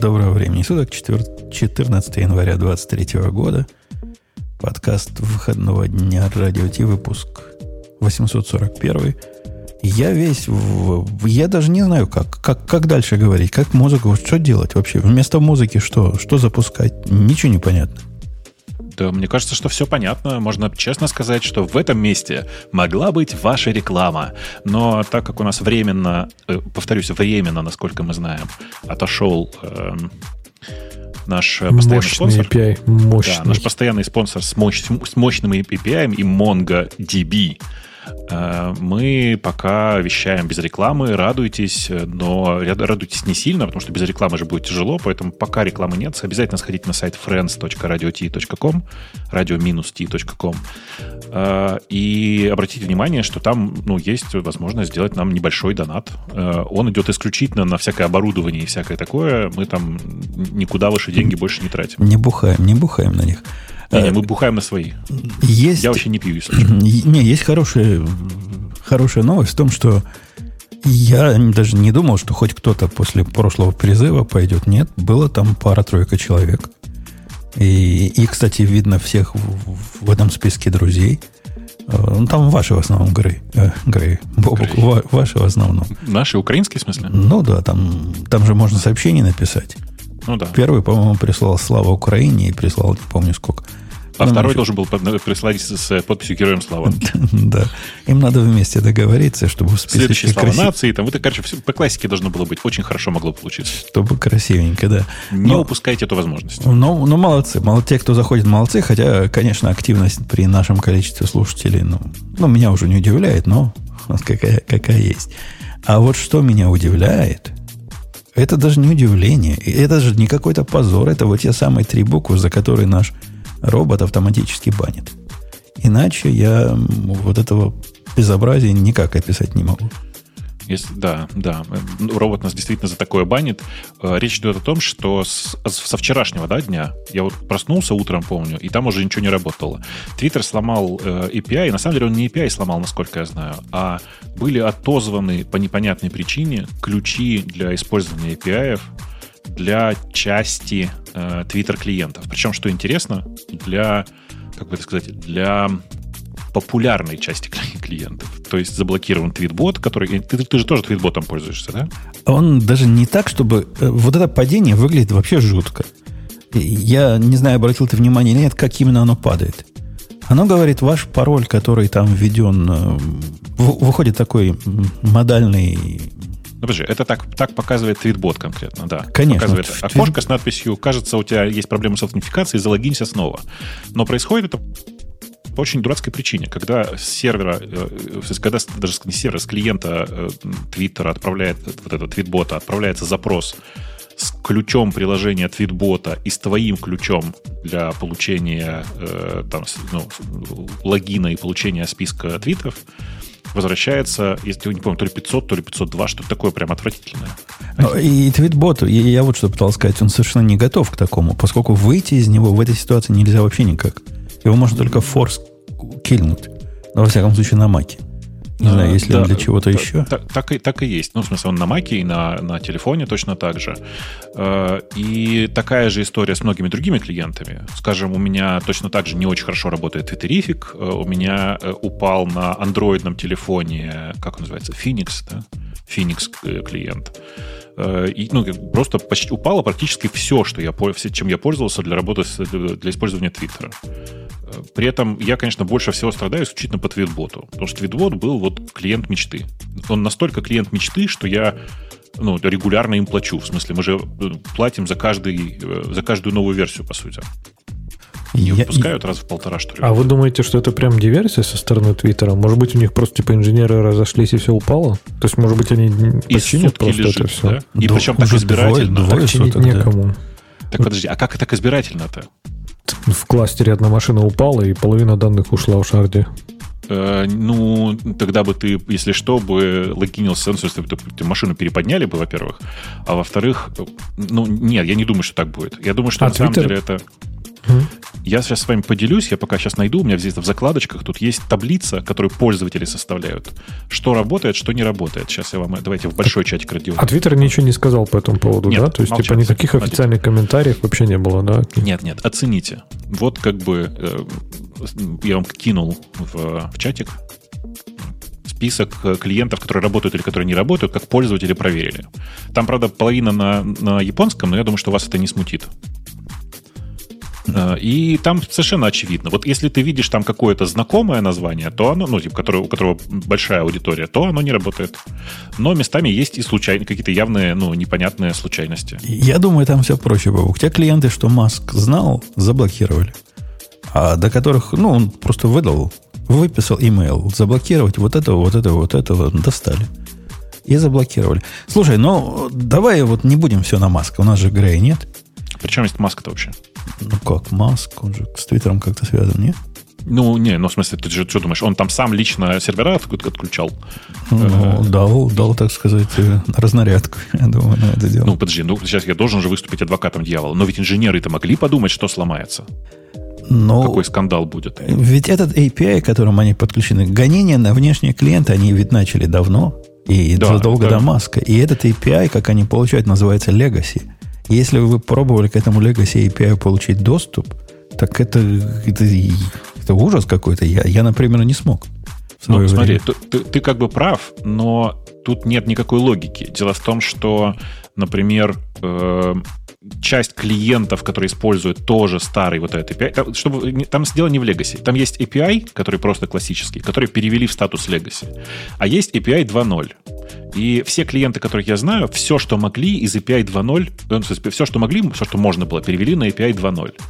Доброго времени суток, 14 января 2023 года. Подкаст выходного дня Радио Ти, выпуск 841. Я весь... В, я даже не знаю, как, как, как дальше говорить, как музыку, что делать вообще. Вместо музыки что? Что запускать? Ничего не понятно. Да, мне кажется, что все понятно. Можно честно сказать, что в этом месте могла быть ваша реклама. Но так как у нас временно, э, повторюсь, временно, насколько мы знаем, отошел э, наш постоянный Мощный спонсор. API, мощный. Да, наш постоянный спонсор с, мощ, с мощным API и MongoDB. Э, Мы пока вещаем без рекламы, радуйтесь, но радуйтесь не сильно, потому что без рекламы же будет тяжело, поэтому пока рекламы нет, обязательно сходите на сайт friends.radio.t.com, radio-t.com, э, и обратите внимание, что там ну, есть возможность сделать нам небольшой донат. Э, Он идет исключительно на всякое оборудование и всякое такое. Мы там никуда ваши деньги больше не тратим. Не бухаем, не бухаем на них. Не, не, мы бухаем на свои. Есть, Я вообще не пью, если не, есть хорошая, хорошая новость в том, что я даже не думал, что хоть кто-то после прошлого призыва пойдет. Нет, было там пара-тройка человек. И, и, кстати, видно всех в, в этом списке друзей. Э, Ну, там ваши в основном, Грей. Э, Грей. Грей. ва- ваши в основном. Наши украинские, в смысле? Ну да, там, там же можно сообщение написать. Ну да. Первый, по-моему, прислал «Слава Украине» и прислал, не помню сколько. А Ну, второй должен был прислать с, подписью «Героям слава». Да. Им надо вместе договориться, чтобы в списке слава красиво, нации. Там, это, короче, все по классике должно было быть. Очень хорошо могло получиться. чтобы красивенько, да. Не Но- упускайте эту возможность. Ну, ну, молодцы. Мало те, кто заходит, молодцы. Хотя, конечно, активность при нашем количестве слушателей, ну, ну меня уже не удивляет, но какая есть. А вот что меня удивляет, это даже не удивление. Это же не какой-то позор. Это вот те самые три буквы, за которые наш робот автоматически банит. Иначе я вот этого безобразия никак описать не могу. Если- да, да. Ну, Робот нас действительно за такое банит. Э, Речь идет о том, что с- со вчерашнего да, дня я вот проснулся утром, помню, и там уже ничего не работало. Твиттер сломал э, API, и на самом деле он не API сломал, насколько я знаю, а были отозваны по непонятной причине ключи для использования API для части э, Twitter клиентов. Причем, что интересно, для, как бы это сказать, для популярной части кли- клиентов. То есть заблокирован твитбот, который... Ты, ты же тоже твитботом пользуешься, да? Он даже не так, чтобы... э, Вот это падение выглядит вообще жутко. Я не знаю, обратил ты внимание или нет, как именно оно падает. Оно говорит, ваш пароль, который там введен, э, выходит такой модальный... Ну, подожди, это так, так показывает твитбот конкретно, да. Конечно. Показывает окошко с надписью «Кажется, у тебя есть проблемы с аутентификацией, залогинься снова». Но происходит это по очень дурацкой причине. Когда сервера, э, когда даже не с сервера, с клиента э, Твиттера отправляет, вот этого твитбота, отправляется запрос с ключом приложения твитбота и с твоим ключом для получения э, там, ну, логина и получения списка твитов, возвращается, если я не помню, то ли 500, то ли 502, что-то такое прям отвратительное. Ну, И твитбот, я вот что пытался сказать, он совершенно не готов к такому, поскольку выйти из него в этой ситуации нельзя вообще никак. Его можно только форс кильнуть. Ну, во всяком случае, на маке. Не знаю, А, если да, для чего-то еще. та- Так, и, так и есть. Ну, в смысле, он на Маке и на, на телефоне точно так же. Э, И такая же история с многими другими клиентами. Скажем, у меня точно так же не очень хорошо работает Twitterific. Э, У меня э, упал на андроидном телефоне, как он называется, Phoenix, да? Phoenix клиент. И, ну, просто почти упало практически все, что я, чем я пользовался для работы, для использования Твиттера. При этом я, конечно, больше всего страдаю исключительно по твитботу. Потому что твитбот был вот клиент мечты. Он настолько клиент мечты, что я ну, регулярно им плачу. В смысле, мы же э, платим за, каждый, э, за каждую новую версию, по сути. Не Я- выпускают раз в полтора, что ли. А вы думаете, что это прям диверсия со стороны Твиттера? Может быть, у них просто типа инженеры разошлись и все упало? То есть, может быть, они и починят просто лежит, это все? да? И Ду- причем так избирательно. двое- двое Так чинить суток, да. некому. Так подожди, а как так избирательно-то? В кластере одна машина упала, и половина данных ушла в шарде. Э, ну, тогда бы ты, если что, бы логинился, ну, в смысле, ты, ты машину переподняли бы, во-первых, а во-вторых, э, ну, нет, я не думаю, что так будет. Я думаю, что А на самом Twitter? деле это... Я сейчас с вами поделюсь, я пока сейчас найду, у меня здесь в закладочках тут есть таблица, которую пользователи составляют. Что работает, что не работает. Сейчас я вам, давайте в большой чатик радио. А Твиттер ничего не сказал по этому поводу, Нет, да? То есть, типа, молчат. никаких Молчат. официальных комментариев вообще не было, да? Нет, нет, оцените. Вот как бы э, я вам кинул в, в чатик список э, клиентов, которые работают или которые не работают, как пользователи проверили. Там, правда, половина на, на японском, но я думаю, что вас это не смутит. Э, И там совершенно очевидно. Вот если ты видишь там какое-то знакомое название, то оно, ну, типа, которое, у которого большая аудитория, то оно не работает. Но местами есть и случайные, какие-то явные, ну, непонятные случайности. Я думаю, там все проще было. Те клиенты, что Маск знал, заблокировали. А до которых, ну, он просто выдал, выписал имейл, заблокировать вот этого, вот этого, вот этого, достали. И заблокировали. Слушай, ну, давай вот не будем все на Маска. У нас же Грей нет. Причем есть маска-то вообще? Ну как, Маск, он же с Твиттером как-то связан, нет? Ну, не, ну, в смысле, ты же что думаешь, он там сам лично сервера от- отключал? Ну, дал, дал, так сказать, э, разнарядку, я думаю, на это дело. Ну, подожди, ну, сейчас я должен же выступить адвокатом дьявола. Но ведь инженеры-то могли подумать, что сломается. Но Какой скандал будет. ведь этот API, к которому они подключены, гонения на внешние клиенты, они ведь начали давно, и Да, задолго да. до Маска. И этот API, как они получают, называется Legacy. Если вы пробовали к этому Legacy API получить доступ, так это, это, это ужас какой-то. Я, я, например, не смог. Ну, смотри, ты, ты- ты как бы прав, но тут нет никакой логики. Дело в том, что, например, э, часть клиентов, которые используют тоже старый вот этот API, там, чтобы, там дело не в Legacy. Там есть API, который просто классический, который перевели в статус Legacy. А есть API 2.0. И все клиенты, которых я знаю, все, что могли из API 2.0, э, ну, то есть все, что могли, все, что можно было, перевели на API 2.0.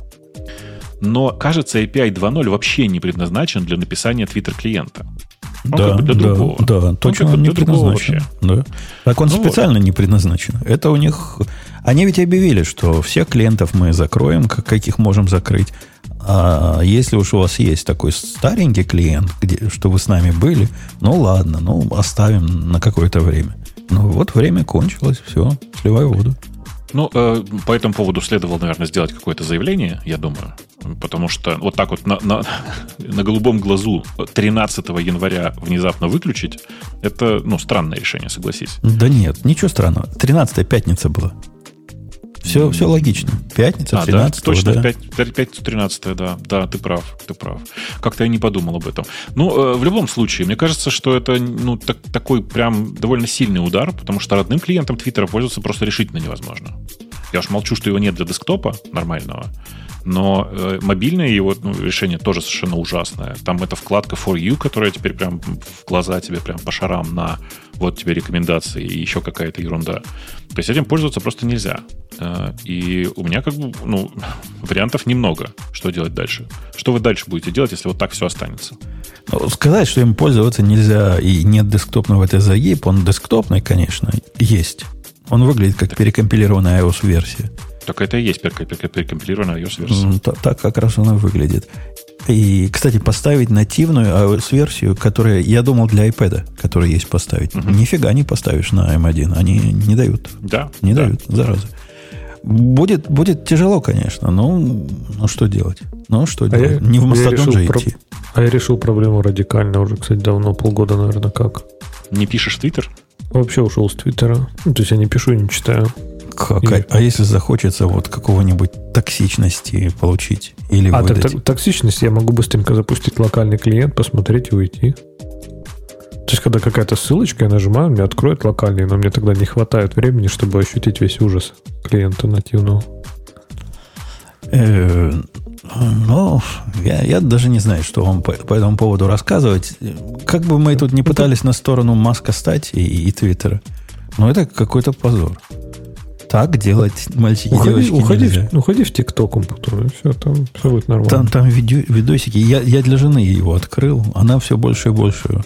Но, кажется, API 2.0 вообще не предназначен для написания Twitter-клиента. Он да, как бы для да, другого. да, Он точно как бы он не предназначен. Да. Так он Ну вот. специально не предназначен. Это у них... Они ведь объявили, что всех клиентов мы закроем, как- каких можем закрыть. А если уж у вас есть такой старенький клиент, где, что вы с нами были, ну ладно, ну оставим на какое-то время. Ну вот время кончилось, все, сливай воду. Ну, э, по этому поводу следовало, наверное, сделать какое-то заявление, я думаю. Потому что вот так вот на, на, на голубом глазу 13 января внезапно выключить, это, ну, странное решение, согласись. Да нет, ничего странного. 13 пятница была. Все, все логично. Пятница, А, 13 да, точно, да. 5, 5 13 да. Да, ты прав, ты прав. Как-то я не подумал об этом. Ну, э, в любом случае, мне кажется, что это, ну, так- такой прям довольно сильный удар, потому что родным клиентом Твиттера пользоваться просто решительно невозможно. Я уж молчу, что его нет для десктопа нормального, но э, мобильное его ну, решение тоже совершенно ужасное. Там эта вкладка For You, которая теперь прям в глаза тебе прям по шарам на вот тебе рекомендации и еще какая-то ерунда. То есть этим пользоваться просто нельзя. Э, И у меня как бы, ну, вариантов немного, что делать дальше. Что вы дальше будете делать, если вот так все останется? Ну, Сказать, что им пользоваться нельзя и нет десктопного это загиб, он десктопный, конечно, есть. Он выглядит как перекомпилированная iOS-версия. Так это и есть перек- перек- перекомпилированная iOS-версия. М, та- Так как раз она выглядит. И, кстати, поставить нативную iOS-версию, которая, я думал, для iPad, которая есть поставить. Нифига не поставишь на M1. Они не дают. Да, Не да. дают, зараза. Будет, будет тяжело, конечно, но ну что делать? Ну что А делать? я- не в Мастодон же про- идти. А я решил проблему радикально уже, кстати, давно, полгода, наверное, как. Не пишешь в Твиттер? Вообще ушел с Твиттера. Ну, то есть я не пишу и не читаю. Как? И- А, а если захочется вот какого-нибудь токсичности получить или А выдать? так- токсичность я могу быстренько запустить локальный клиент, посмотреть и уйти. То есть, когда какая-то ссылочка, я нажимаю, мне откроет локальный, но мне тогда не хватает времени, чтобы ощутить весь ужас клиента нативного. Э, ну, я, я даже не знаю, что вам по, по этому поводу рассказывать. Как бы мы тут не пытались на сторону Маска стать и, и Твиттера, но это какой-то позор. Так делать мальчики Уходи, девочки уходи, нельзя. в, уходи в ТикТок, потом, и все, там все будет нормально. Там, там видео, видосики. Я, я для жены его открыл. Она все больше и больше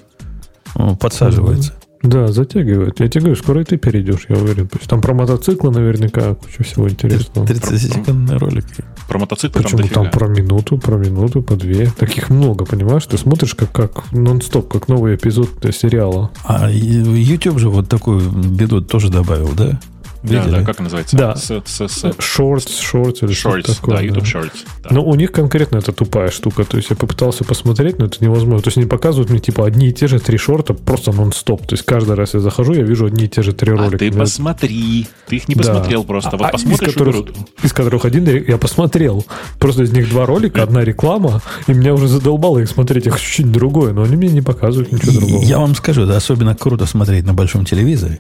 подсаживается. Да, затягивает. Я тебе говорю, скоро и ты перейдешь, я уверен. То есть там про мотоциклы наверняка куча всего интересного. 30-секундный ролик. Про мотоциклы Почему там там про минуту, про минуту, по две. Таких много, понимаешь? Ты смотришь как, как нон-стоп, как новый эпизод э, сериала. А YouTube же вот такую беду тоже добавил, да? Да, Видели? да, как называется? Да. С, с, с- Shorts, Shorts или что-то Shorts, такое. да, да. YouTube Shorts. да. Но у них конкретно это тупая штука. То есть я попытался посмотреть, но это невозможно. То есть они показывают мне типа одни и те же три шорта просто нон-стоп. То есть каждый раз я захожу, я вижу одни и те же три а ролика. ты Меня- посмотри. Ты их не Да. посмотрел просто. А- вот а посмотришь из которых, уберут. из которых один я посмотрел. Просто из них два ролика, одна реклама, и меня уже задолбало их смотреть. Я хочу что-нибудь другое, но они мне не показывают ничего И другого. Я вам скажу, это особенно круто смотреть на большом телевизоре,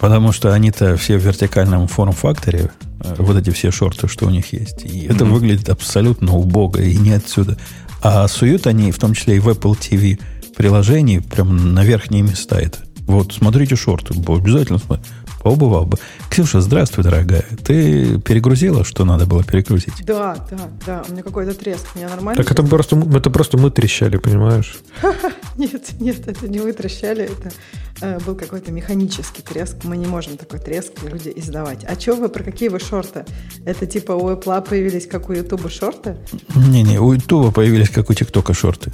потому что они-то все в вертикальном форм-факторе, э, вот эти все шорты, что у них есть. И это Мгм. выглядит абсолютно убого и не отсюда. А суют они, в том числе и в Apple TV приложении, прям на верхние места это. Вот, смотрите шорты, обязательно смотрите. Поубывал бы. Ксюша, здравствуй, дорогая. Ты перегрузила, что надо было перегрузить? Да, да, да, у меня какой-то треск. Меня нормально? Так это просто, это просто мы трещали, понимаешь? Нет, нет, это не вы трещали, это э, был какой-то механический треск. Мы не можем такой треск люди издавать. А что вы, про какие вы шорты? Это типа у Apple появились, как у YouTube шорты? Не-не, у Ютуба появились, как у ТикТока, шорты.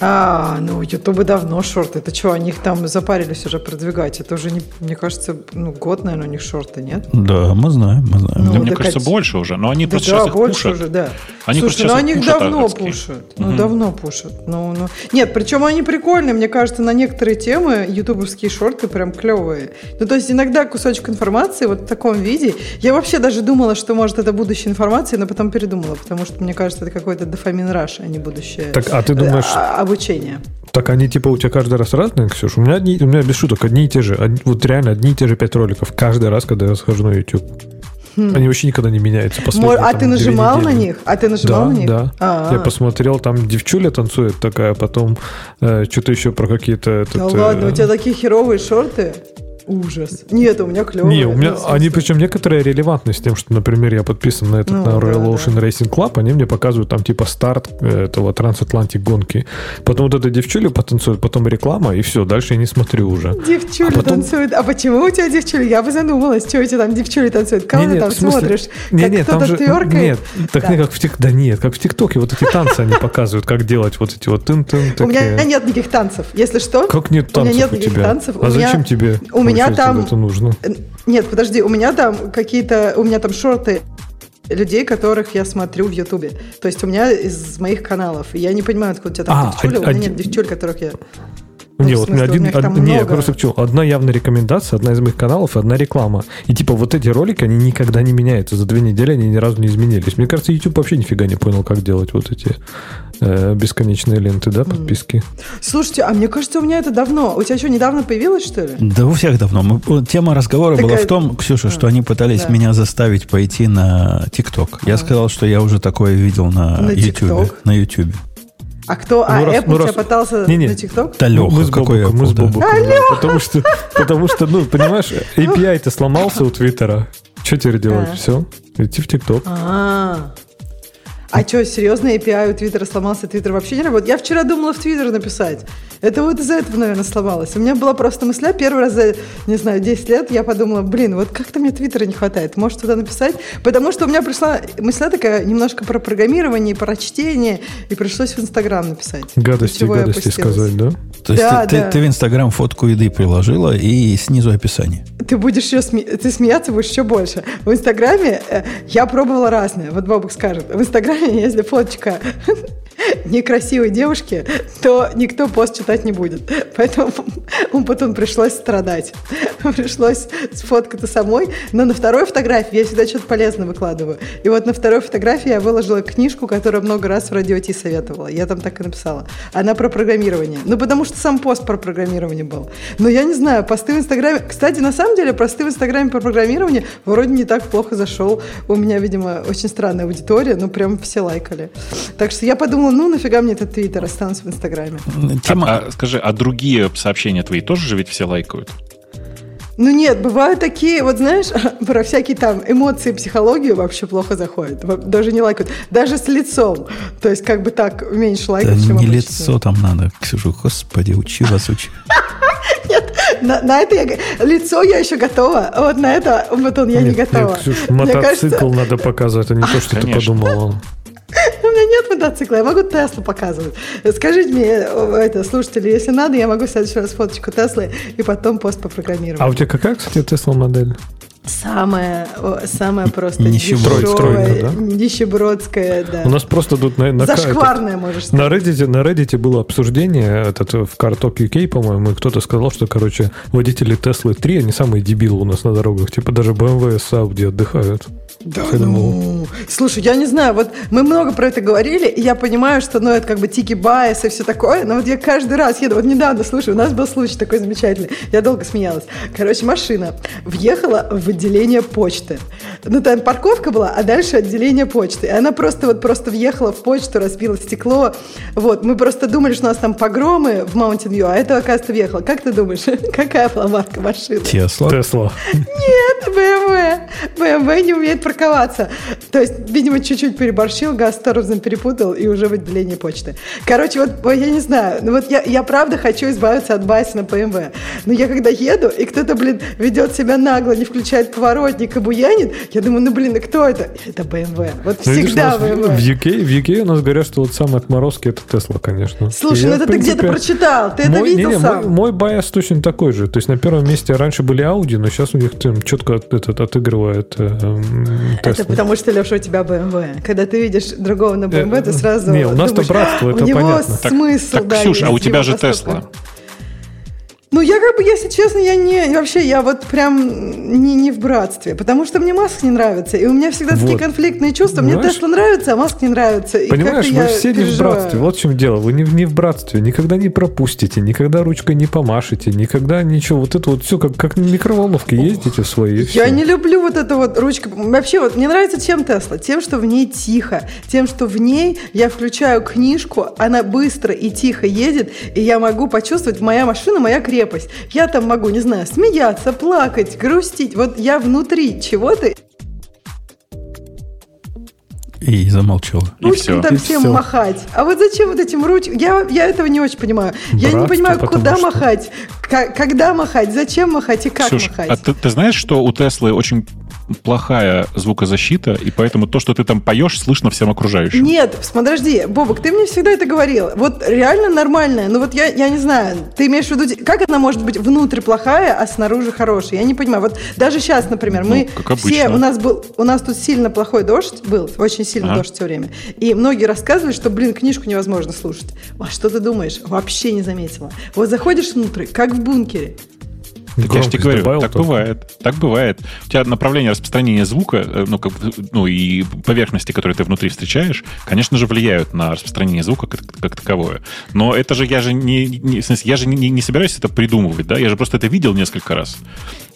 А, ну, YouTube давно шорты. Это что, они их там запарились уже продвигать? Это уже, не, мне кажется, ну, год, наверное, у них шорты, нет? Да, мы знаем, мы знаем. Ну, Да, мне так кажется, это- больше уже. Но они Да, просто да, сейчас их больше пушат. уже, да. Они просто Слушай, ну они их давно адски. пушат. Ну, Мгм. давно пушат. Ну, ну. Нет, причем они прикольные. Мне кажется, на некоторые темы ютубовские шорты прям клевые. Ну, то есть иногда кусочек информации вот в таком виде. Я вообще даже думала, что, может, это будущая информация, но потом передумала, потому что, мне кажется, это какой-то дофамин раш, а не будущее Так, а ты думаешь- э, а- обучение. Так они типа у тебя каждый раз разные, Ксюша? У меня, одни, у меня без шуток одни и те же. одни- вот реально одни и те же пять роликов каждый раз, когда я захожу на YouTube. Они вообще никогда не меняются. Мо- последние, а там, ты нажимал на них? А ты нажимал Да, на них? да. А, Я посмотрел, там девчуля танцует такая, потом э, что-то еще про какие-то... Этот, Да ладно, э, у тебя такие херовые шорты? Ужас. Нет, у меня клевые. Не, у меня, они причем некоторые релевантны с тем, что, например, я подписан на этот Ну, на да, Royal да. Ocean Racing Club, они мне показывают там типа старт э, этого трансатлантик гонки. Потом вот эта девчуля потанцует, потом реклама, и все, дальше я не смотрю уже. Девчули А потом- танцуют. А почему у тебя девчули? Я бы задумалась, что у тебя там девчули танцуют. Кого ты там в смысле- смотришь? Не, как нет, там же тверкает? нет, так Да. не как в тик, да нет, как в ТикТоке, вот эти танцы они показывают, как делать вот эти вот тын тын У меня нет никаких танцев. Если что, Как нет у меня танцев нет никаких танцев. А зачем тебе? у меня вообще там- это нужно? Э, Нет, подожди, у меня там какие-то, у меня там шорты людей, которых я смотрю в Ютубе. То есть у меня из моих каналов. Я не понимаю, откуда у тебя там А, девчули. У один- меня нет девчуль, которых я... Ну, не, в вот у смысле, у один, меня там од- не, я много. просто хочу, одна явная рекомендация, одна из моих каналов и одна реклама. И типа вот эти ролики, они никогда не меняются. За две недели они ни разу не изменились. Мне кажется, YouTube вообще нифига не понял, как делать вот эти э, бесконечные ленты, да, подписки. Слушайте, а мне кажется, у меня это давно. У тебя что, недавно появилось, что ли? Да у всех давно. Мы- тема разговора была Такая- в том, Ксюша, что А, они пытались да. меня заставить пойти на ТикТок. Я сказал, что я уже такое видел на На. TikTok? На Ютубе. А кто? А Ну, раз- Apple ну, тебя раз- пытался Не-не. на ТикТок? Да, Леха, мы с какой Бобуком, мы с Apple, да. Бобуком, да. Потому что, потому что, ну, понимаешь, API-то сломался у Твиттера. Что теперь делать? А. Все, идти в ТикТок. А, а что, серьезно, API у Твиттера сломался, Твиттер вообще не работает? Я вчера думала в Твиттер написать. Это вот из-за этого, наверное, сломалось. У меня была просто мысля, первый раз за, не знаю, 10 лет я подумала, блин, вот как-то мне Твиттера не хватает, может туда написать? Потому что у меня пришла мысля такая немножко про программирование, про чтение, и пришлось в Инстаграм написать. Гадости, гадости сказать, да? То есть Да, ты, ты- да. ты в Инстаграм фотку еды приложила и снизу описание. Ты будешь еще сме- ты смеяться будешь еще больше. В Инстаграме э, я пробовала разное. Вот Бобук скажет. В Инстаграме, если фоточка некрасивой девушки, то никто пост читать не будет. Поэтому потом пришлось страдать. Пришлось сфоткаться самой. Но на второй фотографии я всегда что-то полезное выкладываю. И вот на второй фотографии я выложила книжку, которую много раз в радио Ти советовала. Я там так и написала. Она про программирование. Ну, потому что сам пост про программирование был. Но я не знаю, посты в Инстаграме... Кстати, на самом деле, посты в Инстаграме про программирование вроде не так плохо зашел. У меня, видимо, очень странная аудитория, но прям все лайкали. Так что я подумала, ну, нафига мне этот Твиттер, останусь в Инстаграме. Тема... А, а скажи, а другие сообщения твои тоже же ведь все лайкают? Ну нет, бывают такие, вот знаешь, про всякие там эмоции, психологию вообще плохо заходят. Во- Даже не лайкают. Даже с лицом. То есть как бы так меньше Да лайков, чем не обычно. лицо там надо, Ксюша, господи, учи вас, учи. На, на это я... Лицо я еще готова. а Вот на это вот он я не Нет, готова. нет, Ксюш, мотоцикл кажется, надо показывать, а не то, что ты подумала. У меня нет мотоцикла, я могу Теслу показывать. Скажите мне, это, слушатели, если надо, я могу в следующий раз фоточку Теслы и потом пост по А у тебя какая, кстати, Тесла модель? Самая, о, самая просто Нищеброд- дешевая, тройка, да? нищебродская, да. У нас просто тут на, на, Зашкварная, можешь На сказать. Reddit, на Reddit было обсуждение этот, в CarTalk UK, по-моему, и кто-то сказал, что, короче, водители Tesla 3, они самые дебилы у нас на дорогах. Типа даже BMW с Audi отдыхают. Да ну, слушай, я не знаю, вот мы много про это говорили, и я понимаю, что, ну, это как бы тики байс и все такое, но вот я каждый раз еду, вот недавно, слушай, у нас был случай такой замечательный, я долго смеялась. Короче, машина въехала в отделение почты. Ну, там парковка была, а дальше отделение почты. И она просто вот просто въехала в почту, разбила стекло. Вот, мы просто думали, что у нас там погромы в Mountain View, а это, оказывается, въехала. Как ты думаешь, какая была марка машины? Тесла. Тесла. Нет, BMW. BMW не умеет парковаться. То есть, видимо, чуть-чуть переборщил, газ тормозом перепутал и уже в отделении почты. Короче, вот ой, я не знаю. Ну вот я, я правда хочу избавиться от байса на BMW. Но я когда еду, и кто-то, блин, ведет себя нагло, не включает поворотник и буянит, я думаю, ну блин, и кто это? Это BMW. Вот Ну, у всегда нас в, в BMW. UK, в UK у нас говорят, что вот самый отморозкий это Тесла, конечно. Слушай, И ну это в ты где-то принципе, прочитал, ты это мой, видел не-не, сам. Мой, мой байс точно такой же. То есть на первом месте раньше были Audi, но сейчас у них там четко от- этот отыгрывает э, м, Это Tesla. потому что, Леша, у тебя BMW. Когда ты видишь другого на BMW, ты Э, сразу не, у нас-то братство, у это него понятно. Так- смысл, так, да, Ксюш, а у тебя же поступка. Ну, я как бы, если честно, я не, вообще, я вот прям не, не в братстве, потому что мне Маск не нравится, и у меня всегда такие Вот. конфликтные чувства. Мне Понимаешь? Тесла нравится, а Маск не нравится. И Понимаешь, вы все не в переживаю. братстве. Вот в чем дело. Вы не, в- не в братстве. Никогда не пропустите, никогда ручкой не помашете, никогда ничего. Вот это вот все, как, как на микроволновке ездите в свои. Я не люблю вот эту вот ручку. Вообще, вот мне нравится чем Тесла? Тем, что в ней тихо. Тем, что в ней я включаю книжку, она быстро и тихо едет, и я могу почувствовать, моя машина, моя крепость. Я там могу, не знаю, смеяться, плакать, грустить. Вот я внутри чего-то, И замолчала. И ручкам всё. там И всем всё. махать. А вот зачем вот этим ручкам? Я, я этого не очень понимаю. я не Братство, понимаю, куда что- махать, ка- когда махать, зачем махать и как Ксюш, махать. а ты, ты знаешь, что у Теслы очень плохая звукозащита, и поэтому то, что ты там поешь, слышно всем окружающим. Нет, подожди, Бобок, ты мне всегда это говорил. Вот реально нормальная. Ну вот я, я не знаю, ты имеешь в виду, как она может быть внутрь плохая, а снаружи хорошая? Я не понимаю. Вот даже сейчас, например, мы Ну, все, у нас был, у нас тут сильно плохой дождь был, очень сильный Ага. дождь все время. И многие рассказывали, что, блин, книжку невозможно слушать. А что ты думаешь? Вообще не заметила. Вот заходишь внутрь, как в бункере. Так я же тебе говорю, так только. бывает. Так бывает. У тебя направление распространения звука, э, ну, как, ну и поверхности, которые ты внутри встречаешь, конечно же, влияют на распространение звука как, как таковое. Но это же я же не, не- я же не- не собираюсь это придумывать, да? Я же просто это видел несколько раз.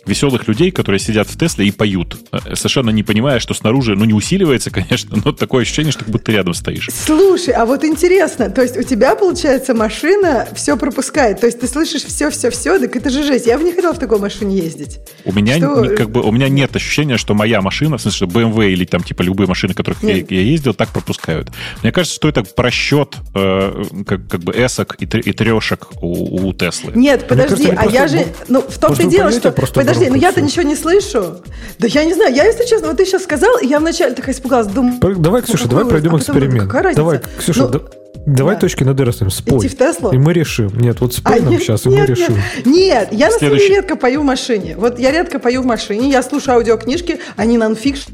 Веселых людей, которые сидят в Тесле и поют, э, совершенно не понимая, что снаружи, ну, не усиливается, конечно, но такое ощущение, что как будто ты рядом стоишь. Слушай, а вот интересно, то есть у тебя, получается, машина все пропускает, то есть ты слышишь все-все-все, так это же жесть. Я бы не хотела в такой машине ездить. У меня, Что? как бы, у меня нет ощущения, что моя машина, в смысле, что BMW или там типа любые машины, которых я, Нет. я ездил, так пропускают. Мне кажется, что это просчет э, как, как бы эсок и, и трешек у, у Теслы. Нет, подожди, кажется, а я же, ну, в том-то и дело, что, просто подожди, ну я-то ничего не слышу. Да я не знаю, я, если честно, вот ты сейчас сказал, и я вначале такая испугалась, думаю, Давай, ну, Ксюша, какой давай ужас. пройдем А потом эксперимент. какая разница? Давай, Ксюша, Ну, да- давай да. точки над «и» расставим. Спой. Идти в Теслу? И мы решим. Нет, вот спой А, нам нет, сейчас, и мы нет, решим. Нет, нет, я на самом Следующий. деле редко пою в машине. Вот я редко пою в машине, я слушаю аудиокнижки, они нонфикшн.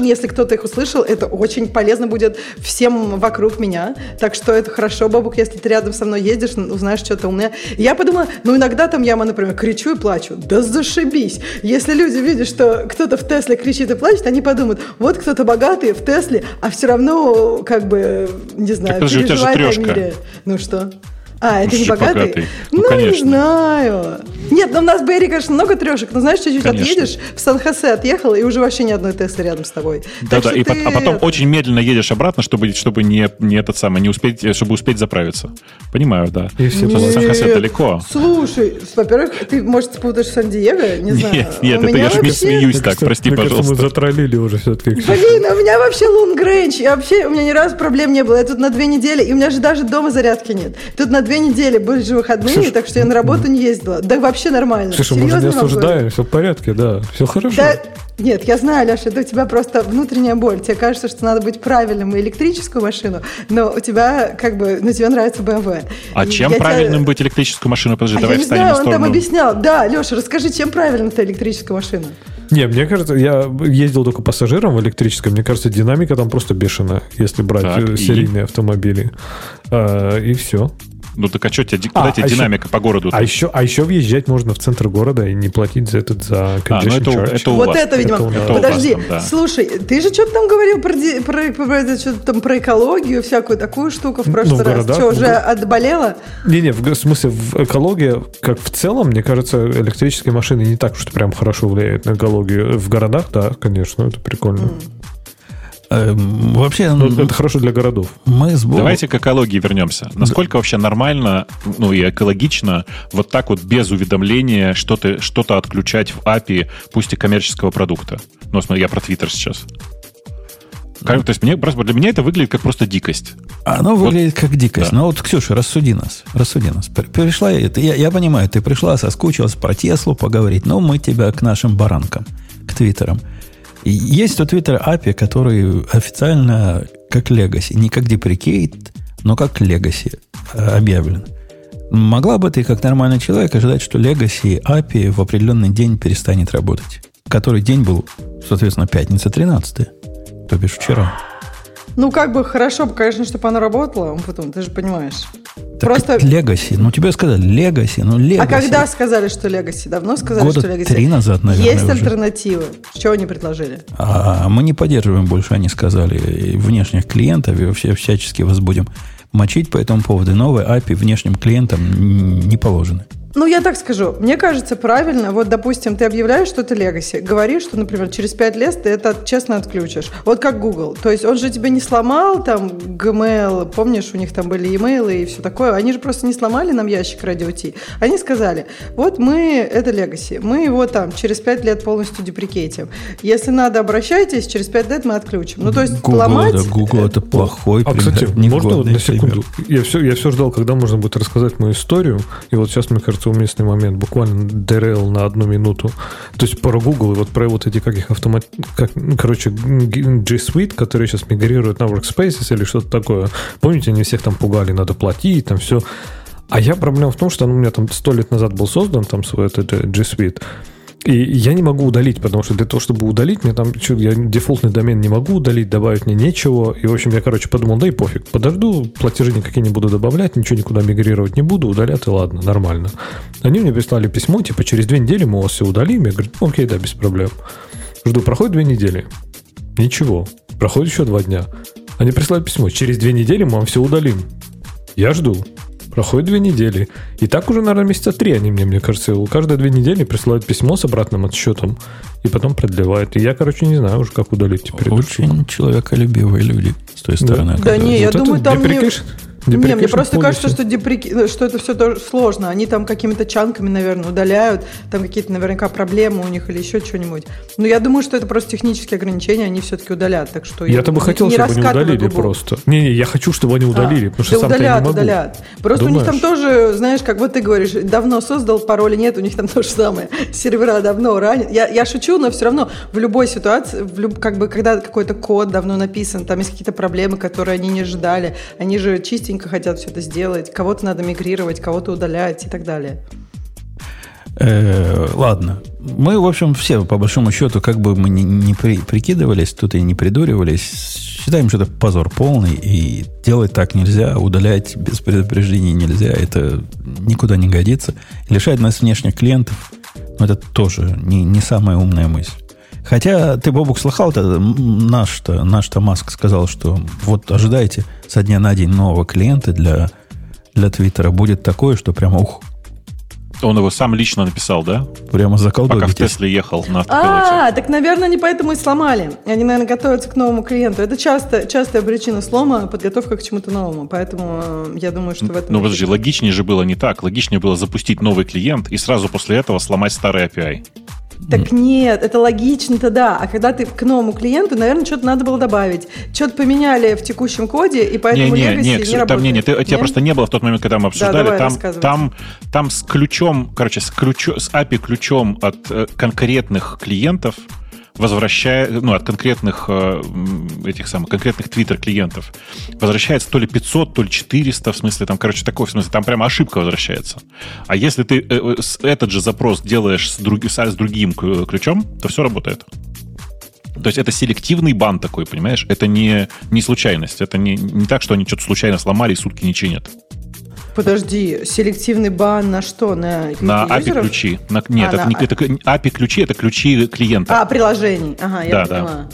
Если кто-то их услышал, это очень полезно будет всем вокруг меня. Так что это хорошо, Бабук, если ты рядом со мной ездишь, узнаешь что-то умное. И Я подумала, ну иногда там я, например, кричу и плачу. Да зашибись! Если люди видят, что кто-то в Тесле кричит и плачет, они подумают, вот кто-то богатый в Тесле, а все равно, как бы, не знаю, подожди, у тебя же мире. Ну что? А, это не богатый? богатый? Ну, Ну, не знаю. Нет, ну у нас в Берри, конечно, много трешек, но знаешь, чуть-чуть Конечно. отъедешь, в Сан-Хосе отъехал, и уже вообще ни одной Теслы рядом с тобой. Так Да-да, что и ты пот- а потом это- очень медленно едешь обратно, чтобы, чтобы не, не этот самый, не успеть, э, чтобы успеть заправиться. Понимаю, да. И все. Сан-Хосе далеко. Слушай, во-первых, ты, может, спутаешь Сан-Диего, не знаю. Нет, нет, У это я же вообще- смеюсь Мне так, прости, пожалуйста. мы затроллили уже все-таки. Блин, а у меня вообще Лунгрейндж. Я вообще, у меня ни разу проблем не было. Я тут на две недели, и у меня же даже дома зарядки нет. Тут на две недели были же выходные, Слушай, так что я на работу не ездила. Да вообще нормально. Слушай, мы же не Серьезно осуждаем, все в порядке, да, все хорошо. Да, нет, я знаю, Леша, это у тебя просто внутренняя боль. Тебе кажется, что надо быть правильным и электрическую машину, но у тебя как бы, ну тебе нравится BMW. А И чем я тебя- правильным быть электрическую машину? Подожди, А давай я не знаю, на он там объяснял. Да, Леша, расскажи, чем правильно ты электрическая машина? Не, мне кажется, я ездил только пассажиром в электрическом, мне кажется, динамика там просто бешеная, если брать Так, э, и? серийные автомобили. А, и все. Ну так а что тебе, А, куда тебе а еще- динамика по городу? А еще, а еще въезжать можно в центр города и не платить за этот за А, ну это, у- charge. это у вот вас. это, видимо. это. Это у вас Подожди, там, да. слушай, ты же что-то там говорил про, про, про это, что-то там про экологию, всякую такую штуку в Ну, прошлый в раз. городах, Что, в уже го- отболела? Не-не, в г- смысле, в экологии, как в целом, мне кажется, электрические машины не так уж прям хорошо влияют на экологию. В городах, да, конечно, это прикольно. Эм, Вообще, Но м, это хорошо для городов. мы с Бобом- Давайте к экологии вернемся. Насколько вообще нормально, ну и экологично, вот так вот без уведомления что-то что отключать в API, пусть и коммерческого продукта? Ну, смотри, я про Twitter сейчас. Как- То есть мне, просто для меня это выглядит как просто дикость. Оно выглядит как дикость. да. Но вот, Ксюша, рассуди нас. Рассуди нас. При- Пришла, я, я, я понимаю, ты пришла, соскучилась про Теслу поговорить, но мы тебя к нашим баранкам, к твиттерам. Есть у Твиттера API, который официально как Legacy, не как деприкейт, но как Legacy э, объявлен. Могла бы ты, как нормальный человек, ожидать, что Legacy API в определенный день перестанет работать? Который день был, соответственно, пятница 13 то бишь вчера. Ну, как бы хорошо конечно, чтобы она работала, потом, ты же понимаешь. Так Просто... Legacy. Ну, тебе сказали Legacy, ну Legacy. А когда сказали, что Legacy? Давно сказали, Года что Legacy? три назад, наверное, Есть уже. альтернативы. Что они предложили? А мы не поддерживаем больше, они сказали, и внешних клиентов, и все всячески вас будем мочить по этому поводу. Новые API внешним клиентам не положены. Ну, я так скажу. Мне кажется, правильно, вот, допустим, ты объявляешь, что ты Legacy, говоришь, что, например, через 5 лет ты это честно отключишь. Вот как Google. То есть он же тебе не сломал там Gmail, помнишь, у них там были e-mail и все такое. Они же просто не сломали нам ящик Radio T. Они сказали, вот мы, это Legacy, мы его там через 5 лет полностью деприкетим. Если надо, обращайтесь, через 5 лет мы отключим. Ну, то есть Google, ломать... да, Google это плохой А, пример, кстати, можно вот на секунду? пример. Я все, я все ждал, когда можно будет рассказать мою историю. И вот сейчас, мне кажется, уместный момент. Буквально DRL на одну минуту. То есть про Google и вот про вот эти, как их автомат... Как, короче, G Suite, которые сейчас мигрируют на Workspaces или что-то такое. Помните, они всех там пугали, надо платить, там все. А я проблема в том, что ну, у меня там сто лет назад был создан там свой этот э, G Suite. И я не могу удалить, потому что для того, чтобы удалить, мне там чё, я дефолтный домен не могу удалить, добавить мне нечего. И, в общем, я, короче, подумал, да и пофиг. Подожду, платежи никакие не буду добавлять, ничего никуда мигрировать не буду, удалят, и ладно, нормально. Они мне прислали письмо, типа, через две недели мы вас все удалим. Я говорю, «Ну, окей, да, без проблем. Жду, проходит две недели. Ничего. Проходит еще два дня. Они присылают письмо, через две недели мы вам все удалим. Я жду. Проходит две недели. И так уже, наверное, месяца три они мне, мне кажется, каждые две недели присылают письмо с обратным отсчетом и потом продлевают. И я, короче, не знаю уже, как удалить теперь. Очень человеколюбивые люди с той Да. стороны. Да не, я Вот это думаю, там не- Не, мне просто policy. кажется, что, депреки- что это все тоже сложно. Они там какими-то чанками, наверное, удаляют, там какие-то наверняка проблемы у них или еще что-нибудь. Но я думаю, что это просто технические ограничения, они все-таки удалят. Так что Я-то бы хотел, не чтобы они удалили губу. просто. Не-не, я хочу, чтобы они удалили, А, потому что да сам-то я удалят, не могу. удалят. Просто у них там Думаешь? тоже, знаешь, как вот ты говоришь, давно создал, пароля нет, у них там то же самое. Сервера давно ранят. Я, я шучу, но все равно в любой ситуации, в люб- как бы когда какой-то код давно написан, там есть какие-то проблемы, которые они не ожидали, они же чистенько хотят все это сделать, кого-то надо мигрировать, кого-то удалять и так далее. Э, ладно. Мы, в общем, все, по большому счету, как бы мы ни, ни при- прикидывались, тут и не придуривались, считаем, что это позор полный, и делать так нельзя, удалять без предупреждения нельзя, это никуда не годится. Лишать нас внешних клиентов, ну, это тоже не, не самая умная мысль. Хотя ты, Бобук, слыхал-то, наш-то, наш-то Маск сказал, что вот ожидайте со дня на день нового клиента для, для Твиттера. Будет такое, что прямо, ух, Он его сам лично написал, да? прямо Пока в. Тесле ехал на автопилоте. А, так, наверное, они поэтому и сломали. Они, наверное, готовятся к новому клиенту. Это часто, частая причина слома, подготовка к чему-то новому. Поэтому э, я думаю, что в этом... Ну, подожди, логичнее же было не так. Логичнее было запустить новый клиент и сразу после этого сломать старый API. Так нет, это логично-то да. А когда ты к новому клиенту, наверное, что-то надо было добавить. Что-то поменяли в текущем коде, и поэтому не, не, Legacy не, не, Ксю, работает. там не, не, ты, тебя Нет? просто не было в тот момент, когда мы обсуждали. давай, там, там, там с ключом, короче, с, ключом, с API ключом от э, конкретных клиентов возвращая, ну, от конкретных э, этих самых, конкретных твиттер-клиентов возвращается то ли 500, то ли 400, в смысле, там, короче, такой, в смысле, там прямо ошибка возвращается. А если ты э, этот же запрос делаешь с, друг, с другим ключом, то все работает. То есть это селективный бан такой, понимаешь? Это не, не случайность. Это не, не так, что они что-то случайно сломали и сутки не чинят. Подожди, селективный бан на что? На, на API-ключи. На, нет, а, это, на... это, API-ключи это ключи клиента. А, приложений. Ага, я да, поняла. Да.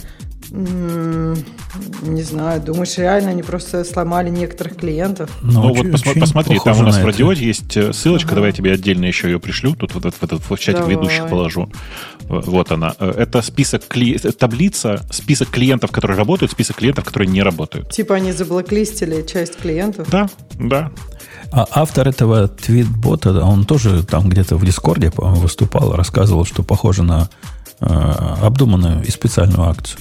Не знаю, думаешь, реально они просто сломали некоторых клиентов? Ну, ну вот пос- посмотри, там у нас в радиоте есть э, ссылочка, ага. давай я тебе отдельно еще ее пришлю, тут вот в этот в чатик давай. ведущих положу. Вот она. Э, это список кли... таблица, список клиентов, которые работают, список клиентов, которые не работают. Типа они заблоклистили часть клиентов? Да, да. А автор этого твитбота, он тоже там где-то в Дискорде, по-моему, выступал, рассказывал, что похоже на э, обдуманную и специальную акцию.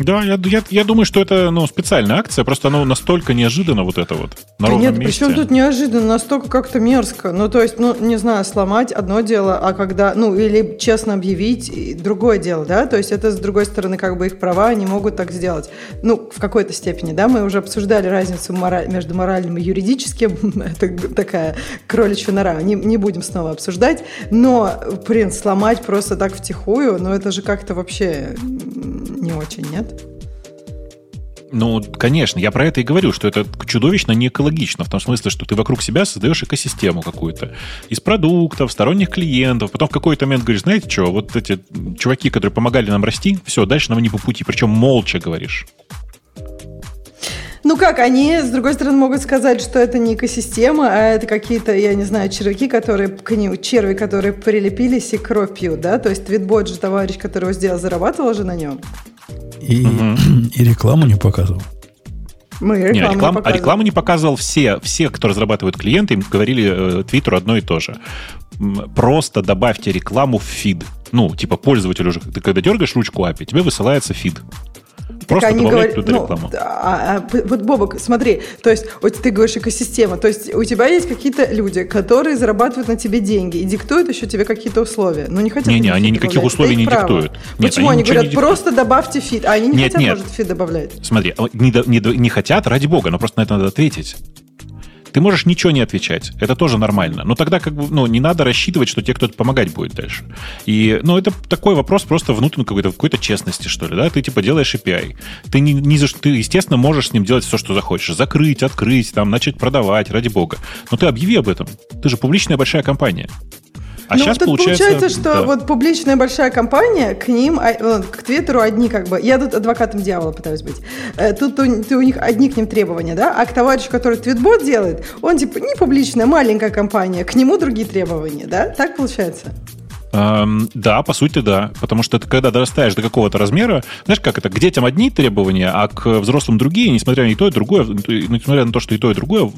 Да, я, я, я думаю, что это ну, специальная акция, просто оно настолько неожиданно вот это вот. На да нет, месте. причем тут неожиданно, настолько как-то мерзко. Ну, то есть, ну, не знаю, сломать одно дело, а когда, ну, или честно объявить, другое дело, да, то есть это, с другой стороны, как бы их права, они могут так сделать. Ну, в какой-то степени, да, мы уже обсуждали разницу мораль, между моральным и юридическим, это такая кроличья нора, не, не будем снова обсуждать, но, блин, сломать просто так втихую, ну, это же как-то вообще не очень, нет? Ну, конечно, я про это и говорю, что это чудовищно не экологично, в том смысле, что ты вокруг себя создаешь экосистему какую-то из продуктов, сторонних клиентов, потом в какой-то момент говоришь, знаете что, вот эти чуваки, которые помогали нам расти, все, дальше нам не по пути, причем молча говоришь. Ну как, они, с другой стороны, могут сказать, что это не экосистема, а это какие-то, я не знаю, червяки, которые к ним, черви, которые прилепились и кровь пьют, да? То есть твитбот же товарищ, который его сделал, зарабатывал же на нем. И, угу. и рекламу не показывал. Мы рекламу не, реклам, не а рекламу не показывал все. Все, кто разрабатывает клиенты, им говорили э, Твиттеру одно и то же. Просто добавьте рекламу в фид. Ну, типа пользователь уже, ты когда дергаешь ручку API, тебе высылается фид. Просто они говорят, туда ну, рекламу. А, а, вот, Бобок, смотри, то есть вот ты говоришь экосистема, то есть у тебя есть какие-то люди, которые зарабатывают на тебе деньги и диктуют еще тебе какие-то условия. Но не хотят... Не-не, они никаких условий не право. диктуют. Почему? Нет, они, они говорят, просто добавьте фид, а они не нет, хотят, нет. может, фид добавлять. Смотри, не, не, не хотят, ради бога, но просто на это надо ответить. Ты можешь ничего не отвечать. Это тоже нормально. Но тогда как бы, ну, не надо рассчитывать, что тебе кто-то помогать будет дальше. И, ну, это такой вопрос просто внутренней какой-то, какой-то честности, что ли, да? Ты, типа, делаешь API. Ты, не, не, ты, естественно, можешь с ним делать все, что захочешь. Закрыть, открыть, там, начать продавать, ради бога. Но ты объяви об этом. Ты же публичная большая компания. А ну, сейчас тут получается, получается, что да. вот публичная большая компания, к ним, а, к Твиттеру одни как бы... Я тут адвокатом дьявола пытаюсь быть. Э, тут у, у них одни к ним требования, да? А к товарищу, который твитбот делает, он типа не публичная, маленькая компания, к нему другие требования, да? Так получается? Эм, да, по сути, да. Потому что ты, когда дорастаешь до какого-то размера, знаешь, как это, к детям одни требования, а к взрослым другие, несмотря на и то, и другое, несмотря на то, что и то, и другое,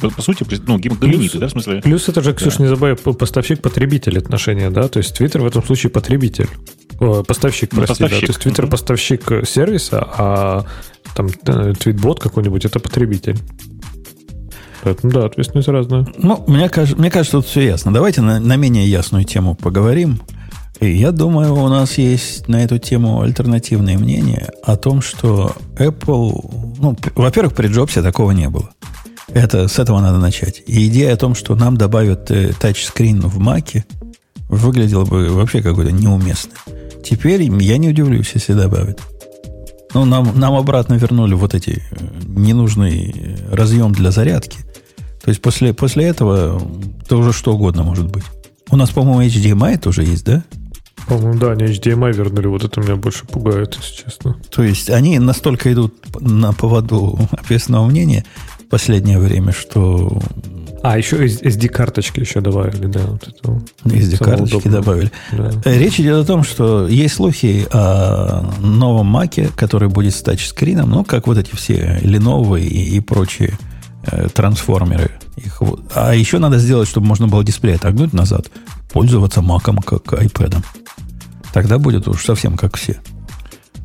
по, по сути, ну, гаминиты, да, в смысле? Плюс это же, Ксюша, да. не забывай, поставщик-потребитель отношения, да, то есть Twitter в этом случае потребитель. О, поставщик, ну, прости, поставщик. да, то есть Twitter поставщик сервиса, а там э, твитбот какой-нибудь это потребитель. Поэтому, да, ответственность разная. Ну, мне кажется, мне кажется, тут все ясно. Давайте на, на менее ясную тему поговорим. И я думаю, у нас есть на эту тему альтернативное мнение о том, что Apple... Ну, во-первых, при Джобсе такого не было. Это, с этого надо начать. И идея о том, что нам добавят э, тачскрин в Маке, выглядела бы вообще какой-то неуместной. Теперь я не удивлюсь, если добавят. Ну, нам, нам обратно вернули вот эти э, ненужный э, разъем для зарядки – то есть после, после этого то уже что угодно может быть. У нас, по-моему, HDMI тоже есть, да? По-моему, да, они HDMI вернули. Вот это меня больше пугает, если честно. То есть они настолько идут на поводу общественного мнения в последнее время, что... А, еще SD-карточки еще добавили, да. Вот это SD-карточки добавили. Да. Речь идет о том, что есть слухи о новом Маке, который будет с тачскрином, ну, как вот эти все Lenovo и, и прочие Э, трансформеры. Их, а еще надо сделать, чтобы можно было дисплей отогнуть назад, пользоваться маком как iPad. Тогда будет уж совсем как все.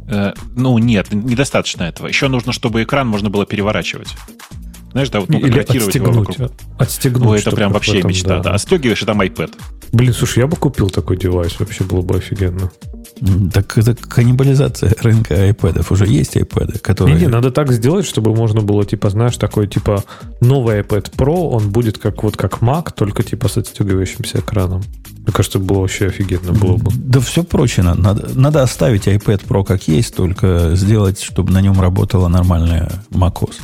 Э, ну, нет, недостаточно этого. Еще нужно, чтобы экран можно было переворачивать. Знаешь, да, вот ну, Или отстегнуть, его вокруг. Отстегнуть. Ой, это прям вообще этом, мечта, да. да. Отстегиваешь, и там iPad. Блин, слушай, я бы купил такой девайс, вообще было бы офигенно. Так это каннибализация рынка iPad. Уже есть iPad, которые... Не, не, надо так сделать, чтобы можно было, типа, знаешь, такой, типа, новый iPad Pro, он будет как вот как Mac, только, типа, с отстегивающимся экраном. Мне кажется, было вообще офигенно было бы. Да все прочее. Надо, надо оставить iPad Pro как есть, только сделать, чтобы на нем работала нормальная macOS.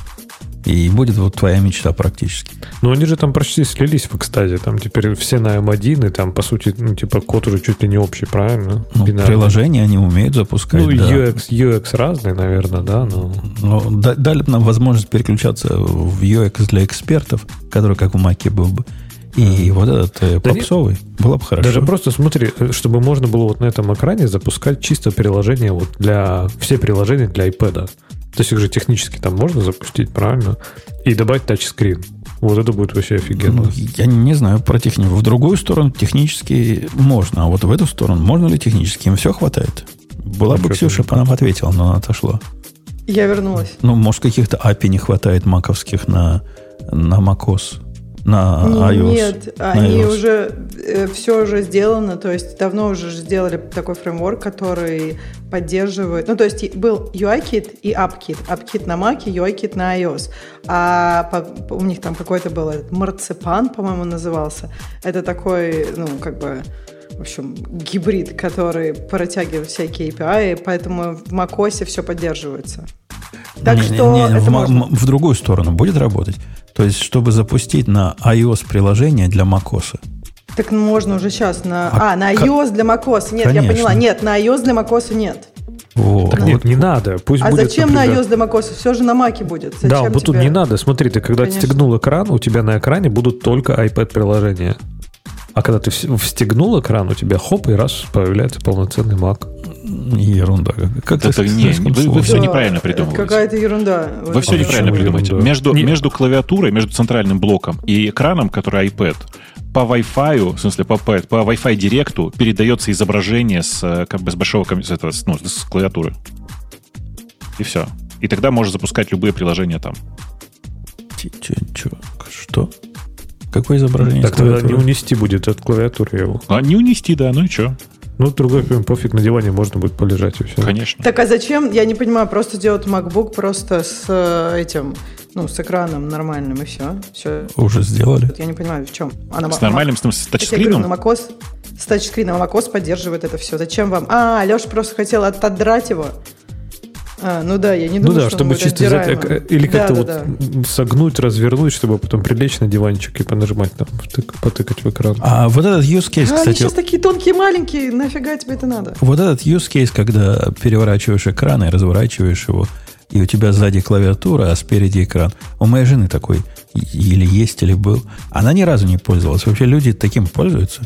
И будет вот твоя мечта практически. Ну, они же там почти слились в экстазе. Там теперь все на M1, и там, по сути, ну, типа, код уже чуть ли не общий, правильно? Ну, приложения они умеют запускать, Ну, да. UX, UX разный, наверное, да, но... Но дали нам возможность переключаться в UX для экспертов, который как в Маке был бы. И вот этот э, да попсовый нет, было бы хорошо. Даже просто смотри, э, чтобы можно было вот на этом экране запускать чисто приложение вот для... Все приложения для iPad. То есть их же технически там можно запустить, правильно? И добавить тачскрин. Вот это будет вообще офигенно. Ну, я не знаю про технику. В другую сторону технически можно, а вот в эту сторону можно ли технически? Им все хватает? Была ну, бы Ксюша, по нам ответила, но она отошла. Я вернулась. Ну, может, каких-то API не хватает маковских на, на macOS на iOS? Нет, на они iOS. уже э, все уже сделано, то есть давно уже сделали такой фреймворк, который поддерживает, ну то есть был UIKit и AppKit, AppKit на Mac, UIKit на iOS, а по, у них там какой-то был этот марципан, по-моему, назывался. Это такой, ну как бы в общем, гибрид, который протягивает всякие API, поэтому в macOS все поддерживается. Так не, что не, не, это в, можно. в другую сторону будет работать. То есть, чтобы запустить на iOS приложение для macOS. Так можно уже сейчас на... А А, на как- iOS для macOS. Нет, Конечно. я поняла. Нет, на iOS для macOS нет. Вот. Так нет, не надо. Пусть А будет, зачем на например, iOS для macOS? Все же на Маке будет. Зачем Да, вот тут тебе- не надо. Смотри, ты когда Конечно. стегнул экран, у тебя на экране будут только iPad-приложения. А когда ты вс- встегнул экран, у тебя хоп, и раз появляется полноценный Mac. Ерунда. Как Это ты не- вы- вы всё Да, неправильно это придумываете. Какая-то ерунда. Вы все А неправильно почему придумаете. ерунда? Между, Не- между клавиатурой, между центральным блоком и экраном, который iPad, по Wi-Fi, в смысле по, по, по Wi-Fi директу передается изображение с, э, как бы, с большого с, этого, с, ну, с клавиатуры. И все. И тогда можешь запускать любые приложения там. Че-? Что? Какое изображение? Так тогда не унести будет от клавиатуры его. А не унести, да, ну и что? Ну, другой прям пофиг, на диване можно будет полежать и все. Конечно. Так а зачем, я не понимаю, просто сделать MacBook просто с э, этим, ну, с экраном нормальным и все. все. Уже сделали. Я не понимаю, в чем. Она С нормальным, с, с Я говорю, тачскрином? на macOS, с тачскрином, macOS поддерживает это все. Зачем вам? А, Леша просто хотел от- отдрать его. А, ну да, я не Ну думаю, да, что чтобы чисто взять, отдираемо. э, или как-то Да, вот да, да. согнуть, развернуть, чтобы потом прилечь на диванчик и понажимать там, втык- потыкать в экран. А вот этот use case, А, они кстати, сейчас такие тонкие, маленькие, нафига тебе это надо? вот этот use case, когда переворачиваешь экран и разворачиваешь его, и у тебя сзади клавиатура, а спереди экран. У моей жены такой или есть, или был. Она ни разу не пользовалась. Вообще люди таким пользуются.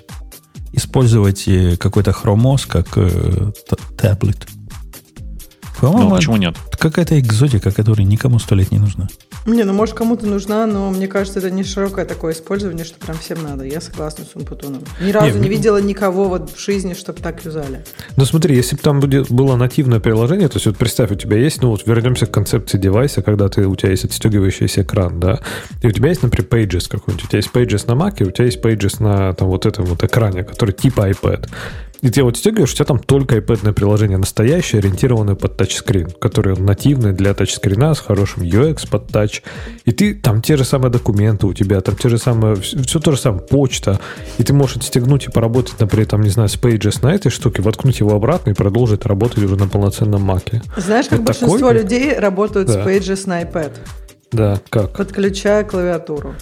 Использовать э, какой-то хромос как э, таблет. По-моему, Ну, почему нет? какая-то экзотика, которая никому сто лет не нужна. Не, ну может кому-то нужна, но мне кажется, это не широкое такое использование, что прям всем надо. Я согласна с Умпутуном. Ни разу не, Не, видела никого вот в жизни, чтобы так юзали. Ну смотри, если бы там будет, было нативное приложение, то есть вот представь, у тебя есть, ну вот вернемся к концепции девайса, когда ты, у тебя есть отстегивающийся экран, да, и у тебя есть, например, Pages какой-нибудь, у тебя есть Pages на Mac, и у тебя есть Pages на там вот этом вот экране, который типа iPad. И ты его отстегиваешь, у тебя там только iPad приложение настоящее, ориентированное под тачскрин, которое нативное для тачскрина с хорошим UX под тач. И ты там те же самые документы у тебя, там те же самые, все, то же самое, почта. И ты можешь отстегнуть и поработать, например, там, не знаю, с Pages на этой штуке, воткнуть его обратно и продолжить работать уже на полноценном маке. Знаешь, как Это большинство такой- людей работают с Да. Pages на iPad, Да, как? подключая клавиатуру.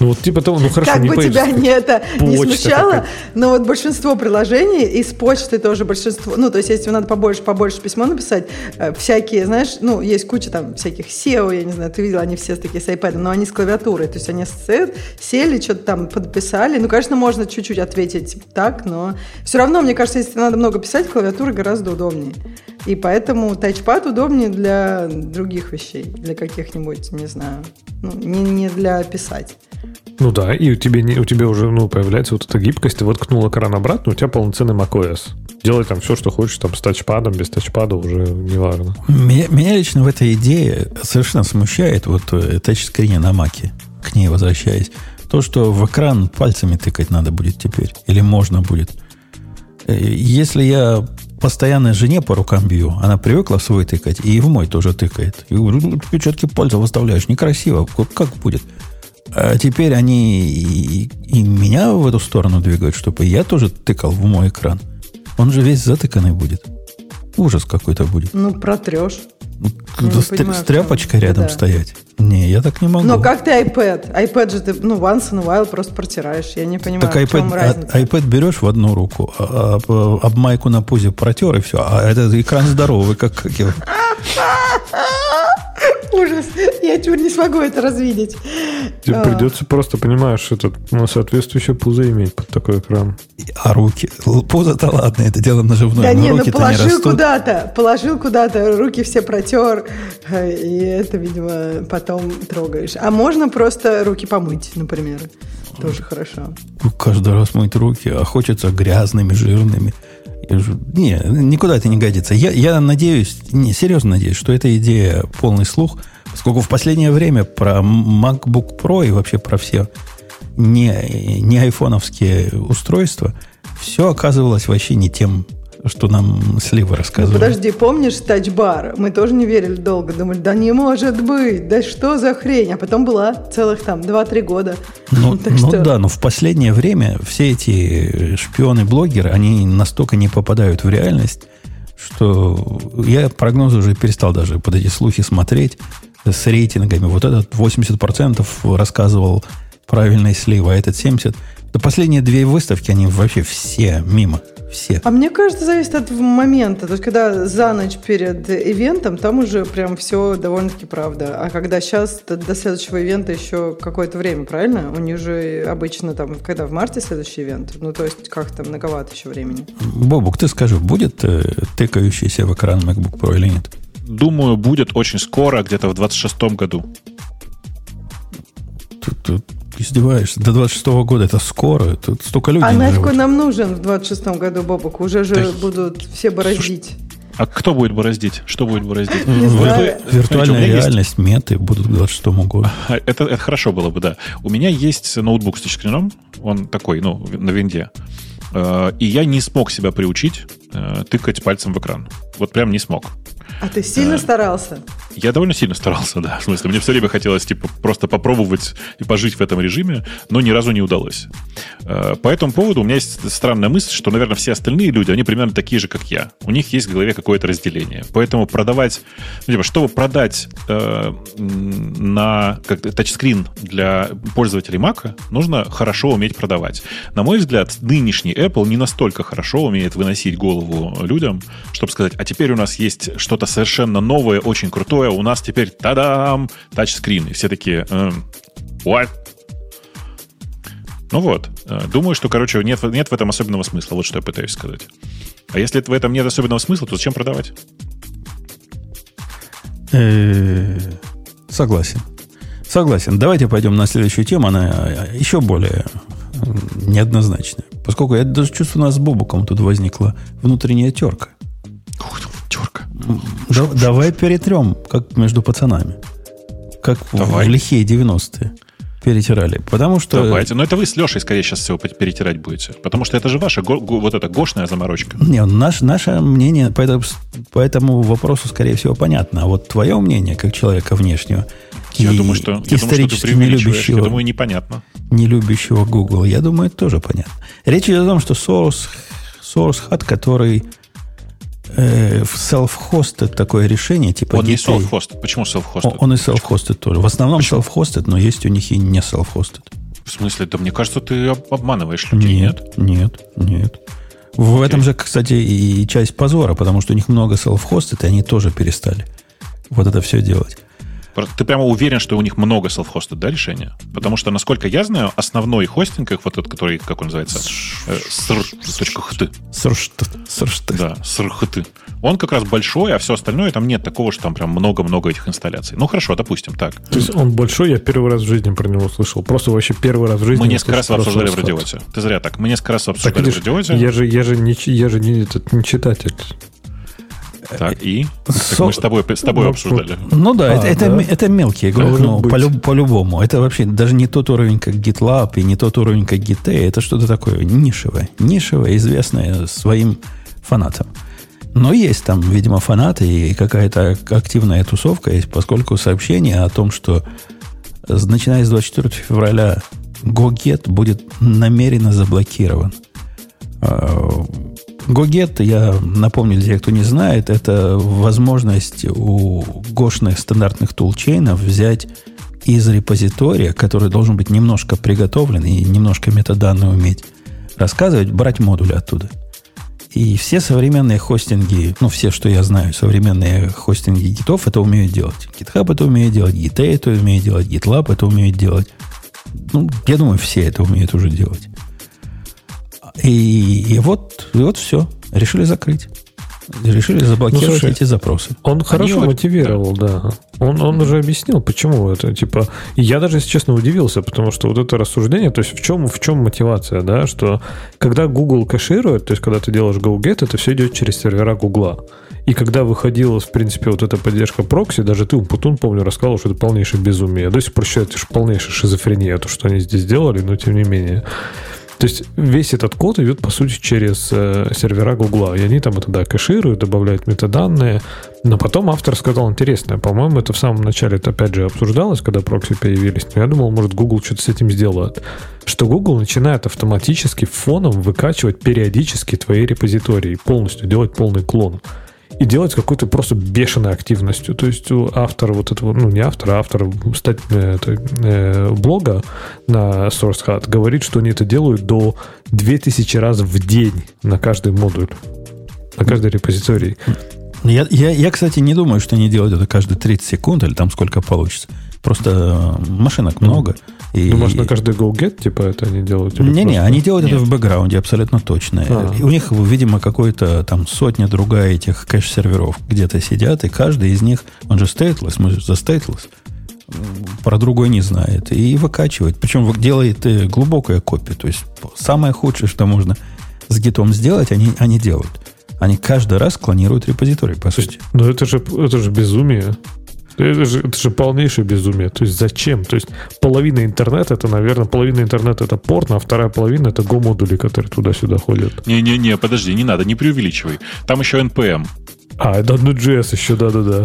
Ну вот типа того, ну хорошо, как не бы тебя не это не смущало, какая-то. но вот большинство приложений и с почты тоже большинство, ну, то есть, если надо побольше, побольше письмо написать, э, всякие, знаешь, ну, есть куча там всяких SEO, я не знаю, ты видела, они все такие с iPad, но они с клавиатурой, то есть, они сели, что-то там подписали, ну, конечно, можно чуть-чуть ответить так, но все равно, мне кажется, если надо много писать, клавиатура гораздо удобнее. И поэтому тачпад удобнее для других вещей, для каких-нибудь, не знаю, ну, не, не для писать. Ну да, и у тебя, не, у тебя уже ну, появляется вот эта гибкость, ты воткнул экран обратно, у тебя полноценный macOS. Делай там все, что хочешь, там с тачпадом, без тачпада, уже не важно. Меня, меня лично в этой идее совершенно смущает вот э, тачскрине на маке, к ней возвращаясь. То, что в экран пальцами тыкать надо будет теперь. Или можно будет. Э, если я постоянно жене по рукам бью, она привыкла свой тыкать, и в мой тоже тыкает. И говорю, ну, отпечатки пальцев выставляешь, некрасиво. Как будет? А теперь они и, и меня в эту сторону двигают, чтобы я тоже тыкал в мой экран. Он же весь затыканный будет. Ужас какой-то будет. Ну, протрешь. Ну, с, понимаю, с тряпочкой рядом да. стоять. Не, я так не могу. Но как ты iPad? iPad же ты, ну, once in a while просто протираешь. Я не понимаю, так iPad, в чем а, разница. iPad берешь в одну руку, а, а, об майку на пузе протер, и все. А этот экран здоровый, как, как его. Ужас. Я теперь не смогу это развидеть. Тебе а. придется просто, понимаешь, этот, ну, соответствующее пузо иметь под такой экран. А руки? Пузо-то ладно, это дело наживное. Да не, ну положил куда-то, положил куда-то, руки все протер, и это, видимо, потом трогаешь. А можно просто руки помыть, например. Тоже хорошо. Каждый раз мыть руки, а хочется грязными, жирными. Не, никуда это не годится. Я, я надеюсь, не, серьезно надеюсь, что эта идея полный слух, поскольку в последнее время про MacBook Pro и вообще про все не, не айфоновские устройства все оказывалось вообще не тем что нам Слива рассказывал. Ну, подожди, помнишь тачбар? Мы тоже не верили долго, думали, да не может быть, да что за хрень? А потом была целых там 2-3 года. Ну, ну что... да, но в последнее время все эти шпионы-блогеры, они настолько не попадают в реальность, что я прогнозы уже перестал даже под эти слухи смотреть с рейтингами. Вот этот 80% рассказывал правильный слив, а этот 70%. Да последние две выставки, они вообще все мимо все. А мне кажется, зависит от момента. То есть, когда за ночь перед ивентом, там уже прям все довольно-таки правда. А когда сейчас до следующего ивента еще какое-то время, правильно? У них же обычно там, когда в марте следующий ивент. Ну, то есть, как то многовато еще времени. Бобук, ты скажи, будет э, тыкающийся в экран MacBook Pro или нет? Думаю, будет очень скоро, где-то в 26 году. Тут, тут издеваешься. До 26 -го года это скоро. Тут столько людей. А нафиг нам нужен в 26 году, Бобок? Уже же да. будут все бороздить. А кто будет бороздить? Что будет бороздить? Не знаю. Виртуальная реальность, есть... меты будут к 26 году. Это, это хорошо было бы, да. У меня есть ноутбук с тачскрином. Он такой, ну, на винде. Э, и я не смог себя приучить э, тыкать пальцем в экран. Вот прям не смог. А ты сильно а, старался? Я довольно сильно старался, да. В смысле, мне все время хотелось типа просто попробовать и пожить в этом режиме, но ни разу не удалось. А, по этому поводу у меня есть странная мысль, что, наверное, все остальные люди, они примерно такие же, как я. У них есть в голове какое-то разделение. Поэтому продавать, ну, типа, чтобы продать э, на как тачскрин для пользователей Mac, нужно хорошо уметь продавать. На мой взгляд, нынешний Apple не настолько хорошо умеет выносить голову людям, чтобы сказать, а теперь у нас есть что-то совершенно новое, очень крутое, у нас теперь, тадам, тачскрин. И все такие, эм, what? Ну вот, э, думаю, что, короче, нет, нет в этом особенного смысла, вот что я пытаюсь сказать. А если в этом нет особенного смысла, то зачем продавать? Э, согласен. Согласен. Давайте пойдем на следующую тему. Она еще более неоднозначная. Поскольку я даже чувствую, у нас с Бобуком тут возникла внутренняя терка. Терка. Да, давай перетрем, как между пацанами. Как давай. в лихие 90-е перетирали. Потому что... Давайте. Но это вы с Лешей, скорее, сейчас всего перетирать будете. Потому что это же ваша го- го- вот эта гошная заморочка. Не, наш, наше мнение по, этому, по этому вопросу, скорее всего, понятно. А вот твое мнение, как человека внешнего, я и думаю, что, я думаю, что ты не любящего, я думаю, непонятно. Не любящего Google, я думаю, это тоже понятно. Речь идет о том, что Source, Source Hut, который self-hosted такое решение, типа Он детей. не self-hosted. Почему self-hosted? Он, он и self-hosted тоже. В основном Почему? self-hosted, но есть у них и не self-hosted. В смысле? Да мне кажется, ты обманываешь людей, нет? Нет, нет, нет. В okay. этом же, кстати, и часть позора, потому что у них много self-hosted, и они тоже перестали вот это все делать. Ты прямо уверен, что у них много self-hosted, да, решения? Потому что, насколько я знаю, основной хостинг их, вот этот, который, как он называется, sr.ht. Sr.ht. Да, sr.ht. Он как раз большой, а все остальное, там нет такого, что там прям много-много этих инсталляций. Ну, хорошо, допустим, так. То есть он большой, я первый раз в жизни про него слышал. Просто вообще первый раз в жизни. Мы несколько раз обсуждали в радиоте. Ты зря так. Мы несколько раз обсуждали в радиоте. Я же, я же не, я же не, этот, не читатель. Так, и? Со- Так мы с тобой, с тобой Ну, обсуждали. Ну да, А, это, это, да? это Может но быть. по- по-любому. Это вообще даже не тот уровень, как GitLab, и не тот уровень, как Git. Это что-то такое нишевое. Нишевое, известное своим фанатам. Но есть там, видимо, фанаты и какая-то активная тусовка есть, поскольку сообщение о том, что начиная с 24 февраля GoGet будет намеренно заблокирован. GoGet, я напомню для тех, кто не знает, это возможность у гошных стандартных тулчейнов взять из репозитория, который должен быть немножко приготовлен и немножко метаданные уметь рассказывать, брать модули оттуда. И все современные хостинги, ну, все, что я знаю, современные хостинги гитов это умеют делать. GitHub это умеет делать, Git это умеет делать, GitLab это умеет делать. Ну, я думаю, все это умеют уже делать. И, и вот, и вот все. Решили закрыть. Решили заблокировать Ну, слушай, эти запросы. Он хорошо вот- мотивировал, да. Он, он уже объяснил, почему это. Типа, я даже, если честно, удивился, потому что вот это рассуждение, то есть в чем, в чем мотивация, да, что когда Google кэширует, то есть когда ты делаешь GoGet, это все идет через сервера Google. И когда выходила, в принципе, вот эта поддержка прокси, даже ты, Путун, помню, рассказывал, что это полнейшее безумие. Сих пор считаю, это же полнейшая шизофрения, то, что они здесь сделали, но тем не менее. То есть весь этот код идет, по сути, через э, сервера Гугла. И они там это, да, кэшируют, добавляют метаданные. Но потом автор сказал интересное. По-моему, это в самом начале, это опять же обсуждалось, когда прокси появились. Но я думал, может, Google что-то с этим сделает. Что Google начинает автоматически фоном выкачивать периодически твои репозитории. Полностью делать полный клон и делать какой-то просто бешеной активностью. То есть у автора вот этого, ну не автора, а автор стать, это, э, блога на SourceHut говорит, что они это делают до 2000 раз в день на каждый модуль, на каждый репозиторий. Я, я, я, кстати, не думаю, что они делают это каждые 30 секунд или там сколько получится. Просто машинок много. И... Думаешь, на каждый GoGet, типа, это они делают? Не-не, просто- они делают это Нет. в бэкграунде, абсолютно точно. А. И у них, видимо, какой-то там сотня другая этих кэш-серверов где-то сидят, и каждый из них, он же stateless, мы же за stateless, м, про другой не знает. И выкачивает. Причем делает э, глубокую копию. То есть самое худшее, что можно с гитом сделать, они, они делают. Они каждый раз клонируют репозиторий, по сути. Ну это же, это же безумие. Это же, это же полнейшее безумие. То есть зачем? То есть половина интернета это, наверное, половина интернета это порно, а вторая половина это го-модули, которые туда-сюда ходят. Не-не-не, подожди, не надо, не преувеличивай. Там еще NPM. А, это Node.js еще, да-да-да.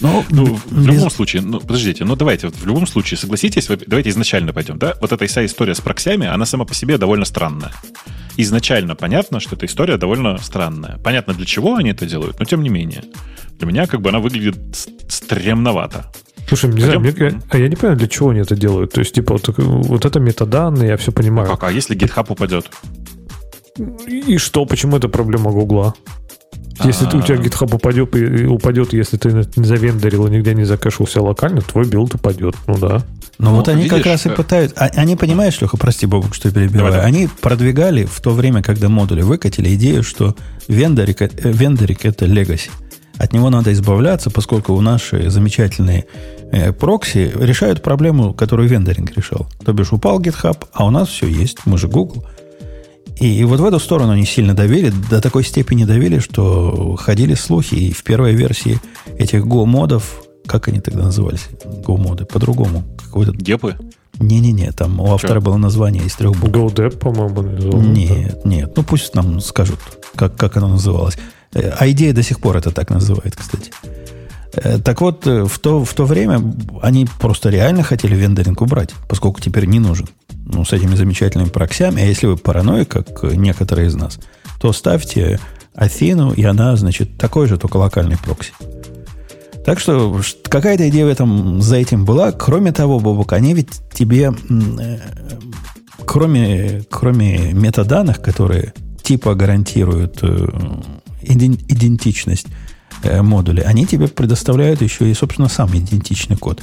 Ну, Ну, в без- любом случае, ну, подождите, ну давайте, вот в любом случае, согласитесь, давайте изначально пойдем, да? Вот эта вся история с проксями, она сама по себе довольно странная. Изначально понятно, что эта история довольно странная. Понятно, для чего они это делают, но тем не менее. Для меня как бы она выглядит стремновато. Слушай, не знаю, мне- а я не понимаю, для чего они это делают. То есть, типа, вот, вот это метаданные, я все понимаю. Как? А если GitHub упадет? И что, почему это проблема Гугла? Если ты- у тебя А. GitHub упадет, и- упадет, если ты не завендорил и нигде не закэшился локально, твой build упадет. Ну да. Ну, Ну, вот они как видишь, раз и э, пытаются... а- Они, понимаешь, Леха, прости, Бобук, что я перебиваю. Давай, давай. Они продвигали в то время, когда модули выкатили, идею, что vendoring, э, vendoring это legacy. От него надо избавляться, поскольку у наши замечательные э, прокси решают проблему, которую vendoring решал. То бишь упал GitHub, а у нас все есть, мы же Google. И, и вот в эту сторону они сильно давили, до такой степени давили, что ходили слухи, и в первой версии этих Go-модов, как они тогда назывались, Go-моды, по-другому, какой-то Гепы? не-не-не, там у автора Чё? было название из трех букв. GoDep, по-моему, называл. Нет, нет. Ну пусть нам скажут, как, как оно называлось. Э, А идея до сих пор это так называет, кстати. Э, Так вот, э, в то, в то время они просто реально хотели вендоринг убрать, поскольку теперь не нужен. Ну, с этими замечательными проксями. А если вы параноик, как некоторые из нас, то ставьте Афину, и она, значит, такой же, только локальный прокси. Так что какая-то идея в этом, за этим была. Кроме того, Бобок, они ведь тебе, э, кроме, кроме метаданных, которые типа гарантируют э, иден- идентичность э, модуля, они тебе предоставляют еще и, собственно, сам идентичный код.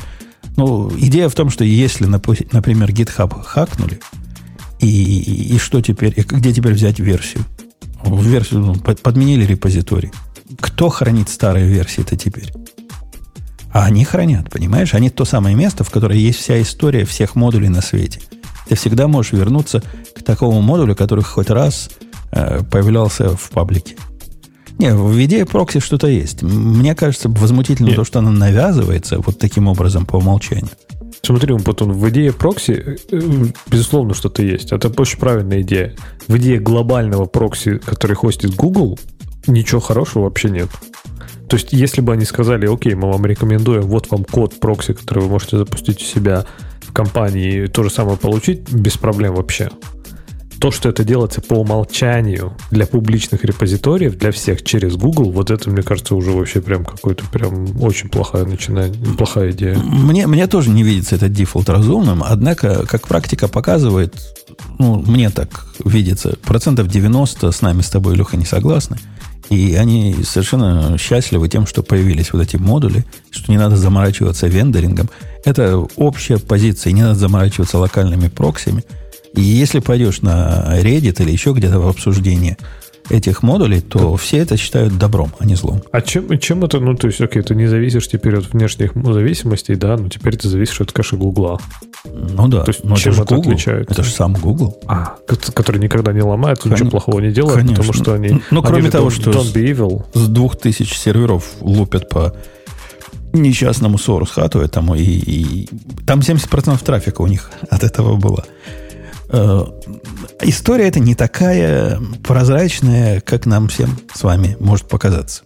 Ну, идея в том, что если, например, GitHub хакнули, и, и, что теперь, и где теперь взять версию? В версию ну, под- подменили репозиторий. Кто хранит старые версии-то теперь? А они хранят, понимаешь? Они то самое место, в которое есть вся история всех модулей на свете. Ты всегда можешь вернуться к такому модулю, который хоть раз э, появлялся в паблике. Не, в идее прокси что-то есть. Мне кажется, возмутительно Нет. то, что она навязывается вот таким образом по умолчанию. Смотри, потом в идее прокси, э, безусловно, что-то есть. Это очень правильная идея. В идее глобального прокси, который хостит Google, ничего хорошего вообще нет. То есть, если бы они сказали, окей, мы вам рекомендуем, вот вам код прокси, который вы можете запустить у себя в компании, то же самое получить, без проблем вообще. То, что это делается по умолчанию для публичных репозиториев, для всех через Google, вот это, мне кажется, уже вообще прям какой-то прям очень плохая начинание, плохая идея. Мне, мне тоже не видится этот дефолт разумным, однако, как практика показывает, ну, мне так видится, процентов 90 с нами с тобой, Леха, не согласны. И они совершенно счастливы тем, что появились вот эти модули, что не надо заморачиваться вендорингом. Это общая позиция, не надо заморачиваться локальными проксиями. И если пойдешь на Reddit или еще где-то в обсуждение этих модулей, то все это считают добром, а не злом. А чем, чем это, ну, то есть, окей, ты не зависишь теперь от внешних зависимостей, да, но теперь ты зависишь от кэша Гугла. Ну да, То есть но чем это Google. отличается? Это же сам Google. А, ко- который никогда не ломается, Конечно. ничего плохого не делает, Конечно. потому что они... Ну, они кроме же того, don't- что- Don't be evil. с двух тысяч серверов лупят по несчастному Сорус хату этому, и, и там 70% трафика у них от этого было. Э, История эта не такая прозрачная, как нам всем с вами может показаться.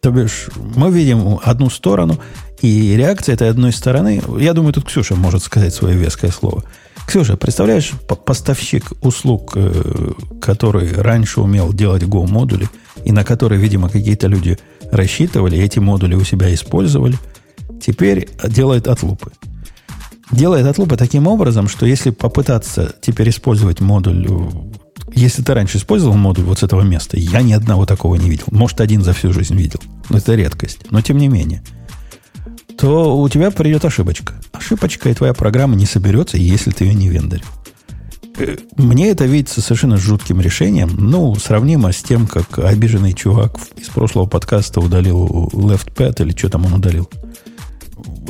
То бишь, мы видим одну сторону, и реакция этой одной стороны, я думаю, тут Ксюша может сказать свое веское слово. Ксюша, представляешь, по- поставщик услуг, э, который раньше умел делать Go-модули, и на которые, видимо, какие-то люди рассчитывали, эти модули у себя использовали, теперь делает отлупы. Делает отлупы таким образом, что если попытаться теперь использовать модуль, э, если ты раньше использовал модуль вот с этого места, я ни одного такого не видел. Может, один за всю жизнь видел. Но это редкость. Но тем не менее то у тебя придет ошибочка. Ошибочка, и твоя программа не соберется, если ты ее не вендорил. Э, Мне это видится совершенно жутким решением. Ну, сравнимо с тем, как обиженный чувак из прошлого подкаста удалил LeftPad или что там он удалил.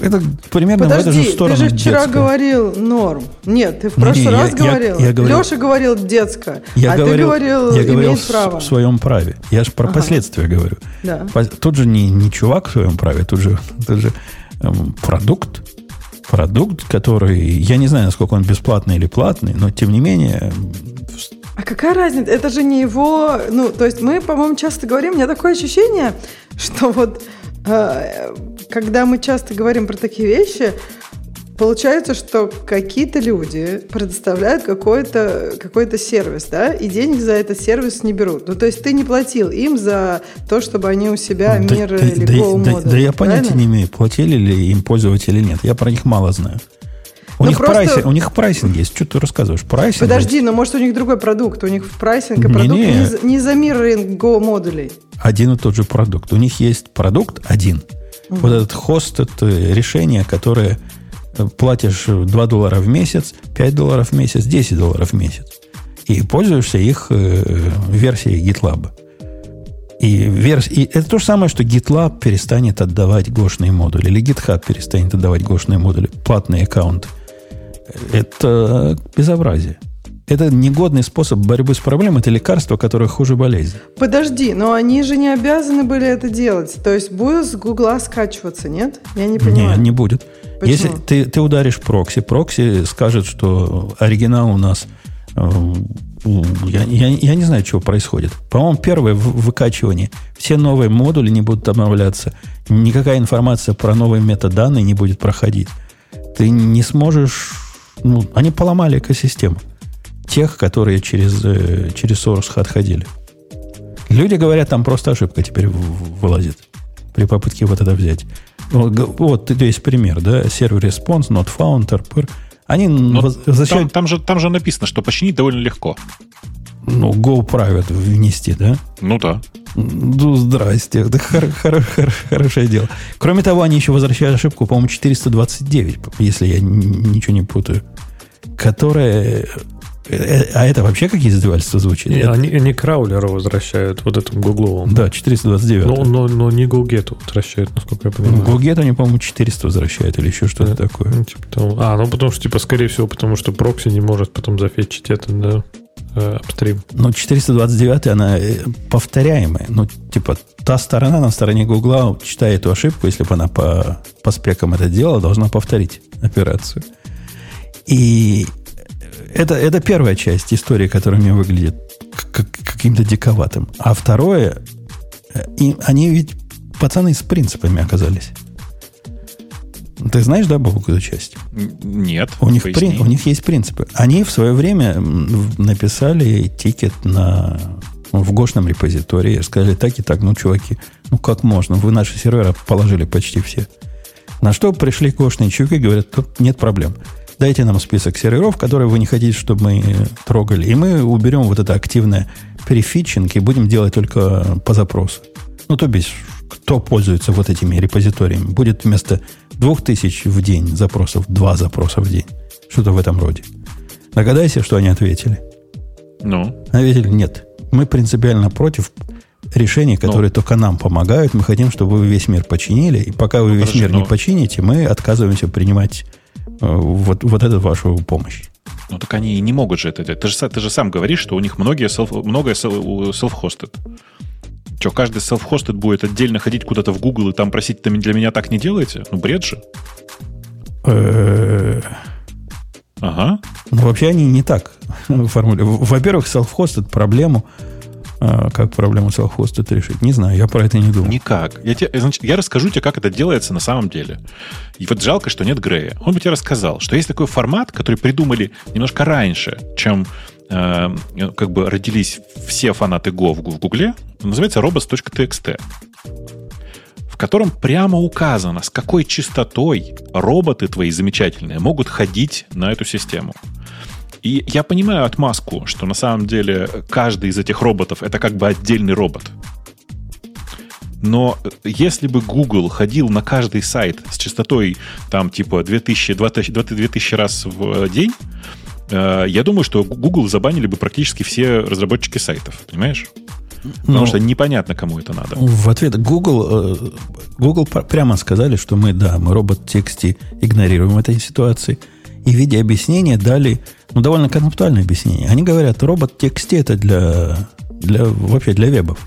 Это примерно в эту Подожди, же сторону ты же вчера детская. говорил норм. Нет, ты в прошлый не, раз я- говорил. я говорил- Леша говорил детско. Я а говорил, ты говорил, я говорил право. в своем праве. Я же про Ага. последствия говорю. Да. Тут же не, не чувак в своем праве, тут же, тут же эм, продукт, продукт, который, я не знаю, насколько он бесплатный или платный, но тем не менее, А какая разница? Это же не его... Ну, то есть мы, по-моему, часто говорим, у меня такое ощущение, что вот когда мы часто говорим про такие вещи, получается, что какие-то люди предоставляют какой-то какой сервис, да, и денег за этот сервис не берут. Ну, то есть ты не платил им за то, чтобы они у себя мир да- или да- да- да я понятия не имею, платили ли им пользователи или нет. Я про них мало знаю. У, Ну, них, просто- pricing, у них pricing есть. Что ты рассказываешь? Pricing Подожди, но может у них другой продукт, у них pricing и продукт Не-не. не, за- не за mirroring Go модулей. один и тот же продукт. У них есть продукт один. Вот этот хост, это решение, которое э, платишь 2 доллара в месяц, 5 долларов в месяц, 10 долларов в месяц. И пользуешься их э, версией GitLab. И, верс... и это то же самое, что GitLab перестанет отдавать гошные модули, или GitHub перестанет отдавать гошные модули, платные аккаунты. Это безобразие. Это негодный способ борьбы с проблемой, это лекарство, которое хуже болезни. Подожди, но они же не обязаны были это делать. То есть будет с Гугла скачиваться, нет? Я не Не, понимаю. не будет. Почему? Если ты, ты ударишь прокси, прокси скажет, что оригинал у нас... э, Я, я, я не знаю, что происходит. По-моему, первое в- выкачивание. Все новые модули не будут обновляться. Никакая информация про новые метаданные не будет проходить. Ты не сможешь... Ну, они поломали экосистему. Тех, которые через, э, через Source Hub ходили. Люди говорят, там просто ошибка теперь вылазит при попытке вот это взять. Вот, вот есть пример, да, сервер response, not found, RPR. Они Но воз- там, возвращают, там же, там же написано, что починить довольно легко. Ну, Go private внести, да? Ну да. Ну, здрасте, это хор- хор- хор- хорошее дело. Кроме того, они еще возвращают ошибку, по-моему, 429, если я н- ничего не путаю, которая... э, А это вообще как издевательство звучит? И Это- они, они краулера возвращают вот этому гугловому. Да, 429. Но, но, но не GoGet возвращают, насколько я понимаю. Гугет они, по-моему, 400 возвращают или еще что-то такое. Ну, типа того. А, ну потому что, типа, скорее всего, потому что прокси не может потом зафетчить это, да. Э, апстрим. Ну, 429 она э, повторяемая. Ну, типа, та сторона на стороне Гугла, читая эту ошибку, если бы она по, по спекам это делала, должна повторить операцию. И это, это первая часть истории, которая мне выглядит как, каким-то диковатым. А второе, э, и, они ведь пацаны с принципами оказались. Ты знаешь, да, Бобок, эту часть? Нет. У них, при, у них есть принципы. Они в свое время написали тикет на, в гошном репозитории. Сказали так и так, ну, чуваки, ну как можно? Вы наши сервера положили почти все. На что пришли гошные чуваки и говорят, тут нет проблем. Дайте нам список серверов, которые вы не хотите, чтобы мы трогали. И мы уберем вот это активное перефитчинг и будем делать только по запросу. Ну, то бишь, кто пользуется вот этими репозиториями, будет вместо 2000 в день запросов, два запроса в день. Что-то в этом роде. Догадайся, что они ответили. Ну? Ответили, нет. Мы принципиально против решений, которые ну. только нам помогают. Мы хотим, чтобы вы весь мир починили. И пока вы ну, весь мир ну. не почините, мы отказываемся принимать э, вот, вот эту вашу помощь. Ну так они и не могут же это делать. Ты же, ты же сам говоришь, что у них многие self, многое self-hosted. Что, каждый self-hosted будет отдельно ходить куда-то в Google и там просить, там для меня так не делаете? Ну, бред же. Ага. Ну, вообще они не так формулируют. Во-первых, self-hosted проблему а, как проблему self-hosted решить? Не знаю, я про это не думал. Никак. Я, тебе, значит, я расскажу тебе, как это делается на самом деле. И вот жалко, что нет Грея. Он бы тебе рассказал, что есть такой формат, который придумали немножко раньше, чем э, как бы родились все фанаты Go в, в Гугле. Называется robots.txt в котором прямо указано, с какой частотой роботы твои замечательные могут ходить на эту систему. И я понимаю отмазку, что на самом деле каждый из этих роботов это как бы отдельный робот. Но если бы Google ходил на каждый сайт с частотой там типа 2000, 2000, 2000 раз в день, э, я думаю, что Google забанили бы практически все разработчики сайтов, понимаешь? Потому ну, что непонятно, кому это надо. В ответ Google, э, Google прямо сказали, что мы, да, мы робот TXT игнорируем в этой ситуации. И в виде объяснения дали ну, довольно концептуальное объяснение. Они говорят, робот TXT это для, для вообще для вебов.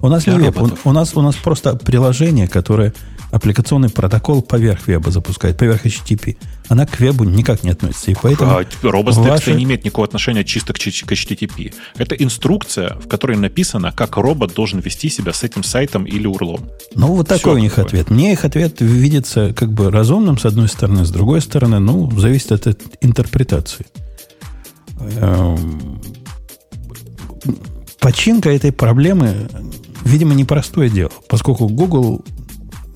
У нас для не веб, у, у, нас, у нас просто приложение, которое аппликационный протокол поверх веба запускает, поверх HTTP. Она к вебу никак не относится. И поэтому а, робот ваши... не имеет никакого отношения чисто к, к HTTP. Это инструкция, в которой написано, как робот должен вести себя с этим сайтом или урлом. Ну, вот такой Все у них такое. ответ. Мне их ответ видится как бы разумным, с одной стороны, с другой стороны, ну, зависит от интерпретации. Эм, починка этой проблемы, видимо, непростое дело, поскольку Google,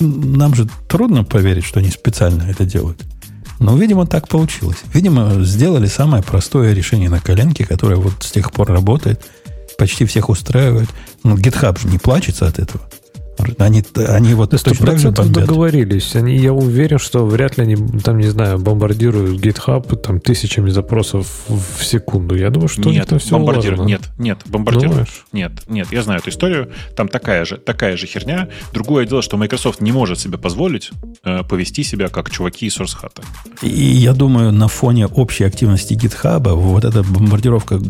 нам же трудно поверить, что они специально это делают. Но, видимо, так получилось. Видимо, сделали самое простое решение на коленке, которое вот с тех пор работает, почти всех устраивает. Но GitHub же не плачется от этого. Они, они вот сто процентов договорились. Они, я уверен, что вряд ли они там, не знаю, бомбардируют GitHub там тысячами запросов в секунду. Я думаю, что нет, все бомбардируют. Нет, нет, бомбардируют. Думаешь? Нет, нет, я знаю эту историю. Там такая же, такая же херня. Другое дело, что Microsoft не может себе позволить э, повести себя как чуваки из SourceHat. И я думаю, на фоне общей активности GitHub вот эта бомбардировка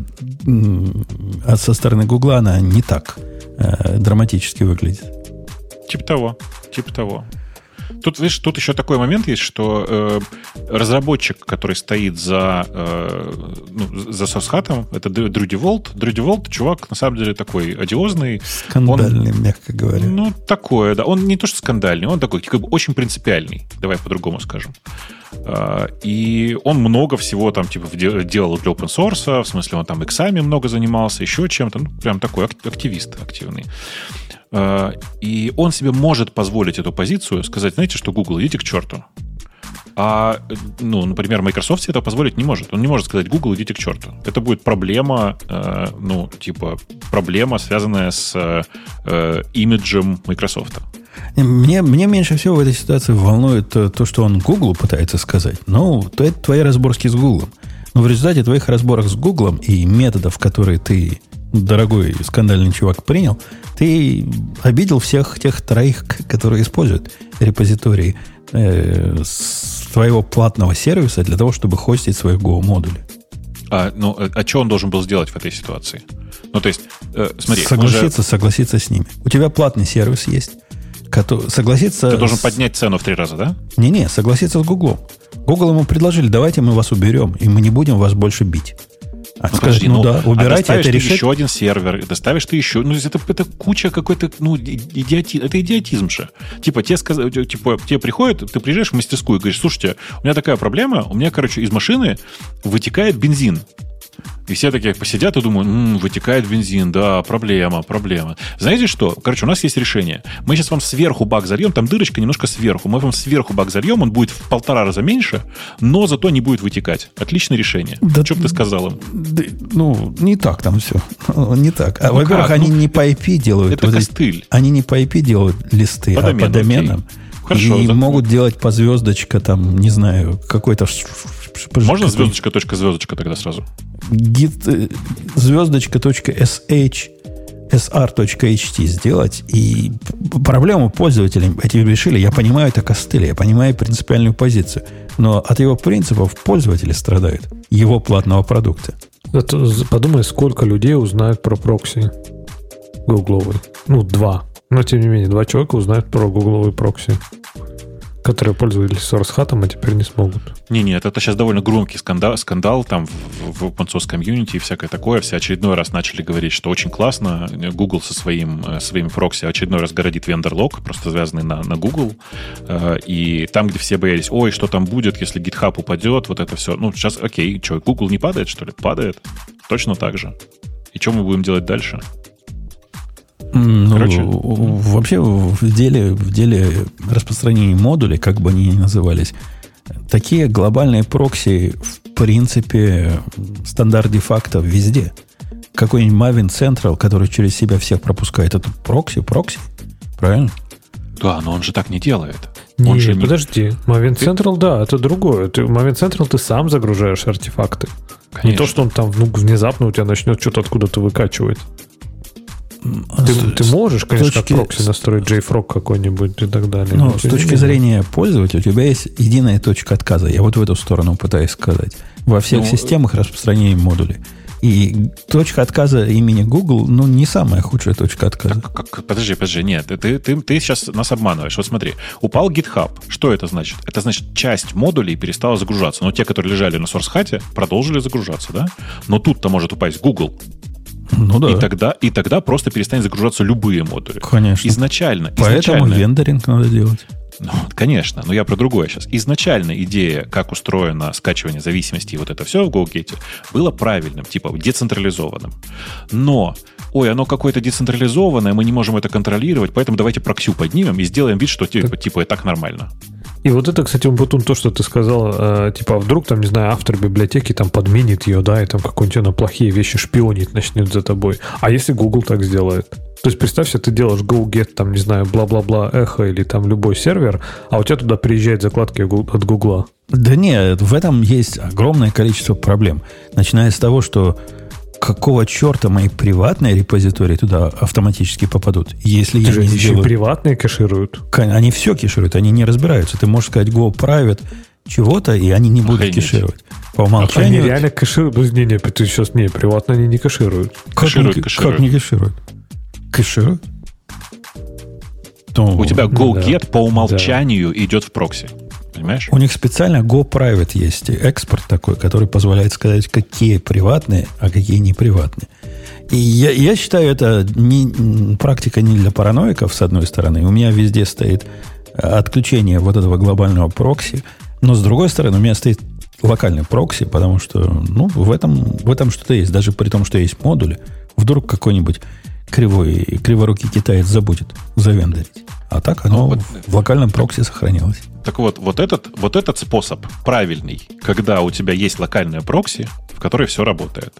со стороны Гугла, она не так э, драматически выглядит. Типа того, типа того. Тут, видишь, тут еще такой момент есть, что э, разработчик, который стоит за, э, ну, за сосхатом, это Дрюди Волт. Дрюди Волт, чувак, на самом деле, такой одиозный. Скандальный, он, мягко говоря. Ну, такое, да. Он не то, что скандальный, он такой, как бы, очень принципиальный. Давай по-другому скажем. Э, и он много всего там, типа, делал для open source, в смысле, он там иксами много занимался, еще чем-то. Ну, прям такой активист активный. Э, и он себе может позволить эту позицию, сказать, знаете что, Google, идите к черту. А, ну, например, Microsoft себе это позволить не может. Он не может сказать Google, идите к черту. Это будет проблема, э, ну, типа, проблема, связанная с э, имиджем Microsoft. Мне, мне меньше всего в этой ситуации волнует то, то, что он Google пытается сказать. Ну, то это твои разборки с Google. Но в результате твоих разборок с Google и методов, которые ты дорогой скандальный чувак принял, ты обидел всех тех троих, которые используют репозитории э, своего платного сервиса для того, чтобы хостить свои Go-модули. А, ну, а, а что он должен был сделать в этой ситуации? Ну, то есть, э, смотри. Согласиться, же... согласиться с ними. У тебя платный сервис есть. Который, согласиться... Ты должен с... поднять цену в три раза, да? Не-не, согласиться с Гуглом. Google ему предложили, давайте мы вас уберем, и мы не будем вас больше бить. А ну, сказать, ну, ну да, убирайте, а это решить. еще один сервер, доставишь ты еще, ну это, это куча какой-то, ну идиоти, это идиотизм же. Типа тебе сказали, типа тебе приходит, ты приезжаешь в мастерскую и говоришь, слушайте, у меня такая проблема, у меня, короче, из машины вытекает бензин. И все такие посидят и думают, м-м, вытекает бензин, да, проблема, проблема. Знаете что? Короче, у нас есть решение. Мы сейчас вам сверху бак зальем, там дырочка немножко сверху. Мы вам сверху бак зальем, он будет в полтора раза меньше, но зато не будет вытекать. Отличное решение. Да, что бы ты сказал им? Да, ну, не так там все. Не так. А, ну во-первых, они ну, не по IP делают. Это вот костыль. Они не по IP делают листы, по а домену, по доменам. Хорошо, и за... могут делать по звездочка, там, не знаю, какой-то... Можно звездочка, точка, звездочка тогда сразу? Git, э, звездочка.sh sr.ht сделать, и проблему пользователей эти решили. Я понимаю, это костыль, я понимаю принципиальную позицию, но от его принципов пользователи страдают, его платного продукта. Это, подумай, сколько людей узнают про прокси гугловый. Ну, два. Но, тем не менее, два человека узнают про гугловый прокси которые пользовались Source Hat, а теперь не смогут. Не, нет, это сейчас довольно громкий скандал, скандал там в, в open source комьюнити и всякое такое. Все очередной раз начали говорить, что очень классно. Google со своим, э, своими прокси очередной раз городит вендор-лог, просто связанный на, на Google. Э, и там, где все боялись, ой, что там будет, если GitHub упадет, вот это все. Ну, сейчас, окей, что, Google не падает, что ли? Падает. Точно так же. И что мы будем делать дальше? Ну, Короче. вообще в деле, в деле распространения модулей, как бы они ни назывались, такие глобальные прокси, в принципе, стандарт де-факто везде. Какой-нибудь Maven Central, который через себя всех пропускает, это прокси, прокси, правильно? Да, но он же так не делает. Не, он же не... подожди. Maven Central, да, это другое. Ты, Maven Central ты сам загружаешь артефакты. Конечно. Не то, что он там ну, внезапно у тебя начнет что-то откуда-то выкачивать. Ты, с, ты можешь, конечно, точки, как прокси настроить JFrog какой-нибудь и так далее. Но, но с точки зрения пользователя у тебя есть единая точка отказа. Я вот в эту сторону пытаюсь сказать. Во всех ну, системах распространения модулей. И точка отказа имени Google, ну, не самая худшая точка отказа. Как, как, подожди, подожди, нет, ты, ты, ты сейчас нас обманываешь. Вот смотри, упал GitHub. Что это значит? Это значит, часть модулей перестала загружаться. Но те, которые лежали на SourceHat, продолжили загружаться, да? Но тут-то может упасть Google. Ну да. И тогда, и тогда просто перестанет загружаться любые модули. Конечно. Изначально. Поэтому изначально, вендоринг надо делать. Ну, конечно, но я про другое сейчас. Изначально идея, как устроено скачивание зависимости и вот это все в GoGate, было правильным, типа децентрализованным. Но, ой, оно какое-то децентрализованное, мы не можем это контролировать, поэтому давайте проксю поднимем и сделаем вид, что типа, типа и так нормально. И вот это, кстати, Умпутун, то, что ты сказал, э, типа, а вдруг там, не знаю, автор библиотеки там подменит ее, да, и там какой-нибудь на плохие вещи шпионить начнет за тобой. А если Google так сделает? То есть представь себе, ты делаешь GoGet, там, не знаю, бла-бла-бла, эхо или там любой сервер, а у тебя туда приезжают закладки от Гугла. Да нет, в этом есть огромное количество проблем. Начиная с того, что какого черта мои приватные репозитории туда автоматически попадут, если Ты я не еще сделаю... приватные кэшируют? Они все кэшируют, они не разбираются. Ты можешь сказать Go private чего-то, и они не будут Охренеть. кэшировать. По умолчанию... Они реально кэшируют. Не, не, ты сейчас не, приватно они не кэшируют. Как, кэшируют, не, кэшируют. как не кэшируют? Кэшируют? То, У тебя GoGet да. по умолчанию да. идет в прокси. Понимаешь? У них специально Go Private есть экспорт такой, который позволяет сказать, какие приватные, а какие не приватные. И я, я считаю, это не, практика не для параноиков, с одной стороны. У меня везде стоит отключение вот этого глобального прокси. Но с другой стороны, у меня стоит локальный прокси, потому что ну, в этом, в этом что-то есть. Даже при том, что есть модули, вдруг какой-нибудь кривой, криворукий китаец забудет завендорить. А так оно ну, вот, в локальном прокси сохранилось. Так вот, вот этот, вот этот способ правильный, когда у тебя есть локальная прокси, в которой все работает.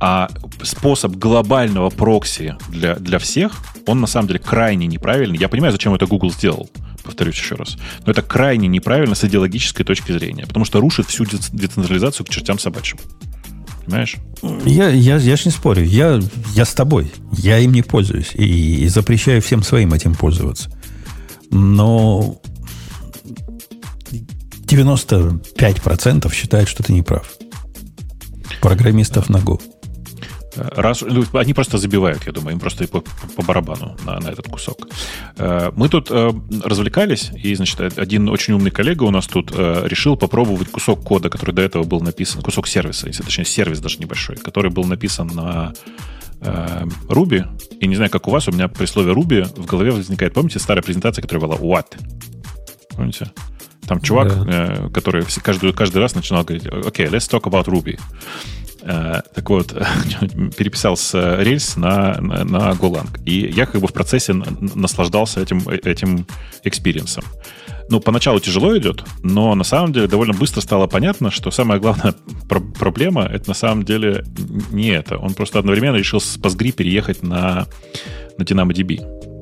А способ глобального прокси для, для всех, он на самом деле крайне неправильный. Я понимаю, зачем это Google сделал, повторюсь еще раз. Но это крайне неправильно с идеологической точки зрения, потому что рушит всю децентрализацию к чертям собачьим. Понимаешь? Я, я, я ж не спорю. Я, я с тобой. Я им не пользуюсь. И, и запрещаю всем своим этим пользоваться. Но 95% считают, что ты не прав. Программистов на Go. Раз, ну, они просто забивают, я думаю, им просто по, по барабану на, на этот кусок. Э, мы тут э, развлекались, и, значит, один очень умный коллега у нас тут э, решил попробовать кусок кода, который до этого был написан, кусок сервиса, если точнее сервис даже небольшой, который был написан на Ruby, и не знаю, как у вас, у меня при слове Ruby в голове возникает, помните, старая презентация, которая была What? Помните? Там чувак, да. который каждый, каждый раз начинал говорить, окей, okay, let's talk about Ruby. Э, так вот, переписал с Rails на, на, на Golang. И я как бы в процессе наслаждался этим, этим experience ом. Ну, поначалу тяжело идет, но на самом деле довольно быстро стало понятно, что самая главная про- проблема это на самом деле не это. Он просто одновременно решил с Postgre переехать на, на DynamoDB.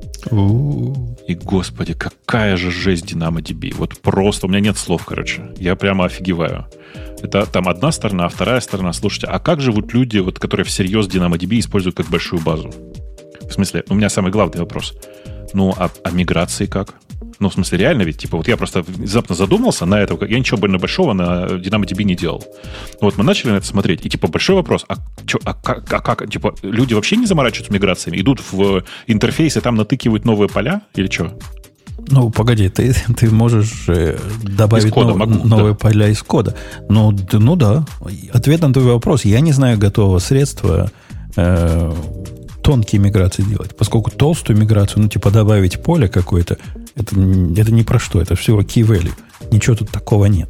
И, господи, какая же жесть DynamoDB. Вот просто, у меня нет слов, короче. Я прямо офигеваю. Это там одна сторона, а вторая сторона. Слушайте, а как живут люди, вот, которые всерьез DynamoDB используют как большую базу? В смысле, у меня самый главный вопрос. Ну, а, а миграции как? Ну, в смысле, реально ведь, типа, вот я просто внезапно задумался на это, я ничего больно большого на DynamoDB не делал. Вот мы начали на это смотреть, и, типа, большой вопрос, а, чё, а, как, а как, типа, люди вообще не заморачиваются миграциями? Идут в интерфейс и там натыкивают новые поля или что? Ну, погоди, ты, ты можешь э, добавить кода, нов, могу, новые да. поля из кода. Ну, ну да. Ответ на твой вопрос. Я не знаю готового средства э, тонкие миграции делать. Поскольку толстую миграцию, ну, типа добавить поле какое-то, это, это не про что, это всего key value. Ничего тут такого нет.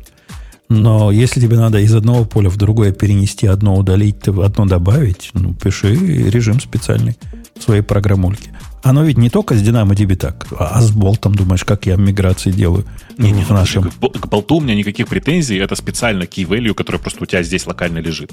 Но если тебе надо из одного поля в другое перенести, одно удалить, одно добавить, ну, пиши режим специальный в своей программульке. Оно ведь не только с DynamoDB так, а с болтом, думаешь, как я миграции делаю не, не, в ну, нашем... К болту у меня никаких претензий, это специально key value, который просто у тебя здесь локально лежит.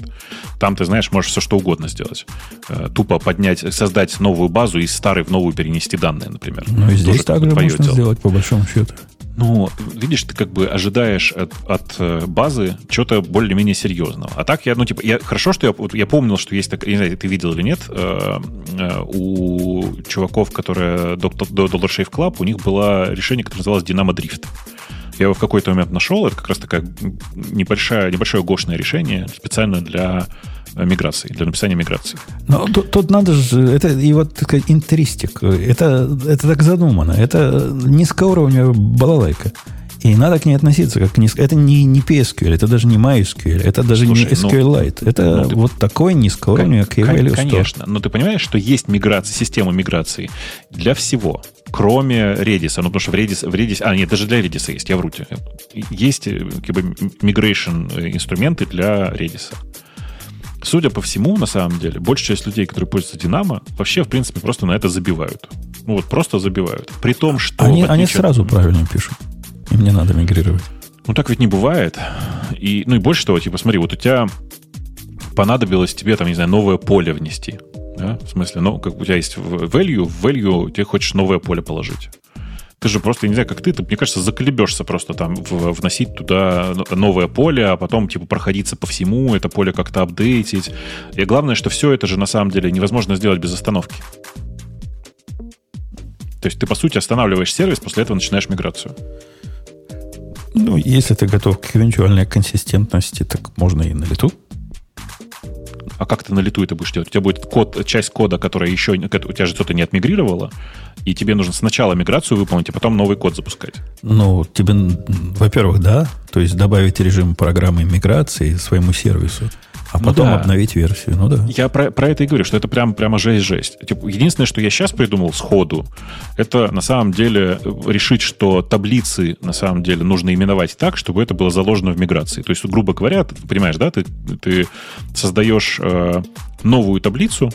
Там ты, знаешь, можешь все что угодно сделать. Э, тупо поднять, создать новую базу и из старой в новую перенести данные, например. Ну и здесь также можно дело. сделать, по большому счету. Ну, видишь, ты как бы ожидаешь от, от э, базы чего-то более-менее серьезного. А так я, ну, типа, я, хорошо, что я, я помнил, что есть так, не знаю, ты видел или нет, э, э, у чуваков, которые до Dollar Shave Club, у них было решение, которое называлось Dynamo Drift. Я его в какой-то момент нашел, это как раз такая небольшая, небольшое гошное решение специально для миграции, для написания миграции. Но тут, тут надо же, это и вот такая интеристик, это, это так задумано, это низкоуровневая балалайка. И надо к ней относиться как к низко. Это не, не PSQL, это даже не MySQL, это даже Слушай, не SQLite. Ну, это ну, ты, вот такой низкоуровневый key value Конечно, но ты понимаешь, что есть миграция, система миграции для всего, кроме Redis. Ну, потому что в Redis, в Redis... А, нет, даже для Redis есть, я вру тебе. Есть э, как бы migration э, инструменты для Redis. Судя по всему, на самом деле, большая часть людей, которые пользуются Динамо, вообще, в принципе, просто на это забивают. Ну вот просто забивают. При том, что... Они, они сразу правильно пишут. Им не надо мигрировать. Ну так ведь не бывает. И, ну и больше того, типа, смотри, вот у тебя понадобилось тебе, там, не знаю, новое поле внести. Да? В смысле, ну, как у тебя есть value, в value ты хочешь новое поле положить. Ты же просто, не знаю, как ты, ты, мне кажется, заколебешься просто там в, вносить туда новое поле, а потом, типа, проходиться по всему, это поле как-то апдейтить. И главное, что все это же на самом деле невозможно сделать без остановки. То есть ты, по сути, останавливаешь сервис, после этого начинаешь миграцию. Ну, если ты готов к эвентуальной консистентности, так можно и на лету. А как ты на лету это будешь делать? У тебя будет код, часть кода, которая еще... У тебя же что-то не отмигрировало, и тебе нужно сначала миграцию выполнить, а потом новый код запускать. Ну, тебе, во-первых, да, то есть добавить режим программы миграции своему сервису. А ну потом да. обновить версию, ну да. Я про, про это и говорю, что это прям, прямо жесть-жесть. Типа, единственное, что я сейчас придумал сходу, это на самом деле решить, что таблицы на самом деле нужно именовать так, чтобы это было заложено в миграции. То есть, грубо говоря, ты понимаешь, да, ты, ты создаешь э, новую таблицу,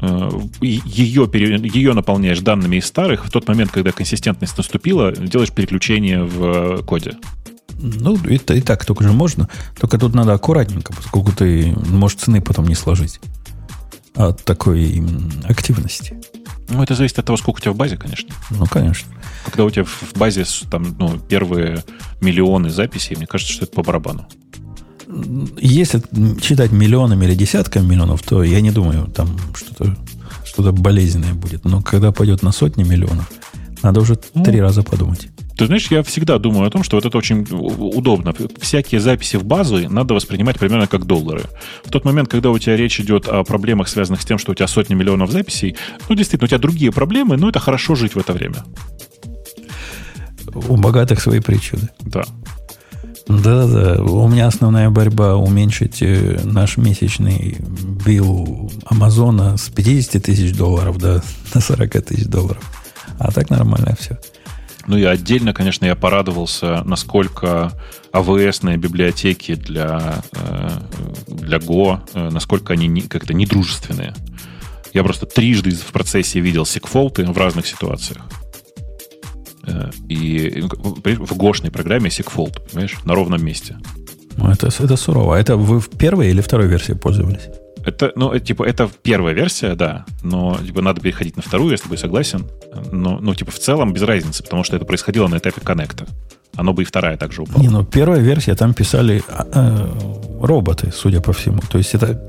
э, ее, ее наполняешь данными из старых, в тот момент, когда консистентность наступила, делаешь переключение в коде. Ну, это и так только же можно. Только тут надо аккуратненько, поскольку ты можешь цены потом не сложить от такой активности. Ну, это зависит от того, сколько у тебя в базе, конечно. Ну, конечно. Когда у тебя в базе там, ну, первые миллионы записей, мне кажется, что это по барабану. Если считать миллионами или десятками миллионов, то я не думаю, там что-то что болезненное будет. Но когда пойдет на сотни миллионов, надо уже ну, три раза подумать. Ты знаешь, я всегда думаю о том, что вот это очень удобно. Всякие записи в базу надо воспринимать примерно как доллары. В тот момент, когда у тебя речь идет о проблемах, связанных с тем, что у тебя сотни миллионов записей, ну, действительно, у тебя другие проблемы, но это хорошо жить в это время. У богатых свои причуды. Да. Да-да-да. У меня основная борьба уменьшить э, наш месячный билл Амазона с 50 тысяч долларов до, до 40 тысяч долларов. А так нормально все. Ну и отдельно, конечно, я порадовался, насколько AWS библиотеки для, э, для Go, э, насколько они как-то недружественные. Я просто трижды в процессе видел секфолты в разных ситуациях. Э, и в гошной программе секфолт, понимаешь, на ровном месте. Ну, это, это сурово. Это вы в первой или второй версии пользовались? Это, ну, это, типа, это первая версия, да, но типа, надо переходить на вторую, я с тобой согласен. Но, ну, типа, в целом без разницы, потому что это происходило на этапе коннекта. Оно бы и вторая также упала. Не, ну, первая версия, там писали э, роботы, судя по всему. То есть это,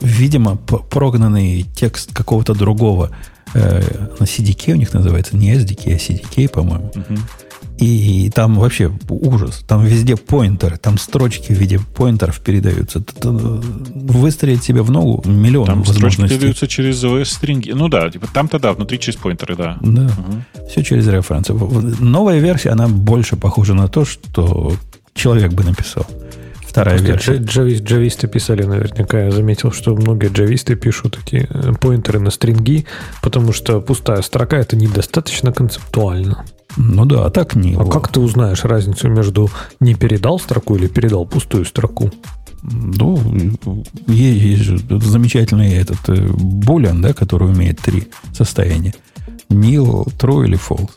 видимо, прогнанный текст какого-то другого э, на CDK у них называется, не SDK, а CDK, по-моему. Угу. И там вообще ужас. Там везде поинтеры, там строчки в виде поинтеров передаются. Выстрелить себе в ногу миллион там возможностей. Строчки передаются через OS стринги. Ну да, типа там-то да, внутри через поинтеры, да. Да, угу. все через референсы. Новая версия, она больше похожа на то, что человек бы написал. Вторая Просто версия. Джавист, джависты писали наверняка. Я заметил, что многие джависты пишут эти э, поинтеры на стринги, потому что пустая строка это недостаточно концептуально. Ну да, а так не. А как ты узнаешь разницу между не передал строку или передал пустую строку? Ну, есть, же замечательный этот э, булян, да, который умеет три состояния. Nil, true или false.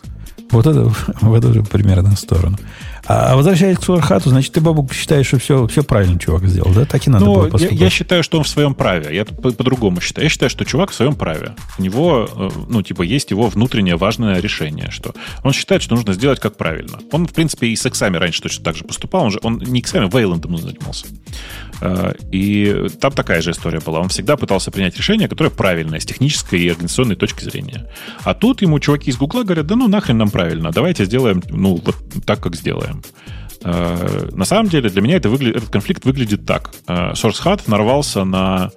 Вот это в эту же примерно сторону. А возвращаясь к Сурхату, значит, ты, Бабук, считаешь, что все, все правильно чувак сделал, да? Так и надо ну, было поступать. Я, я считаю, что он в своем праве. Я по- по-другому считаю. Я считаю, что чувак в своем праве. У него, э, ну, типа, есть его внутреннее важное решение, что он считает, что нужно сделать как правильно. Он, в принципе, и с иксами раньше точно так же поступал. Он же, он не иксами, Вейландом занимался. Э, и там такая же история была. Он всегда пытался принять решение, которое правильное с технической и организационной точки зрения. А тут ему чуваки из Гугла говорят, да ну нахрен нам правильно, давайте сделаем, ну, вот так, как сделаем. Э, на самом деле для меня это выгля... этот конфликт выглядит так. Э, SourceHut нарвался на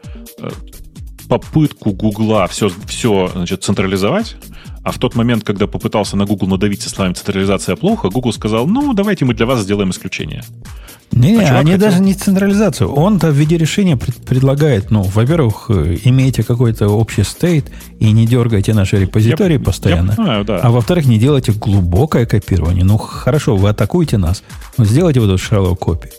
попытку Гугла все, все значит, централизовать, а в тот момент, когда попытался на Google надавить со словами «централизация плохо», Google сказал, ну, давайте мы для вас сделаем исключение. Не, а они хотел... даже не централизацию. Он-то в виде решения пред, предлагает, ну, во-первых, э, имейте какой-то общий стейт и не дергайте наши репозитории я, постоянно. Я понимаю, да. А во-вторых, не делайте глубокое копирование. Ну, хорошо, вы атакуете нас, но сделайте вот эту шарлоу копи.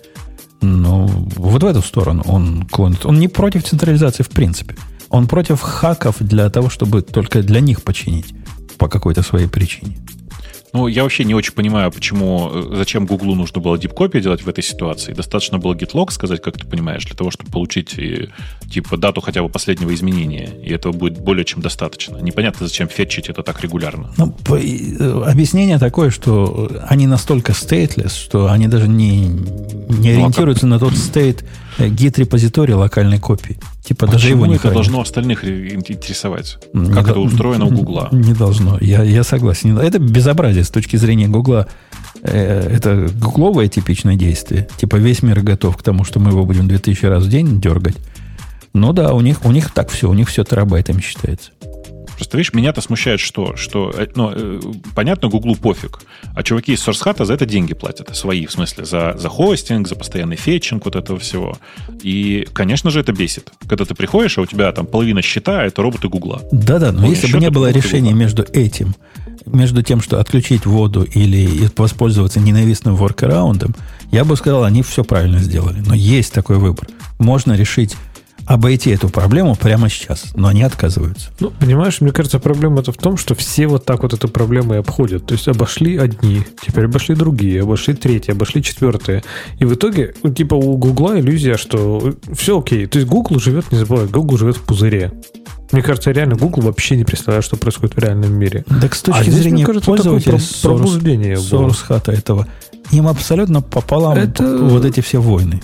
Ну, вот в эту сторону он клонит. Он не против централизации в принципе. Он против хаков для того, чтобы только для них починить по какой-то своей причине. Ну, я вообще не очень понимаю, почему, э, зачем Гуглу нужно было дипкопию делать в этой ситуации. Достаточно было git сказать, как ты понимаешь, для того, чтобы получить э, типа дату хотя бы последнего изменения. И этого будет более чем достаточно. Непонятно, зачем фетчить это так регулярно. Ну, по, э, объяснение такое, что они настолько stateless, что они даже не, не ориентируются ну, а как... на тот стейт, гид-репозиторий локальной копии. Типа Почему даже его не это хранят. должно остальных интересовать? Не как до, это устроено у Гугла? Не должно. Я, я согласен. Это безобразие с точки зрения Гугла. Э, это гугловое типичное действие. Типа весь мир готов к тому, что мы его будем 2000 раз в день дергать. Ну да, у них, у них так все, у них все терабайтами считается. Просто, видишь, меня-то смущает что? Что, э, ну, э, понятно, Гуглу пофиг. А чуваки из SourceHut за это деньги платят. Свои, в смысле, за, за хостинг, за постоянный фетчинг вот этого всего. И, конечно же, это бесит. Когда ты приходишь, а у тебя там половина счета — это роботы Гугла. Да-да, но если бы не было решения Гугла. между этим, между тем, что отключить воду или воспользоваться ненавистным воркараундом, я бы сказал, они все правильно сделали. Но есть такой выбор. Можно решить обойти эту проблему прямо сейчас, но они отказываются. Ну, понимаешь, мне кажется, проблема это в том, что все вот так вот эту проблему и обходят. То есть обошли одни, теперь обошли другие, обошли третьи, обошли четвертые. И в итоге, ну, типа у Гугла иллюзия, что все окей. То есть Google живет, не забывай, Google живет в пузыре. Мне кажется, реально Google вообще не представляет, что происходит в реальном мире. Так с точки а здесь, зрения кажется, пользователя пробуждение source хата этого, им абсолютно пополам это... вот эти все войны.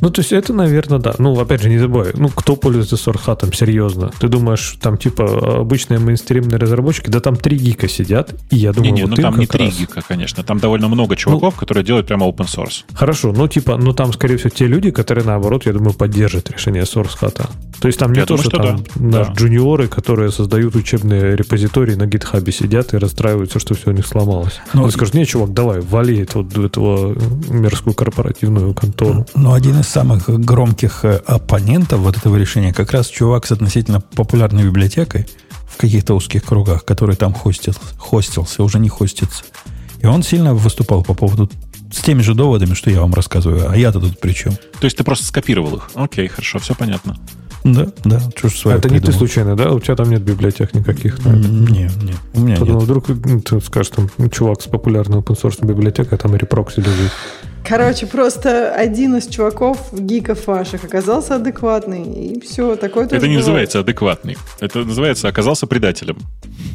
Ну, то есть это, наверное, да. Ну, опять же, не забывай, ну, кто пользуется сорхатом, серьезно? Ты думаешь, там, типа, обычные мейнстримные разработчики, да там три гика сидят, и я думаю, Не, не, вот ну им там не как три раз- гика, конечно. Там довольно много чуваков, которые делают прямо open source. Хорошо, ну, типа, ну, там, скорее всего, те люди, которые, наоборот, я думаю, поддержат решение source хата. То есть там не Я то, думаю, что, что там да. Да. джуниоры, которые создают учебные репозитории на гитхабе сидят и расстраиваются, что все у них сломалось. Ну, Ну, скажут, не, чувак, давай, вали это вот этого мерзкую корпоративную контору. Но один из самых громких э, оппонентов вот этого решения как раз чувак с относительно популярной библиотекой в каких-то узких кругах, который там хостил, хостился, уже не хостится. И он сильно выступал по поводу с теми же доводами, что я вам рассказываю. А я-то тут при чем? То есть ты просто скопировал их. Окей, хорошо, все понятно. Да, да, что ж свое это не ты придумал. случайно, да? У тебя там нет библиотек никаких. этом? М, Не, не, у меня Подумал, нет. вдруг ты скажешь, там, чувак с популярной open source библиотекой, а там репрокси лежит. Короче, просто один из чуваков, гиков ваших, оказался адекватный. И все, такое тоже Это не бывает. называется адекватный. Это называется оказался предателем.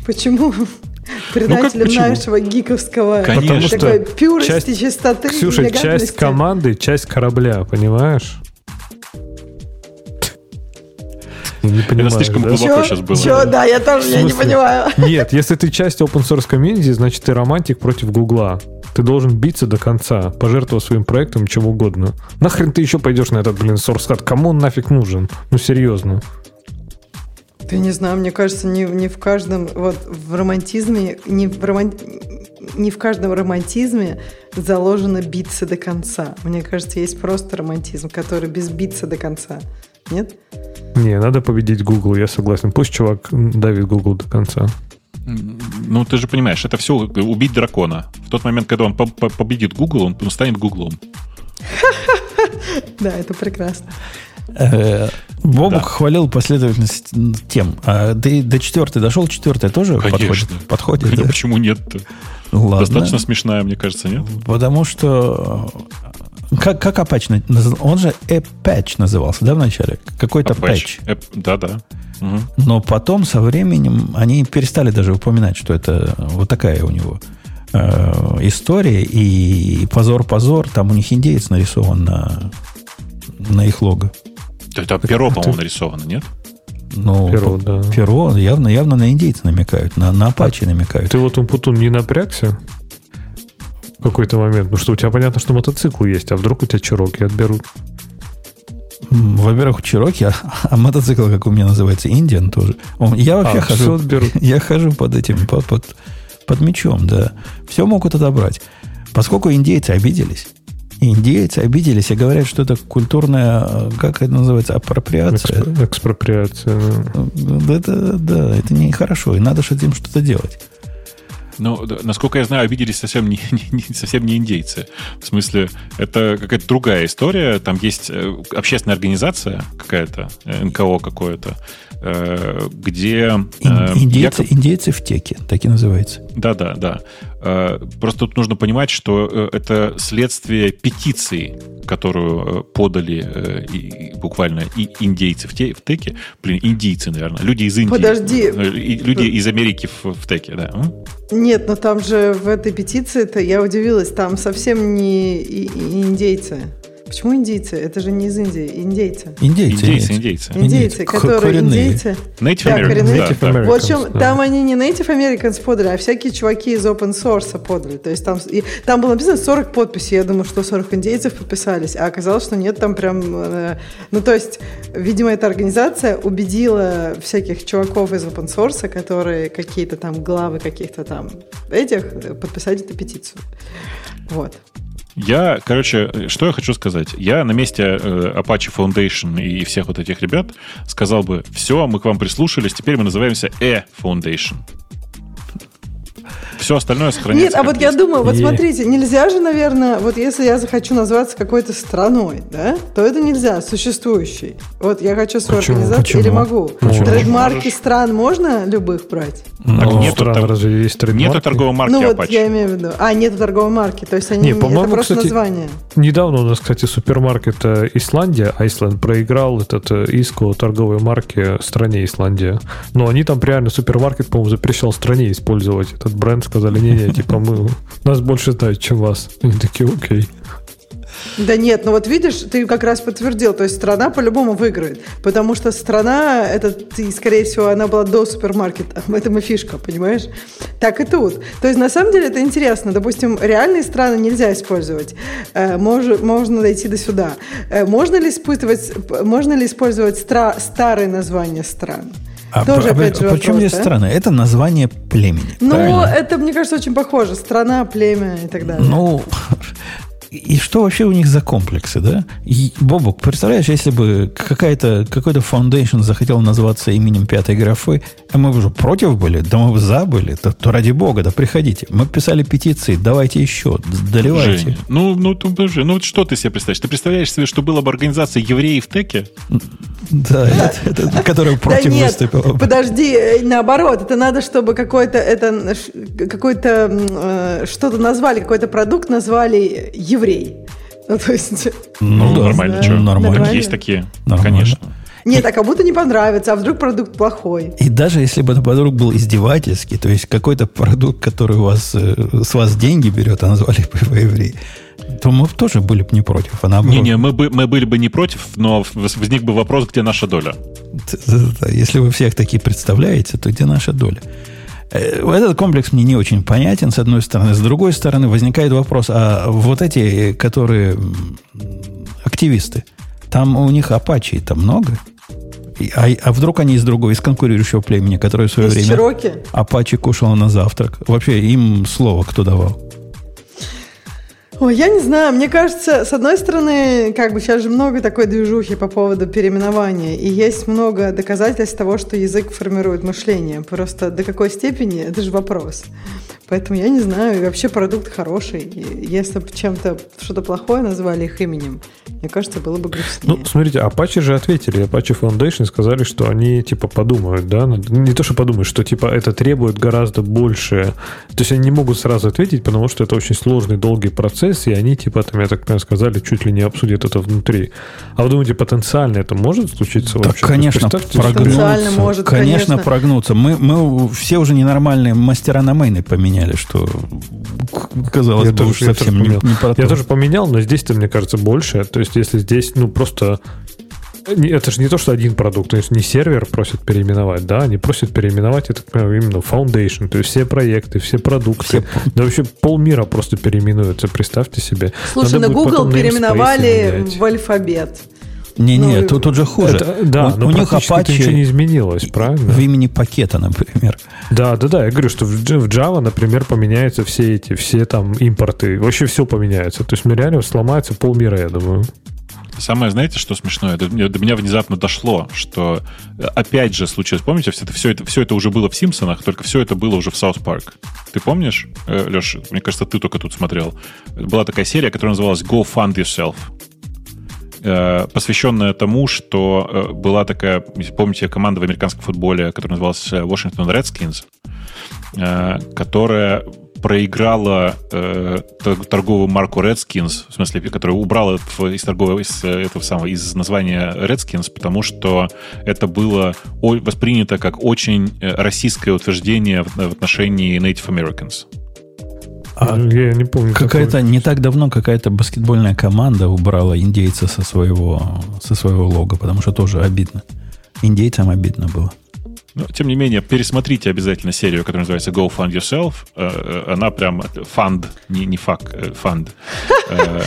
Почему? Предателем почему? нашего гиковского Конечно. Потому что такой пюрости, часть- чистоты, Ксюша, часть команды, часть корабля, понимаешь? Я не понимаю, слишком да? глубоко Чё? сейчас было. Чё? Да, я тоже я не понимаю. Нет, если ты часть open source комьюнити, значит ты романтик против Гугла. Ты должен биться до конца, пожертвовать своим проектом, чем угодно. Нахрен ты еще пойдешь на этот, блин, hub? Кому он нафиг нужен? Ну, серьезно. Ты не знаю, мне кажется, не, не в каждом вот в романтизме, не в, роман- не в каждом романтизме заложено биться до конца. Мне кажется, есть просто романтизм, который без биться до конца. Нет? Не, надо победить Google, я согласен. Пусть чувак давит Google до конца. Ну, ты же понимаешь, это все убить дракона. В тот момент, когда он по- по- победит Google, он станет Гуглом. Да, это прекрасно. Э, Бобук Да. хвалил последовательность тем. А ты до четвертой дошел? Четвертая тоже Конечно. подходит? Подходит, Ну, да? Почему нет? Ладно. Достаточно смешная, мне кажется, нет? Потому что... Как, как Apache? Он же Apache назывался, да, вначале? Какой-то патч. Да-да. Мгм. Но потом, со временем, они перестали даже упоминать, что это вот такая у него э, история. И позор-позор, там у них индеец нарисован на, на их лого. Это перо, по-моему, нарисовано, нет? Ну, Перо, да. перо явно, явно на индейца намекают, на, на Apache намекают. Ты вот, Умпутун, не напрягся в какой-то момент? Ну что, у тебя понятно, что мотоцикл есть, а вдруг у тебя чироки отберут? Во-первых, Чироки, а, а мотоцикл, как у меня называется, Индиан тоже. Он- я вообще А, хожу, я хожу под этим, под, под, под мечом, да. Все могут отобрать. Поскольку индейцы обиделись, индейцы обиделись и говорят, что это культурная, э, как это называется, апроприация. Экспро- экспроприация. Да, Это, да, это нехорошо, и надо с этим что-то делать. Ну, насколько я знаю, обиделись совсем не, не- не- совсем не индейцы. В смысле, это какая-то другая история. Там есть э, общественная организация какая-то, э, НКО какое-то, э, где... Ин- индейцы, якобы- индейцы в теке, так и называется. Да, да, да. Э, Просто тут нужно понимать, что э, это следствие петиции, которую э, подали э, и- и буквально и индейцы в, те, в теке. Блин, индийцы, наверное. Люди из Индии. Подожди. Э, Люди из Америки в, в теке, да. Нет, но там же в этой петиции-то, я удивилась, там совсем не индейцы. Почему индейцы? Это же не из Индии, индейцы. Индейцы, Индейцы, индейцы. Индейцы, Ко- которые коренные. индейцы. Native Да, Americans, коренные. Native. Americans. В общем, да. там они не Native Americans подали, а всякие чуваки из open source подали. То есть там, и, там было написано 40 подписей. Я думаю, что 40 индейцев подписались. А оказалось, что нет, там прям... э, ну, то есть, видимо, эта организация убедила всяких чуваков из open source, которые какие-то там главы каких-то там этих, э, подписать эту петицию. Вот. Я, короче, что я хочу сказать. Я на месте э, Apache Foundation и всех вот этих ребят сказал бы, все, мы к вам прислушались, теперь мы называемся E Foundation. Все остальное сохраняется. Нет, а вот я есть. думаю, вот смотрите, нельзя же, наверное, вот если я захочу назваться какой-то страной, да, то это нельзя, существующей. Вот я хочу свою Почему? организацию Почему? или могу. Почему? Трейдмарки Можешь. стран можно любых брать? Так Ну, нету стран разве есть трейдмарки? Нету торговой марки ну вот Apache. я имею в виду. А, нет торговой марки, то есть они Не, это просто кстати, название. Недавно у нас, кстати, супермаркет э, Исландия, Айсленд, проиграл этот э, иск о торговой марке стране Исландия. Но они там реально супермаркет, по-моему, запрещал стране использовать этот бренд. Сказали, не-не, типа мы нас больше знают, чем вас. Они такие, окей. Да нет, ну вот видишь, ты как раз подтвердил, то есть страна по-любому выиграет, потому что страна, это, ты, скорее всего, она была до супермаркета, в этом фишка, понимаешь? Так и тут. То есть на самом деле это интересно, допустим, реальные страны нельзя использовать, э, мож, можно дойти до сюда. Э, можно ли испытывать, можно ли использовать стра, старые названия стран? А, Тоже, а, опять же, почему здесь да? страна? Это название племени. Ну, это, мне кажется, очень похоже. Страна, племя и так далее. Ну, и что вообще у них за комплексы, да? И, Бобок, представляешь, если бы какая-то, какой-то foundation захотел назваться именем пятой графы, а мы уже против были, да мы бы за были, то, то ради бога, да приходите. Мы писали петиции, давайте еще, доливайте. Жень, ну, ну, ты, ну вот что ты себе представляешь? Ты представляешь себе, что была бы организация евреев в Теке? Да, это, это, которая против да нет, выступила. Подожди, э, наоборот, это надо, чтобы какой-то это какой-то э, что-то назвали, какой-то продукт назвали еврей. Ну, то есть... Ну, да, нормально, да, что? Нормально. нормально. Есть такие, нормально. конечно. Нет, а кому-то не понравится, а вдруг продукт плохой. И даже если бы этот продукт был издевательский, то есть какой-то продукт, который у вас, э, с вас деньги берет, а назвали бы еврей, то мы тоже были бы не против. А Не-не, мы, бы, мы были бы не против, но возник бы вопрос, где наша доля. Если вы всех такие представляете, то где наша доля? Э, этот комплекс мне не очень понятен, с одной стороны. С другой стороны, возникает вопрос, а вот эти, которые активисты, там у них апачи там много? А, а вдруг они из другого, из конкурирующего племени, которое в свое из время Чироки? апачи кушало на завтрак? Вообще им слово кто давал? Ой, я не знаю, мне кажется, с одной стороны, как бы сейчас же много такой движухи по поводу переименования, и есть много доказательств того, что язык формирует мышление. Просто до какой степени, это же вопрос. Поэтому я не знаю, и вообще продукт хороший. И если бы чем-то что-то плохое назвали их именем, мне кажется, было бы грустнее. Ну, смотрите, Apache же ответили. Apache Foundation сказали, что они типа подумают, да? Ну, не то, что подумают, что типа это требует гораздо больше. То есть они не могут сразу ответить, потому что это очень сложный, долгий процесс, и они типа, там, я так понимаю, сказали, чуть ли не обсудят это внутри. А вы думаете, потенциально это может случиться да, вообще? конечно, прогнуться. Может, конечно, конечно, прогнуться. Мы, мы все уже ненормальные мастера на мейны поменяли что казалось я бы тоже, совсем я не, не про Я тоже поменял, но здесь-то, мне кажется, больше. То есть, если здесь, ну, просто... Это же не то, что один продукт, то есть не сервер просят переименовать, да, они просят переименовать, это именно Foundation, то есть все проекты, все продукты, все... да вообще полмира просто переименуются, представьте себе. Слушай, Надо на Google переименовали в алфабет. Не-не, ну, тут, тут же хуже. Это, да, у, но у них Apache ничего не изменилось, правильно? В имени пакета, например. Да, да, да. Я говорю, что в Java, например, поменяются все эти, все там импорты. Вообще все поменяется. То есть мы реально сломается полмира, я думаю. Самое, знаете, что смешное? До, до меня внезапно дошло, что опять же случилось, помните, все это, все, это, все это уже было в Симпсонах, только все это было уже в South Park. Ты помнишь, э, Леш, мне кажется, ты только тут смотрел. Была такая серия, которая называлась Go Fund Yourself. Э, посвященная тому, что э, была такая, помните, команда в американском футболе, которая называлась Washington Redskins, э, которая проиграла э, торговую марку Redskins, в смысле, которая убрала из торгового из этого самого из названия Redskins, потому что это было воспринято как очень российское утверждение в отношении Native Americans. А я не помню. Какая-то не так давно какая-то баскетбольная команда убрала индейца со своего, со своего лога, потому что тоже обидно. Индейцам обидно было. Но, тем не менее, пересмотрите обязательно серию, которая называется Go Fund Yourself. Э, э, она прям фанд, не, не фак, фанд. Э,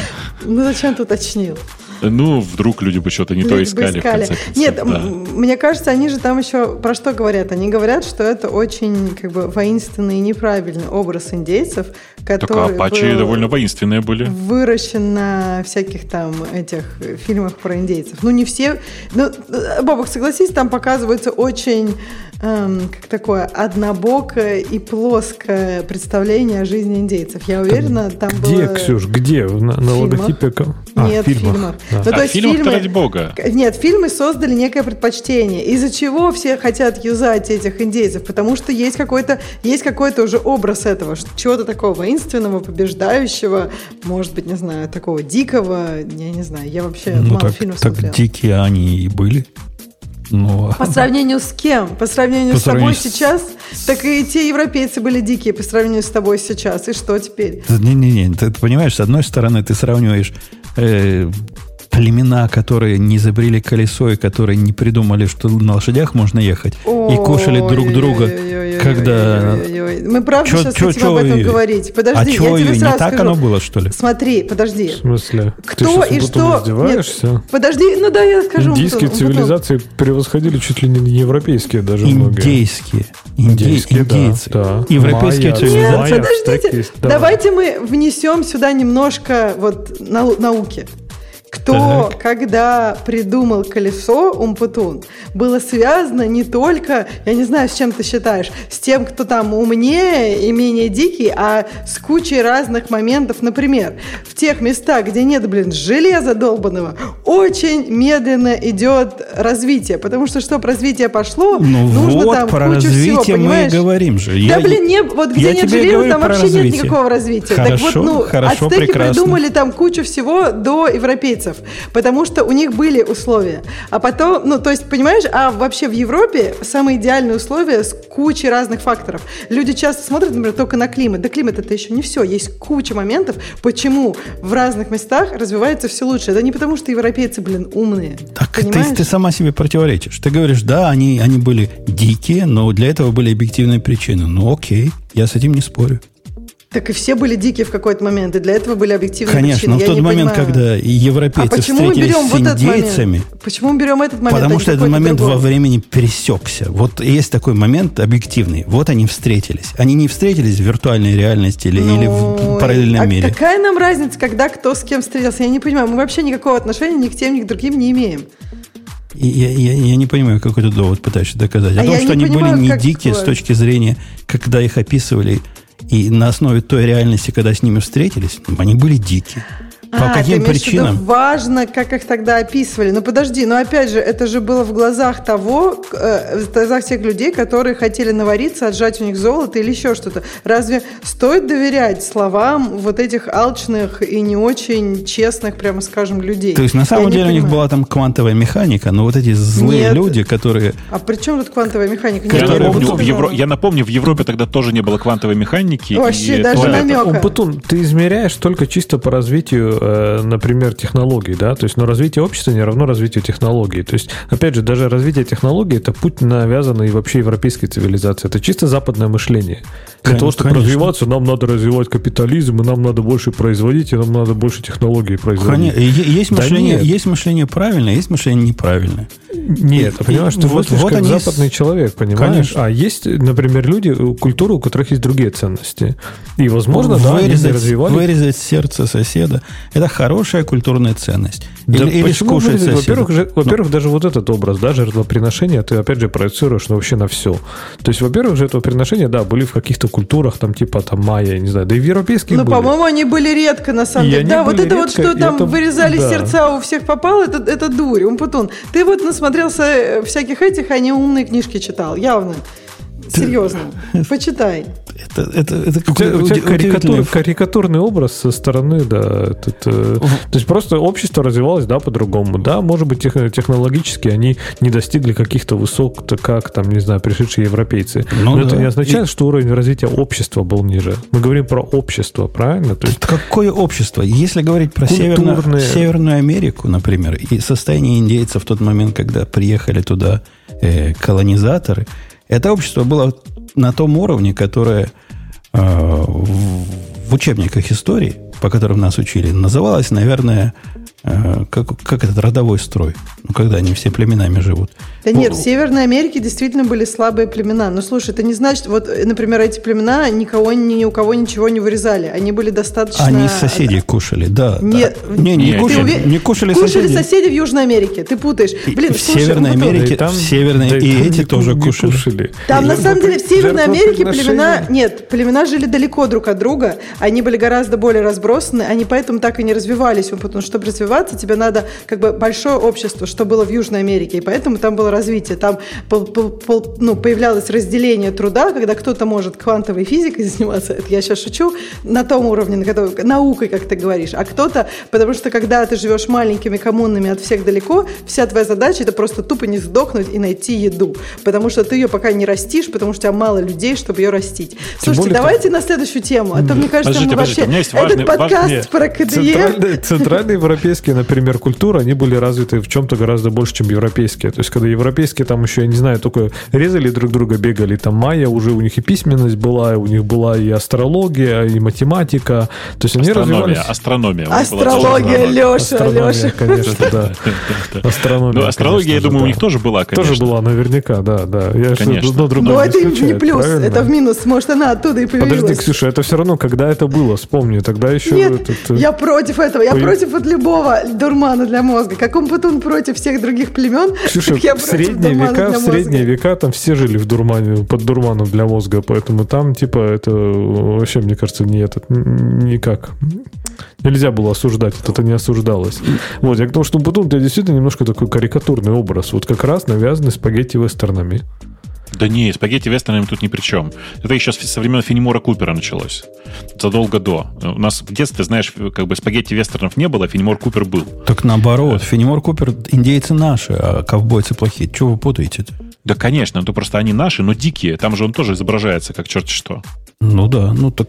ну, зачем ты уточнил? Ну, вдруг люди бы что-то не люди то искали. искали. Нет, да. мне кажется, они же там еще про что говорят? Они говорят, что это очень как бы воинственный и неправильный образ индейцев, который так апачи довольно воинственные были. Выращен на всяких там этих фильмах про индейцев. Ну, не все. Ну, Бобок, согласись, там показывается очень эм, как такое однобокое и плоское представление о жизни индейцев. Я уверена, там где, было... Ксюш, где? На, на логотипе? А, Нет, в фильмах. фильмах. Да. Ну, а то есть фильмы, ради бога. Нет, фильмы создали некое предпочтение. Из-за чего все хотят юзать этих индейцев? Потому что есть какой-то есть какой-то уже образ этого, чего-то такого воинственного, побеждающего, может быть, не знаю, такого дикого, я не знаю, я вообще ну, мало так, фильмов так смотрела. дикие они и были. Ну, по сравнению с кем? По сравнению по с тобой с... сейчас? Так и те европейцы были дикие по сравнению с тобой сейчас. И что теперь? Не-не-не, ты, ты понимаешь, с одной стороны ты сравниваешь э, племена, которые не изобрели колесо и которые не придумали, что на лошадях можно ехать, и кушали друг друга, когда... Мы правда Чё- сейчас чё- хотим чё об этом ее? говорить. А Подожди, чего я тебе? Не сразу так скажу. оно было, что ли? Смотри, подожди. В смысле? Кто Ты и что... издеваешься? Нет, подожди, ну да, я скажу. Индийские Умпутун. цивилизации превосходили чуть ли не европейские даже многие. Индейские. Инди- Индейские, да, индейцы. да. Европейские Майя, цивилизации. Нет, подождите. Да. Давайте мы внесем сюда немножко вот нау- науки. Кто, Так. когда придумал колесо Умпутун, было связано не только, я не знаю, с чем ты считаешь, с тем, кто там умнее и менее дикий, а с кучей разных моментов. Например, в тех местах, где нет, блин, железа долбанного, очень медленно идет развитие. Потому что, чтобы развитие пошло, Ну нужно вот, там про кучу развитие всего, мы и говорим же. Да, Я- блин, не, вот где нет железа, там вообще нет развитие. никакого развития. так Хорошо, вот, ну, хорошо, ацтеки прекрасно. придумали там кучу всего до европейцев, потому что у них были условия. А потом, ну, то есть, понимаешь, а вообще в Европе самые идеальные условия с кучей разных факторов. Люди часто смотрят, например, только на климат. Да климат это еще не все. Есть куча моментов, почему в разных местах развивается все лучше. Это не потому, что европейцы, блин, умные. Так ты, понимаешь? ты сама себе противоречишь. Ты говоришь, да, они, они были дикие, но для этого были объективные причины. Ну окей, я с этим не спорю. Так и все были дикие в какой-то момент, и для этого были объективные Конечно, причины. но в тот момент, понимаю. когда и А европейцы почему мы берем с вот этот индейцами? Почему мы берем этот момент? потому а что не этот момент другой? во времени пересекся. Вот есть такой момент объективный. Вот они встретились. Они не встретились в виртуальной реальности или, или Ну, в параллельном а мире. какая нам разница, когда кто с кем встретился? Я не понимаю. Мы вообще никакого отношения ни к тем, ни к другим не имеем. И Я, я- я не понимаю, какой ты довод пытаешься доказать. О А том, что они понимаю, были не дикие с вы- точки зрения, когда их описывали, и на основе той реальности, когда с ними встретились, они были дикие. По а, каким в виду, причинам? важно, как их тогда описывали. Ну подожди, но опять же, это же было в глазах того, э, в глазах тех людей, которые хотели навариться, отжать у них золото или еще что-то. Разве стоит доверять словам вот этих алчных и не очень честных, прямо скажем, людей? То есть, на Я самом не деле, у них была там квантовая механика, но вот эти злые Нет. люди, которые... А при чем тут квантовая механика? Я Нет, напомню, в Евро- я напомню, в Европе тогда тоже не было квантовой механики. Вообще, и даже намека. Умпутун, ты измеряешь только чисто по развитию, например, технологий, да, то есть, но развитие общества не равно развитию технологий. То есть, опять же, даже развитие технологий это путь навязанный вообще европейской цивилизации. Это чисто западное мышление. Для Кон- того, чтобы конечно. развиваться, нам надо развивать капитализм, и нам надо больше производить, и нам надо больше технологий производить. Конечно, есть, Да мышление, нет. есть мышление правильное, есть мышление неправильное. Нет, ты понимаешь, ты Вот- вот как они с- западный человек, понимаешь? Конечно. А есть, например, люди, э, культуры, у которых есть другие ценности. И, возможно, да, они не вырезать, развивали вырезать сердце соседа – это хорошая культурная ценность. Да или или почему скушать. Во-первых, же- Ну, во-первых, даже вот этот образ, да, жертвоприношения, ты опять же проецируешь ну, вообще на все. То есть, во-первых, жертвоприношения, да, были в каких-то культурах, там типа там майя, я не знаю, да и в европейских Ну, по-моему, они были редко, на самом И деле. Да, вот это вот, редко, что и там это- вырезали да. сердца, у всех попало, это, это дурь, умпутун. Ты вот насмотрелся э, всяких этих, а не умные книжки читал, явно. Серьезно. Почитай. Это, это, это У тебя, у тебя карикатур- карикатурный образ со стороны, да. этот, э, то есть просто общество развивалось, да, по-другому. Да, может быть, тех- технологически они не достигли каких-то высот, как там, не знаю, пришедшие европейцы. Ну Но это да. не означает, что уровень развития общества был ниже. Мы говорим про общество, правильно? То есть Какое общество? Если говорить про Северную, Культурное. Северную Америку, например, и состояние индейцев в тот момент, когда приехали туда э, колонизаторы, это общество было на том уровне, которое э, в, в учебниках истории, по которым нас учили, называлось, наверное, как, как этот родовой строй. Ну, когда они все племенами живут. Да нет, в Северной Америке действительно были слабые племена. Но слушай, это не значит, вот, э, например, эти племена никого, ни, ни у кого ничего не вырезали. Они были достаточно... Они соседей кушали, да. Нет, да. не, не, Нет, кушали, уве- не кушали, Кушали соседей. соседи в Южной Америке. Ты путаешь. И Блин, в слушай, Северной Умпутун, Америке- в Северной- да и там эти не тоже ку- не кушали. Там, на И самом деле, в Северной Америке племена... Нет, племена жили далеко друг от друга. Они были гораздо более разбросаны. Они поэтому так и не развивались. Потому что, чтобы развиваться, развиваться, тебе надо как бы большое общество, что было в Южной Америке, и поэтому там было развитие. Там ну, появлялось разделение труда, когда кто-то может квантовой физикой заниматься, это я сейчас шучу, на том уровне, на котором, наукой, как ты говоришь, а кто-то, потому что когда ты живешь маленькими коммунами от всех далеко, вся твоя задача это просто тупо не сдохнуть и найти еду, потому что ты ее пока не растишь, потому что у тебя мало людей, чтобы ее растить. Слушайте, давайте на следующую тему, а то мне кажется, подождите, мы вообще... Подождите, этот подкаст важный... про КДЕ... Центральные, центральные европейские, например, культуры, они были развиты в чем-то гораздо больше, чем европейские. То есть, когда европейские там еще, я не знаю, только резали друг друга, бегали, там майя, уже у них и письменность была, и у них была и астрология, и математика. То есть, они астрономия, развивались... Астрономия. Астрология, Леша, Астрономия, Леша. конечно, да. Астрономия, Ну, астрология, я думаю, у них тоже была, конечно. Тоже была, наверняка, да, да. Я Конечно. Но не это не плюс, это в минус. Может, она оттуда и появилась. Подожди, Ксюша, это все равно, когда это было, вспомни, тогда еще... Нет, э, я против этого. Я против от любого дурмана для мозга. Как Умпутун против всех других племен, Ксюша, я в средние века, в средние века там все жили в дурмане, под дурманом для мозга, поэтому там, типа, это вообще, мне кажется, не этот, никак. Нельзя было осуждать, вот это не осуждалось. Вот, я к тому, что потом у тебя действительно немножко такой карикатурный образ, вот как раз навязанный спагетти-вестернами. Да не, спагетти вестернами тут ни при чем. Это еще со времен Фенемора Купера началось. Задолго до. У нас в детстве, знаешь, как бы спагетти вестернов не было, а Фенемор Купер был. Так наоборот, Фенемор Купер, индейцы наши, а ковбойцы плохие. Чего вы путаете-то? Да, конечно, то просто они наши, но дикие. Там же он тоже изображается как черт что. Ну да, ну так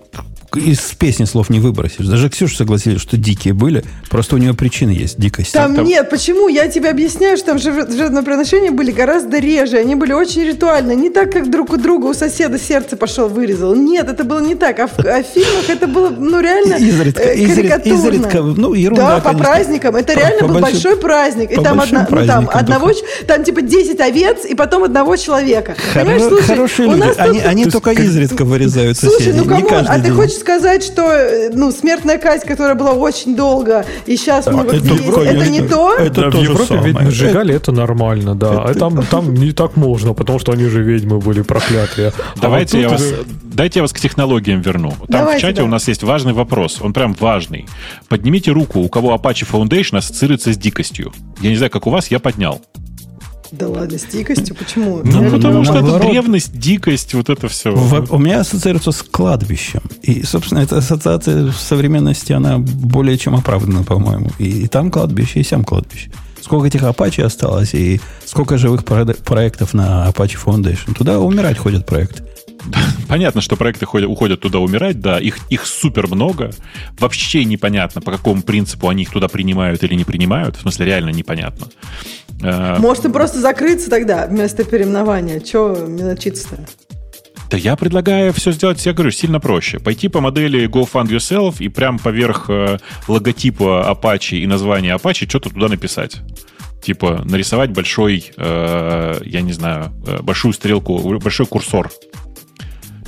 из песни слов не выбросишь. Даже Ксюша согласилась, что дикие были. Просто у нее причины есть дикости. Там, там- нет, почему? Я тебе объясняю, что там жертв- жертвоприношения были гораздо реже. Они были очень ритуальные. Не так, как друг у друга у соседа сердце пошел, вырезал. Нет, это было не так. А в, а в фильмах это было, ну, реально Изредка, э, изред- карикатурно. изредка, ну, ерунда, Да, по конечно. праздникам. Это По- реально по был большим- большой праздник. И по там, одна, ну, там одного, там типа 10 овец, и потом одного человека. Хоро- Понимаешь, слушай, хорошие у люди. нас Они, тут- они есть только изредка вырезают Слушай, соседей. ну не come on, а ты хочешь сказать, что э, ну, смертная казнь, которая была очень долго, и сейчас это, где есть, это конечно, не то? это да, в то же Европе самое. ведьмы сжигали, это нормально, да. А это- там, там не так можно, потому что они же ведьмы были проклятые. А Давайте вот я вас, уже- дайте я вас к технологиям верну. Там Давайте, в чате да. у нас есть важный вопрос. Он прям важный. Поднимите руку, у кого Apache Foundation ассоциируется с дикостью. Я не знаю, как у вас, я поднял. Да ладно, с дикостью, почему? Ну, потому что это древность, дикость, вот это все. У меня ассоциируется с кладбищем. И, собственно, эта ассоциация в современности, она более чем оправдана, по-моему. И, и там кладбище, и сям кладбище. Сколько этих Apache осталось, и сколько живых проектов на Apache Foundation. Туда умирать ходят проекты. Понятно, что проекты ходят, уходят туда умирать, да, их, их супер много. Вообще непонятно, по какому принципу они их туда принимают или не принимают. В смысле, реально непонятно. Э, Может, им просто закрыться тогда вместо переименования? Че мелочиться-то? Да я предлагаю все сделать, я говорю, сильно проще. Пойти по модели Go Fund Yourself и прям поверх э, логотипа Apache и названия Apache что-то туда написать. Типа нарисовать большой, э, я не знаю, э, большую стрелку, большой курсор.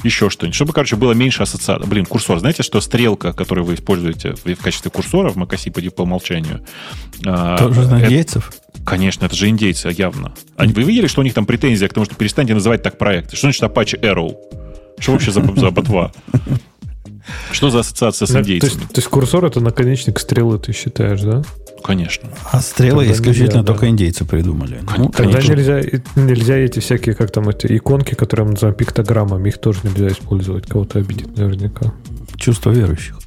Еще что-нибудь. Чтобы, короче, было меньше ассоциаций. Блин, курсор. Знаете, что стрелка, которую вы используете в качестве курсора в macOS по, по умолчанию? э, Тоже это- индейцев. Конечно, это же индейцы, явно. А вы видели, что у них там претензия к тому, что перестаньте называть так проекты? Что значит Apache Arrow? Что вообще за, за ботва? Что за ассоциация с Да, то, индейцами? есть, то есть курсор это наконечник стрелы, ты считаешь, да? Конечно. А стрелы Тогда исключительно нельзя, только да. индейцы придумали. Ну, Тогда Конечно. нельзя, нельзя эти всякие, как там, эти иконки, которые мы называем пиктограммами, их тоже нельзя использовать, кого-то обидеть наверняка. чувство верующих.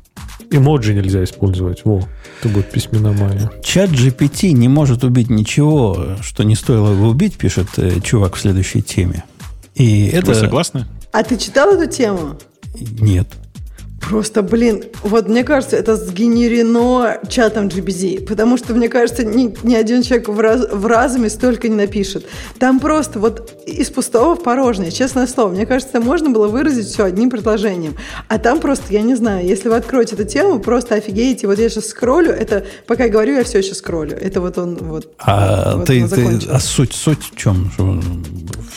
Эмоджи нельзя использовать, во, это будет письмена майя. Чат GPT не может убить ничего, что не стоило бы убить, пишет э, чувак в следующей теме. И это... Вы согласны? А ты читал эту тему? Нет. Просто, блин, вот мне кажется, это сгенерено чатом GBZ, потому что, мне кажется, ни, ни один человек в, раз- в разуме столько не напишет. Там просто вот из пустого в порожнее, честное слово. Мне кажется, можно было выразить все одним предложением. А там просто, я не знаю, если вы откроете эту тему, просто офигеете. Вот я сейчас скроллю, это, пока я говорю, я все еще скроллю. Это вот он, вот. А, вот ты, ты- а суть, суть в чем?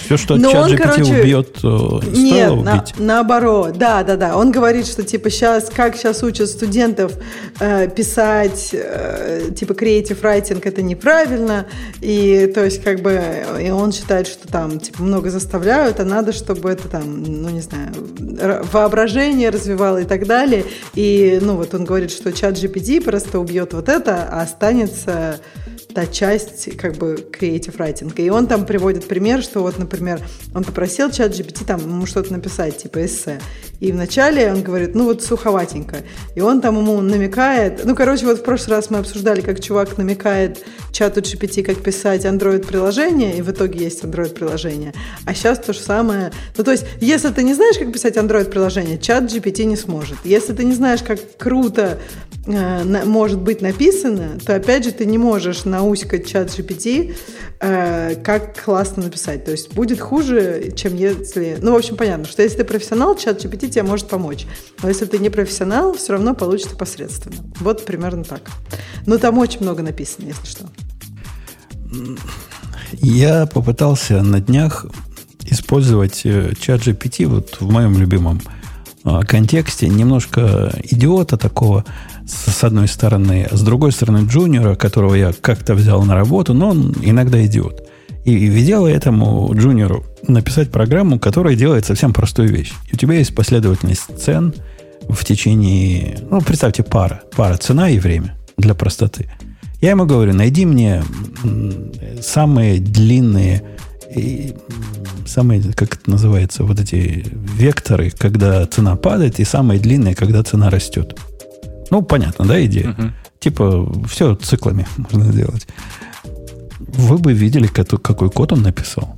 Все, что Но чат он, GPT короче, убьет, э, стоило Нет, на- убить. наоборот. Да, да, да. Он говорит, что типа типа сейчас, как сейчас учат студентов э, писать, э, типа creative writing это неправильно, и то есть как бы и он считает, что там типа много заставляют, а надо, чтобы это там, ну не знаю, воображение развивало и так далее. И ну вот он говорит, что чат GPT просто убьет вот это, а останется та часть как бы creative writing. И он там приводит пример, что вот, например, он попросил чат GPT там ему что-то написать, типа эссе. И вначале он говорит, ну вот суховатенько. И он там ему намекает, ну, короче, вот в прошлый раз мы обсуждали, как чувак намекает чату GPT, как писать Android-приложение, и в итоге есть Android-приложение. А сейчас то же самое. Ну, то есть, если ты не знаешь, как писать Android-приложение, чат GPT не сможет. Если ты не знаешь, как круто э, может быть написано, то, опять же, ты не можешь науськать чат GPT, э, как классно написать. То есть, будет хуже, чем если... Ну, в общем, понятно, что если ты профессионал, чат GPT тебе может помочь. Но если ты не профессионал, все равно получится посредственно. Вот примерно так. Но там очень много написано, если что. Я попытался на днях использовать э, чат GPT вот в моем любимом а, контексте. Немножко идиота такого, с одной стороны, с другой стороны джуниора, которого я как-то взял на работу, но он иногда идиот. И велел этому джуниору написать программу, которая делает совсем простую вещь. И у тебя есть последовательность цен в течение, ну, представьте, пара. Пара цена и время для простоты. Я ему говорю, найди мне самые длинные, самые, как это называется, вот эти векторы, когда цена падает, и самые длинные, когда цена растет. Ну, понятно, да, идея? Uh-huh. Типа, все циклами можно сделать. Вы бы видели, какой код он написал.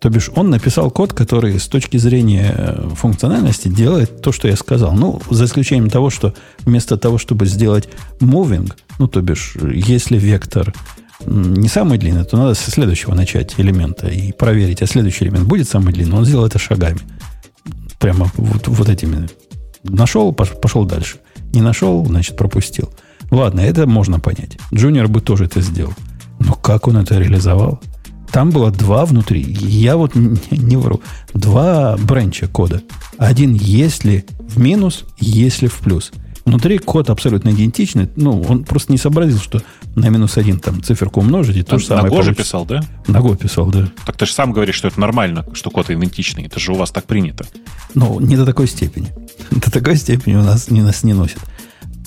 То бишь, он написал код, который с точки зрения э, функциональности делает то, что я сказал. Ну, за исключением того, что вместо того, чтобы сделать moving, ну, то бишь, если вектор не самый длинный, то надо со следующего начать элемента и проверить, а следующий элемент будет самый длинный. Он сделал это шагами. Прямо вот, вот этими. Нашел, пошел дальше. Не нашел, значит, пропустил. Ладно, это можно понять. Джуниор бы тоже это сделал. Но как он это реализовал? Там было два внутри. Я вот не, вру. Два бренча кода. Один если в минус, если в плюс. Внутри код абсолютно идентичный. Ну, он просто не сообразил, что на минус один там циферку умножить, и то же самое На Go же писал, да? На Go писал, да. Так ты же сам говоришь, что это нормально, что код идентичный. Это же у вас так принято. Ну, не до такой степени. До такой степени у нас не нас не носит.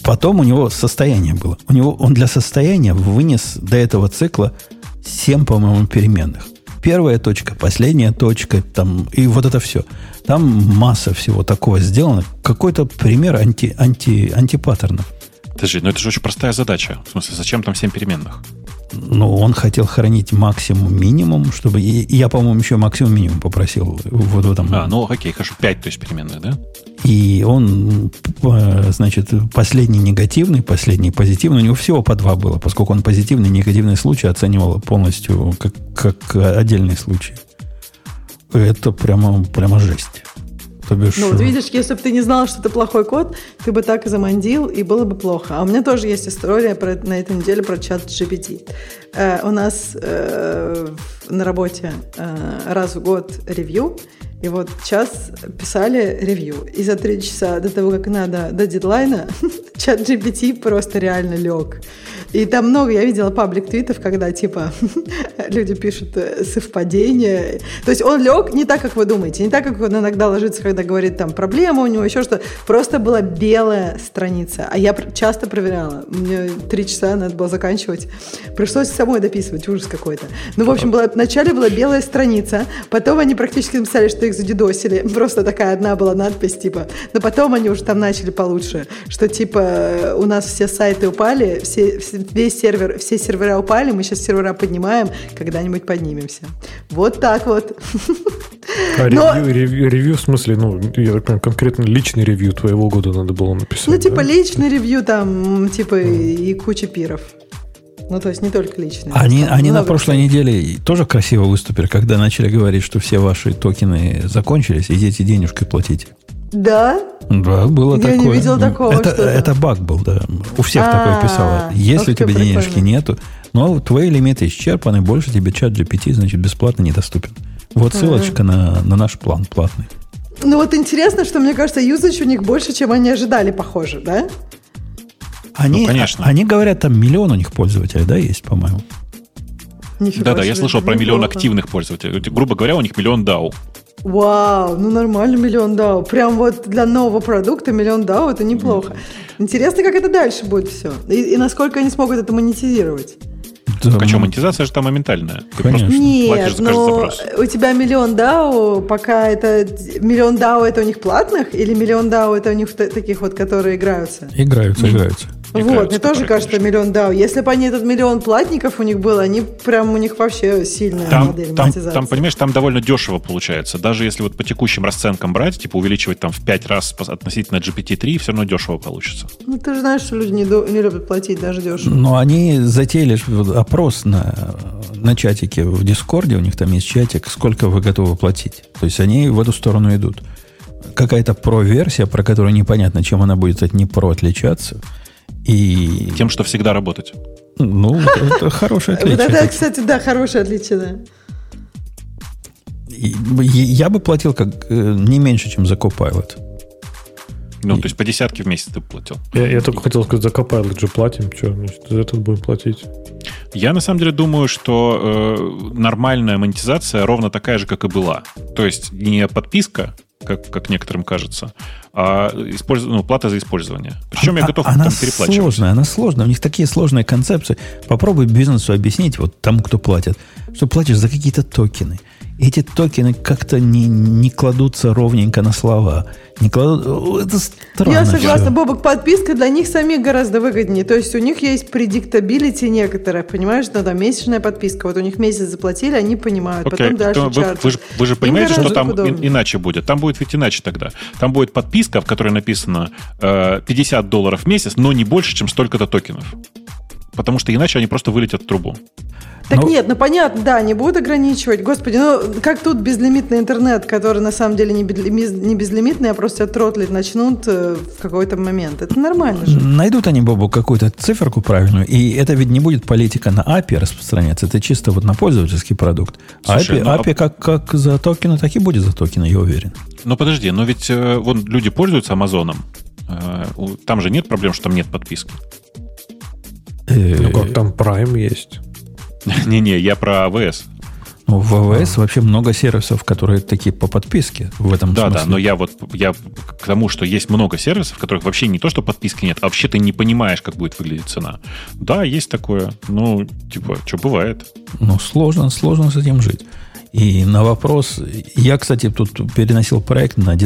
Потом у него состояние было. У него он для состояния вынес до этого цикла 7, по-моему, переменных. Первая точка, последняя точка, там, и вот это все. Там масса всего такого сделано. Какой-то пример анти, анти, антипаттернов. Подожди, но это же очень простая задача. В смысле, зачем там 7 переменных? Ну, он хотел хранить максимум минимум, чтобы... И я, по-моему, еще максимум минимум попросил вот в этом. А, ну окей, хорошо, 5, то есть переменных, да? И он, э, значит, последний негативный, последний позитивный, у него всего по два было, поскольку он позитивный и негативный случай оценивал полностью как, как отдельный случай. Это прямо, прямо жесть. То бишь... Ну, вот видишь, если бы ты не знал, что это плохой код, ты бы так и замандил, и было бы плохо. А у меня тоже есть история про, на этой неделе про чат GPT. Э, у нас э, на работе э, раз в год ревью, и вот час писали ревью. И за три часа до того, как надо, до дедлайна, чат GPT просто реально лег. И там много, я видела паблик твитов, когда типа люди пишут э, совпадение. То есть он лег не так, как вы думаете, не так, как он иногда ложится, когда говорит там проблема у него, еще что. Просто была белая страница. А я часто проверяла. Мне три часа надо было заканчивать. Пришлось самой дописывать, ужас какой-то. Ну, в общем, была, вначале была белая страница, потом они практически написали, что задедосили. Просто такая одна была надпись, типа. Но потом они уже там начали получше, что типа у нас все сайты упали, все, все весь сервер, все сервера упали, мы сейчас сервера поднимаем, когда-нибудь поднимемся. Вот так вот. А Но... ревью, ревью, ревью, в смысле, ну, я так понимаю, конкретно личный ревью твоего года надо было написать, Ну, типа да? личный ревью там, типа mm. и куча пиров. Ну, то есть не только личные. Они, они на прошлой неделе тоже красиво выступили, когда начали говорить, что все ваши токены закончились, идите денежкой платите. Да? Да, было Я такое. Я не видел такого. Это, это баг был, да. У всех такое писало. Если у тебя денежки нету, но твои лимиты исчерпаны, больше тебе чат GPT, значит, бесплатно недоступен. Вот ссылочка на, на наш план платный. Ну вот интересно, что мне кажется, юзач у них больше, чем они ожидали, похоже, да? Они, Ну, конечно. Они говорят, там миллион у них пользователей, да, есть, по-моему. Да-да, я слышал про миллион активных пользователей. Грубо говоря, у них миллион DAO. Вау, ну нормально миллион DAO. Прям вот для нового продукта миллион DAO это неплохо. Интересно, как это дальше будет все. И, и насколько они смогут это монетизировать. Да, Так а что, ну, монетизация же там моментальная. Ты Конечно. Нет, но запрос. у тебя миллион DAO, пока это... Миллион DAO это у них платных? Или миллион DAO это у них таких вот, которые играются? Играются, Ну, играются. Вот, Играются, мне тоже кажется, конечно. миллион DAO. Если бы они этот миллион платников у них был, они прям у них вообще сильная Там, модель там, там, понимаешь, там довольно дешево получается. Даже если вот по текущим расценкам брать, типа увеличивать там в 5 раз относительно GPT-3, все равно дешево получится. Ну, ты же знаешь, что люди не, до- не любят платить даже дешево. Но они затеяли опрос на, на чатике в Дискорде, у них там есть чатик, сколько вы готовы платить. То есть они в эту сторону идут. Какая-то про-версия, про которую непонятно, чем она будет от не про отличаться. И, Тем, что всегда работать. ну, это хорошее Вот отличие. это, кстати, да, хорошее отличие, да. Я бы платил как э, не меньше, чем за Copilot. Ну, то есть по десятке в месяц ты платил. Я, я только хотел сказать, за Copilot же платим. Что, значит, за этот будем платить? Я на самом деле думаю, что э, нормальная монетизация ровно такая же, как и была. То есть не подписка, как, как некоторым кажется, а использ... ну, плата за использование. Причем я А- готов она там переплачивать. сложная, она сложная. У них такие сложные концепции. Попробуй бизнесу объяснить, вот тому, кто платит, что платишь за какие-то токены. Эти токены как-то не, не кладутся ровненько на слова. Не кладут... Это странно. Я согласна, всё. Бобок, подписка для них самих гораздо выгоднее. То есть у них есть предиктабилити некоторая, понимаешь, ну, там месячная подписка. Вот у них месяц заплатили, они понимают, Окей, потом дальше вы, вы же, вы же Им понимаете, что там удобнее. и- иначе будет. Там будет ведь иначе тогда. Там будет подписка, в которой написано э, 50 долларов в месяц, но не больше, чем столько-то токенов. Потому что иначе они просто вылетят в трубу. Так Ну- нет, ну понятно, да, не будут ограничивать. Господи, ну как тут безлимитный интернет, который на самом деле не, безли- не безлимитный, а просто тротлить начнут э, в какой-то момент. Это нормально же. Найдут они, Бобу, какую-то циферку правильную, и это ведь не будет политика на API распространяться, это чисто вот на пользовательский продукт. А Слушай, API, ну, а- API как, как за токены, так и будет за токены, я уверен. Но подожди, но ведь э, вон люди пользуются Амазоном. Э, там же нет проблем, что там нет подписки. Э, Ну как, там Prime есть. Не-не, я про АВС. ну, в АВС вообще много сервисов, которые такие по подписке в этом Да, смысле. да, но я вот я к тому, что есть много сервисов, в которых вообще не то, что подписки нет, а вообще ты не понимаешь, как будет выглядеть цена. Да, есть такое. Ну, типа, что бывает. Ну, сложно, сложно с этим жить. И на вопрос... Я, кстати, тут переносил проект на де-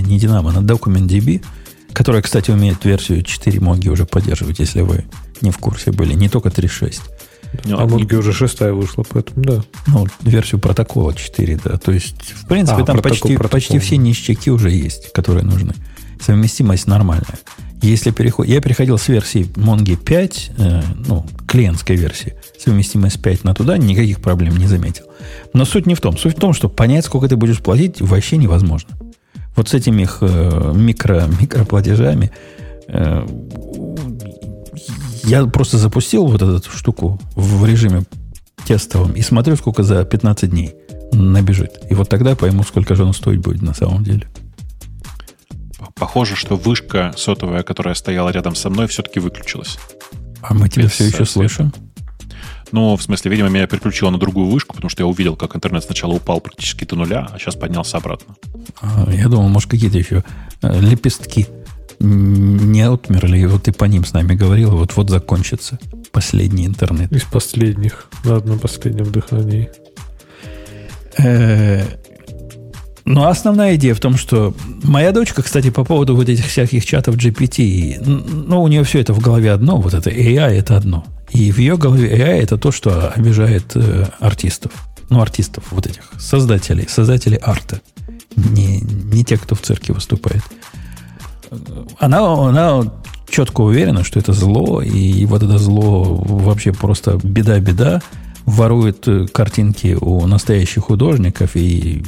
Не Dynamo, на DocumentDB, который, кстати, умеет версию 4 Моги уже поддерживать, если вы не в курсе были. Не только 3.6. Ну, А не- Монги уже шестая вышла, поэтому да. Ну, версию протокола 4, да. То есть, в принципе, А, там протокол, почти, протокол. почти все ништяки уже есть, которые нужны. Совместимость нормальная. Если переход... Я переходил с версии Mongi 5, э, ну, клиентской версии, совместимость 5 на туда, никаких проблем не заметил. Но суть не в том. Суть в том, что понять, сколько ты будешь платить, вообще невозможно. Вот с этими их э, микро, микроплатежами э, я просто запустил вот эту штуку в режиме тестовом и смотрю, сколько за 15 дней набежит. И вот тогда пойму, сколько же оно стоить будет на самом деле. Похоже, что вышка сотовая, которая стояла рядом со мной, все-таки выключилась. А мы тебя Без все еще слышим. Ну, в смысле, видимо, меня переключило на другую вышку, потому что я увидел, как интернет сначала упал практически до нуля, а сейчас поднялся обратно. А, Я думал, может, какие-то еще э, лепестки не отмерли, и вот ты по ним с нами говорил, и вот-вот закончится последний интернет. Из последних. На одном последнем дыхании. Э, Ну, а основная идея в том, что моя дочка, кстати, по поводу вот этих всяких чатов GPT, ну, у нее все это в голове одно, вот это AI это одно. И в ее голове AI это то, что обижает э, артистов. Ну, артистов вот этих, создателей, создателей арта. Не, не те, кто в цирке выступает. Она, она четко уверена, что это зло, и вот это зло вообще просто беда-беда, ворует э, картинки у настоящих художников, и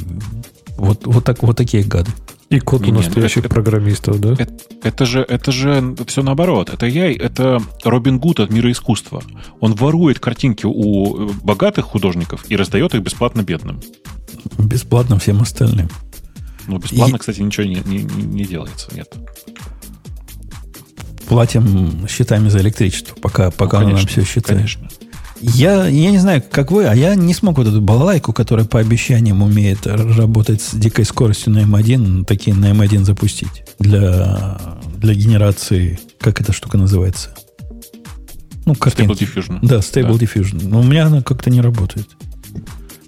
вот, вот, так, вот такие гады. И код у Не-не, ну настоящих это- программистов, да? Это, это же, это же все наоборот. Это я, это Робин Гуд от мира искусства. Он ворует картинки у э, богатых художников и раздает их бесплатно бедным. Бесплатно всем остальным. Ну, бесплатно, и... кстати, ничего не, не, не делается, нет. Платим счетами за электричество, пока, пока ну, конечно, нам все считает. Конечно. Я, я не знаю, как вы, а я не смог вот эту балалайку, которая по обещаниям умеет работать с дикой скоростью на M1, такие на M1 запустить для, для генерации, как эта штука называется? Ну, картинки. Stable Diffusion. Да, Stable да. Diffusion. Но у меня она как-то не работает.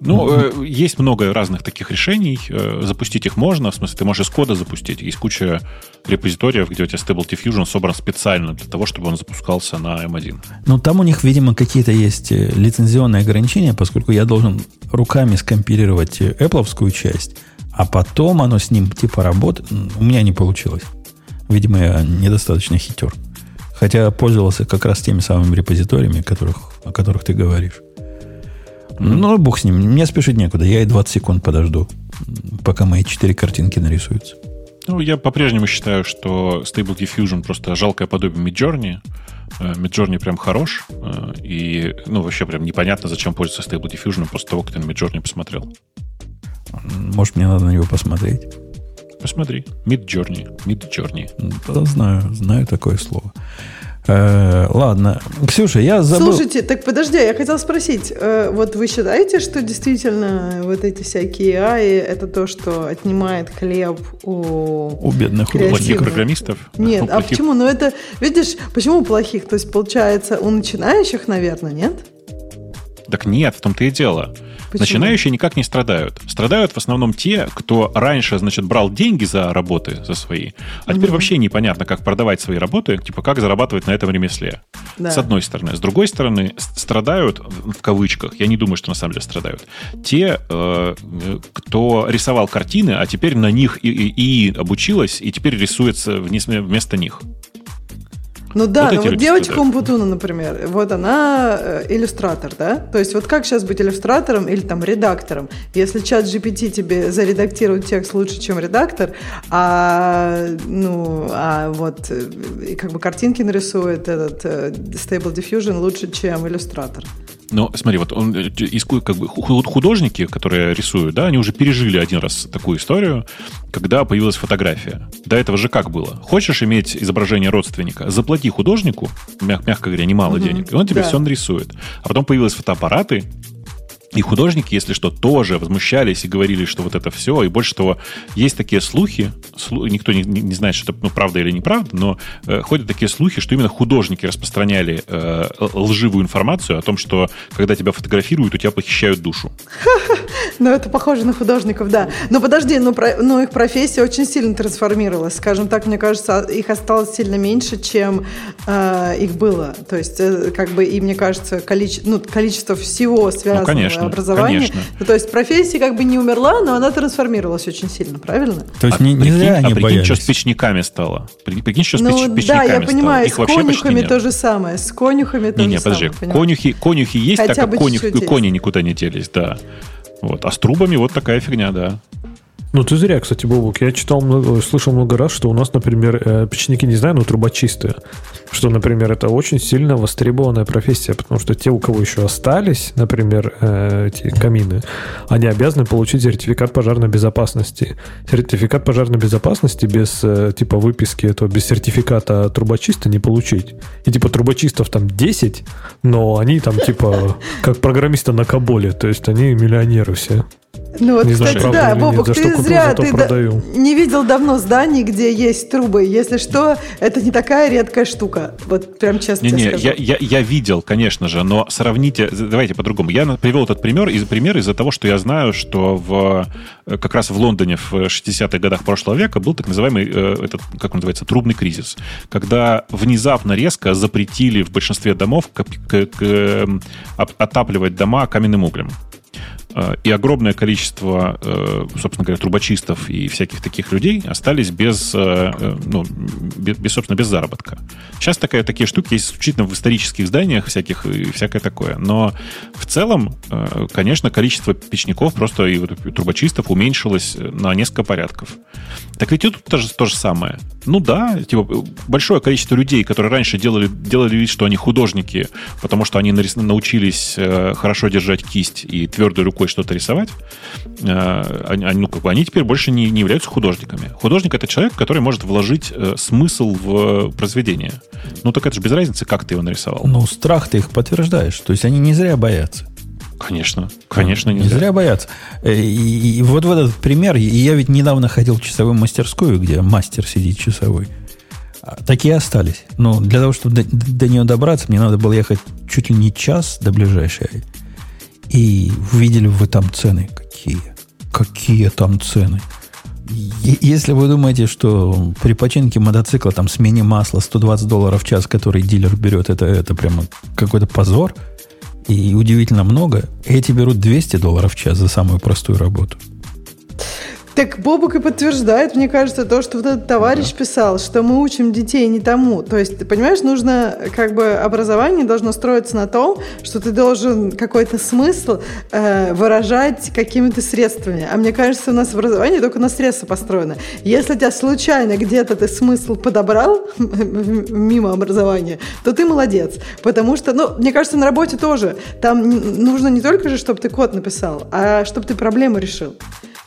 Ну, э, есть много разных таких решений. Э, запустить их можно. В смысле, ты можешь из кода запустить. Есть куча репозиториев, где у тебя Stable Diffusion собран специально для того, чтобы он запускался на M1. Ну, там у них, видимо, какие-то есть э, лицензионные ограничения, поскольку я должен руками скомпилировать э, Apple часть, а потом оно с ним типа работает. У меня не получилось. Видимо, я недостаточно хитер. Хотя пользовался как раз теми самыми репозиториями, которых, о которых ты говоришь. Ну, бог с ним. Мне спешить некуда. Я и 20 секунд подожду, пока мои четыре картинки нарисуются. Ну, я по-прежнему считаю, что Stable Diffusion просто жалкое подобие Midjourney. Э, Midjourney прям хорош. Э, и, ну, вообще прям непонятно, зачем пользоваться Stable Diffusion после того, как ты на Midjourney посмотрел. Может, мне надо на него посмотреть? Посмотри. Midjourney. Midjourney. Да, знаю, знаю такое слово. Э, ладно. Ксюша, я забыл... Слушайте, так подожди, я хотел спросить. Э, вот вы считаете, что действительно вот эти всякие AI это то, что отнимает хлеб у... У бедных плохих программистов? Нет, а почему? Ну это, видишь, почему плохих? То есть, получается, у начинающих, наверное, нет? Так нет, в том-то и дело. Почему? Начинающие никак не страдают. Страдают в основном те, кто раньше, значит, брал деньги за работы, за свои, а теперь вообще непонятно, как продавать свои работы, типа как зарабатывать на этом ремесле. Да. С одной стороны. С другой стороны, страдают, в кавычках, я не думаю, что на самом деле страдают, те, э, кто рисовал картины, а теперь на них и, и, и обучилась, и теперь рисуется вместо них. Ну да, вот ну вот девочка Умпутуна, например, вот она э, иллюстратор, да? То есть вот как сейчас быть иллюстратором или там редактором? Если чат GPT тебе заредактирует текст лучше, чем редактор, а, ну, а вот э, как бы картинки нарисует этот э, Stable Diffusion лучше, чем иллюстратор. Но смотри, вот он, э, как бы художники, которые рисуют, да, они уже пережили один раз такую историю, когда появилась фотография. До этого же как было? Хочешь иметь изображение родственника? Заплати художнику, мяг, мягко говоря, немало угу, денег, и он тебе да. все нарисует. А потом появились фотоаппараты, и художники, если что, тоже возмущались и говорили, что вот это все. И больше того, есть такие слухи, слу, никто не, не знает, что это ну, правда или неправда, но э, ходят такие слухи, что именно художники распространяли э, лживую информацию о том, что когда тебя фотографируют, у тебя похищают душу. Ну, это похоже на художников, да. Но подожди, но, про, но их профессия очень сильно трансформировалась. Скажем так, мне кажется, их осталось сильно меньше, чем э, их было. То есть, э, как бы, и мне кажется, количество, ну, количество всего связанного ну, конечно конечно, образования. Конечно. Ну, то есть профессия как бы не умерла, но она трансформировалась очень сильно, правильно? То есть а, не, не прикинь, зря они а прикинь, что с печниками стало? Прикинь, что с ну, печ, печниками Да, я понимаю, Их с конюхами то же самое. С конюхами то не, же не, самое. подожди, конюхи, конюхи есть, Хотя так как конюх, кони никуда не делись, да. Вот. А с трубами вот такая фигня, да. Ну, ты зря, кстати, Бобук. Я читал, много, слышал много раз, что у нас, например, э, печники, не знаю, но трубочистые. Что, например, это очень сильно востребованная профессия, потому что те, у кого еще остались, например, э, эти камины, они обязаны получить сертификат пожарной безопасности. Сертификат пожарной безопасности без, э, типа, выписки этого, без сертификата трубочиста не получить. И, типа, трубочистов там 10, но они там, типа, как программисты на Каболе, то есть они миллионеры все. Ну вот, не кстати, знаю, да, Бобук, ты купил, зря ты продаю. не видел давно зданий, где есть трубы. Если что, это не такая редкая штука. Вот прям честно не, не, скажу. Я, я, я видел, конечно же, но сравните, давайте по-другому. Я привел этот пример из пример из-за того, что я знаю, что в как раз в Лондоне в 60-х годах прошлого века был так называемый э, этот, как он называется, трубный кризис, когда внезапно резко запретили в большинстве домов к, к, к, отапливать дома каменным углем. Э, и огромное количество, э, собственно говоря, трубочистов и всяких таких людей остались без, э, ну, без, собственно, без заработка. Сейчас такая, такие штуки есть исключительно в исторических зданиях всяких и всякое такое. Но в целом, конечно, количество печников просто и трубочистов уменьшилось на несколько порядков. Так ведь тут тоже то же самое. Ну да, типа большое количество людей, которые раньше делали, делали вид, что они художники, потому что они научились хорошо держать кисть и твердой рукой рукой что-то рисовать, э, они, ну, как бы, они теперь больше не, не являются художниками. Художник — это человек, который может вложить э, смысл в произведение. Ну, так это же без разницы, как ты его нарисовал. Ну, страх ты их подтверждаешь. То есть они не зря боятся. Конечно, конечно, не, не зря. зря боятся. Э, и, и вот в этот пример, я ведь недавно ходил в часовую мастерскую, где мастер сидит часовой. А, такие остались. Но для того, чтобы до, до нее добраться, мне надо было ехать чуть ли не час до ближайшей. И увидели вы там цены. Какие? Какие там цены? Если вы думаете, что при починке мотоцикла, там, смене масла 120 долларов в час, который дилер берет, это, это прямо какой-то позор, и удивительно много, эти берут 200 долларов в час за самую простую работу. Так Бобук и подтверждает, мне кажется, то, что вот этот товарищ да. писал, что мы учим детей не тому. То есть, ты понимаешь, нужно, как бы, образование должно строиться на том, что ты должен какой-то смысл э, выражать какими-то средствами. А мне кажется, у нас образование только на средства построено. Если у тебя случайно где-то ты смысл подобрал мимо образования, то ты молодец. Потому что, ну, мне кажется, на работе тоже. Там нужно не только же, чтобы ты код написал, а чтобы ты проблему решил.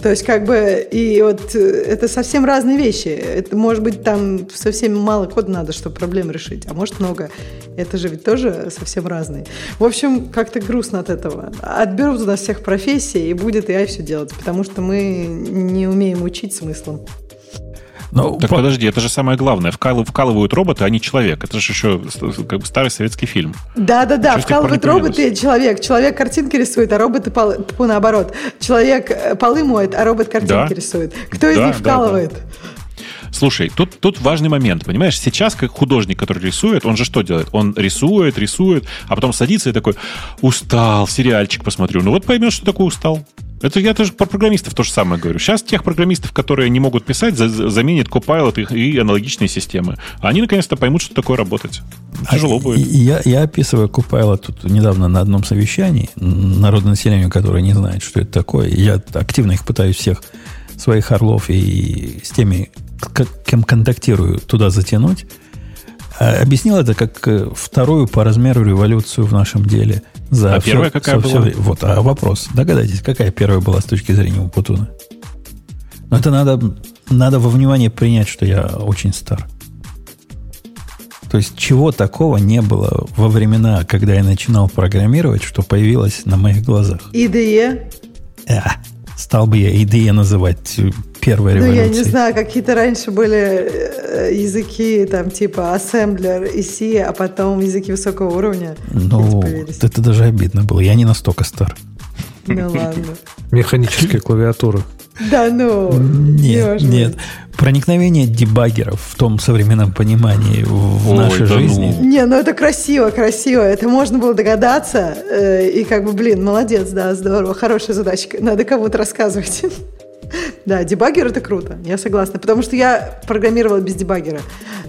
То есть, как бы, и вот э, это совсем разные вещи. Это, может быть, там совсем мало кода надо, чтобы проблем решить, а может много. Это же ведь тоже совсем разные. В общем, как-то грустно от этого. Отберут у нас всех профессий, и будет AI все делать, потому что мы не умеем учить смыслом. Но, так по... подожди, это же самое главное. Вкал... Вкалывают роботы, а не человек. Это же еще как бы старый советский фильм. Да-да-да, вкалывают роботы, человек. Человек картинки рисует, а роботы пол... Тьфу, наоборот. Человек э, полы моет, а робот картинки да. рисует. Кто да, из них вкалывает? Да, да. Слушай, тут, тут важный момент, понимаешь? Сейчас, как художник, который рисует, он же что делает? Он рисует, рисует, а потом садится и такой, устал, сериальчик посмотрю. Ну вот поймешь, что такое устал. Это я тоже про программистов то же самое говорю. Сейчас тех программистов, которые не могут писать, за, заменит Copilot и, и аналогичные системы. Они наконец-то поймут, что такое работать. Тяжело а, будет. Я, я описываю Copilot тут недавно на одном совещании народное население, которое не знает, что это такое. Я активно их пытаюсь всех своих орлов и с теми, кем контактирую, туда затянуть. А объяснил это как э, вторую по размеру революцию в нашем деле – за а все, первая какая все, была? Все, вот, а вопрос. Догадайтесь, какая первая была с точки зрения Умпутуна? Но это надо, надо во внимание принять, что я очень стар. То есть чего такого не было во времена, когда я начинал программировать, что появилось на моих глазах? IDE? А, стал бы я IDE называть первой ну, революции. Ну, я не знаю, какие-то раньше были э, языки, там, типа ассемблер и C, а потом языки высокого уровня. Ну, это даже обидно было. Я не настолько стар. Ну, ладно. Механическая клавиатура. Да, ну. Нет, нет. Проникновение дебаггеров в том современном понимании в Ой, нашей да жизни. Ну. Не, ну это красиво, красиво. Это можно было догадаться. Э, и как бы, блин, молодец, да, здорово. Хорошая задачка. Надо кому-то рассказывать. Да, дебаггер это круто, я согласна. Потому что я программировала без дебаггера.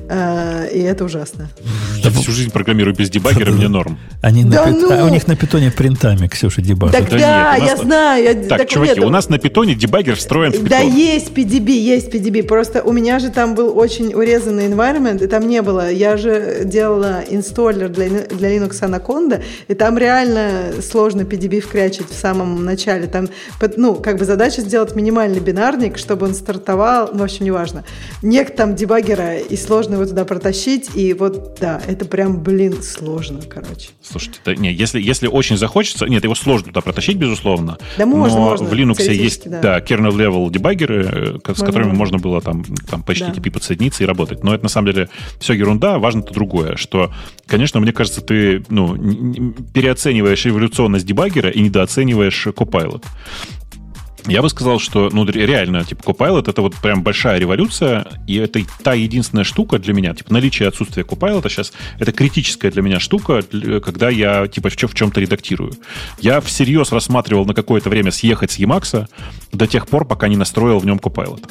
Э, и это ужасно. Я всю жизнь программирую без дебаггера, мне норм. Они да на ну... а у них на питоне принтами, Ксюша, дебаггер. Так да, да я знаю. Я... Так, так, чуваки, нет, у нас на питоне дебаггер встроен в питон. Да, есть PDB, есть PDB. Просто у меня же там был очень урезанный environment, и там не было. Я же делала инсталлер для, для Linux Anaconda, и там реально сложно PDB вкрячить в самом начале. Там, ну, как бы задача сделать минимальный бинарник, чтобы он стартовал, ну, в общем, неважно. Нет там дебаггера, и сложно его туда протащить, и вот, да, это прям, блин, сложно, короче. Слушайте, да, не, если, если очень захочется, нет, его сложно туда протащить, безусловно. Да можно, но можно. в Linux есть, да. да, kernel-level дебаггеры, э, с которыми можно было там, там по HTTP да. подсоединиться и работать. Но это, на самом деле, все ерунда, важно-то другое, что, конечно, мне кажется, ты, ну, переоцениваешь эволюционность дебаггера и недооцениваешь Copilot. Я бы сказал, что ну, реально, типа, Copilot — это вот прям большая революция, и это та единственная штука для меня, типа, наличие и отсутствие Copilot сейчас — это критическая для меня штука, когда я, типа, в, чем- в чем-то редактирую. Я всерьез рассматривал на какое-то время съехать с Emacs до тех пор, пока не настроил в нем Copilot.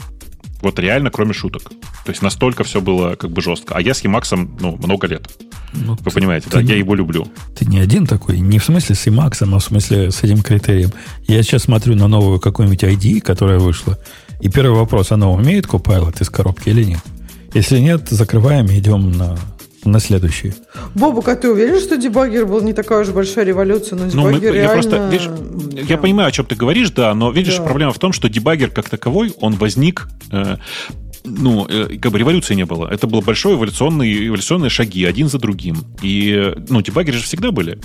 Вот реально, кроме шуток. То есть настолько все было как бы жестко. А я с Emacs, ну, много лет. Ну, Вы ты, понимаете, ты да, не, я его люблю. Ты не один такой, не в смысле с Emacs, а в смысле с этим критерием. Я сейчас смотрю на новую какую-нибудь ID, которая вышла, и первый вопрос, она умеет Copilot из коробки или нет? Если нет, закрываем и идем на, на следующий. Бобук, а ты уверен, что дебаггер был не такая уж большая революция? Но Ну, мы- дебаггер я реально... просто, видишь, я прям- понимаю, о чем ты говоришь, да, но видишь, Да. проблема в том, что дебаггер как таковой, он возник, э, ну, э, как бы революции не было. Это был большой эволюционный, эволюционные шаги, один за другим. И, э, ну, дебаггеры же всегда были.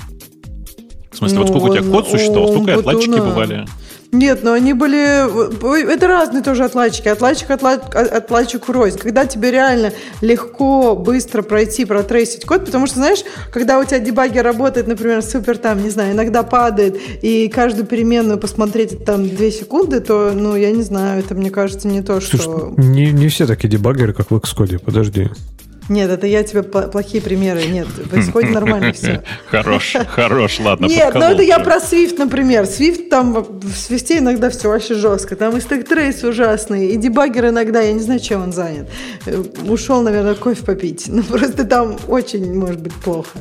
В смысле, вот Ну, сколько у тебя он- код существовал, сколько и отладчики Батуна. бывали. Нет, но они были... Это разные тоже отладчики. Отладчик, отла- отладчик рознь. Когда тебе реально легко, быстро пройти, протрейсить код, потому что, знаешь, когда у тебя дебаггер работает, например, супер там, не знаю, иногда падает, и каждую переменную посмотреть там 2 секунды, то, ну, я не знаю, это, мне кажется, не то, Слушай, что... не, не все такие дебаггеры, как в Xcode, подожди. Нет, это я тебе плохие примеры. Нет, в Xcode нормально все. Хорош, хорош, ладно, Нет, ну подколол это я про Swift, например. Swift там в Swift е иногда все вообще жестко. Там и stack trace ужасный, и дебаггер иногда, я не знаю, чем он занят. Э, Ушел, наверное, кофе попить. Ну просто там очень может быть плохо.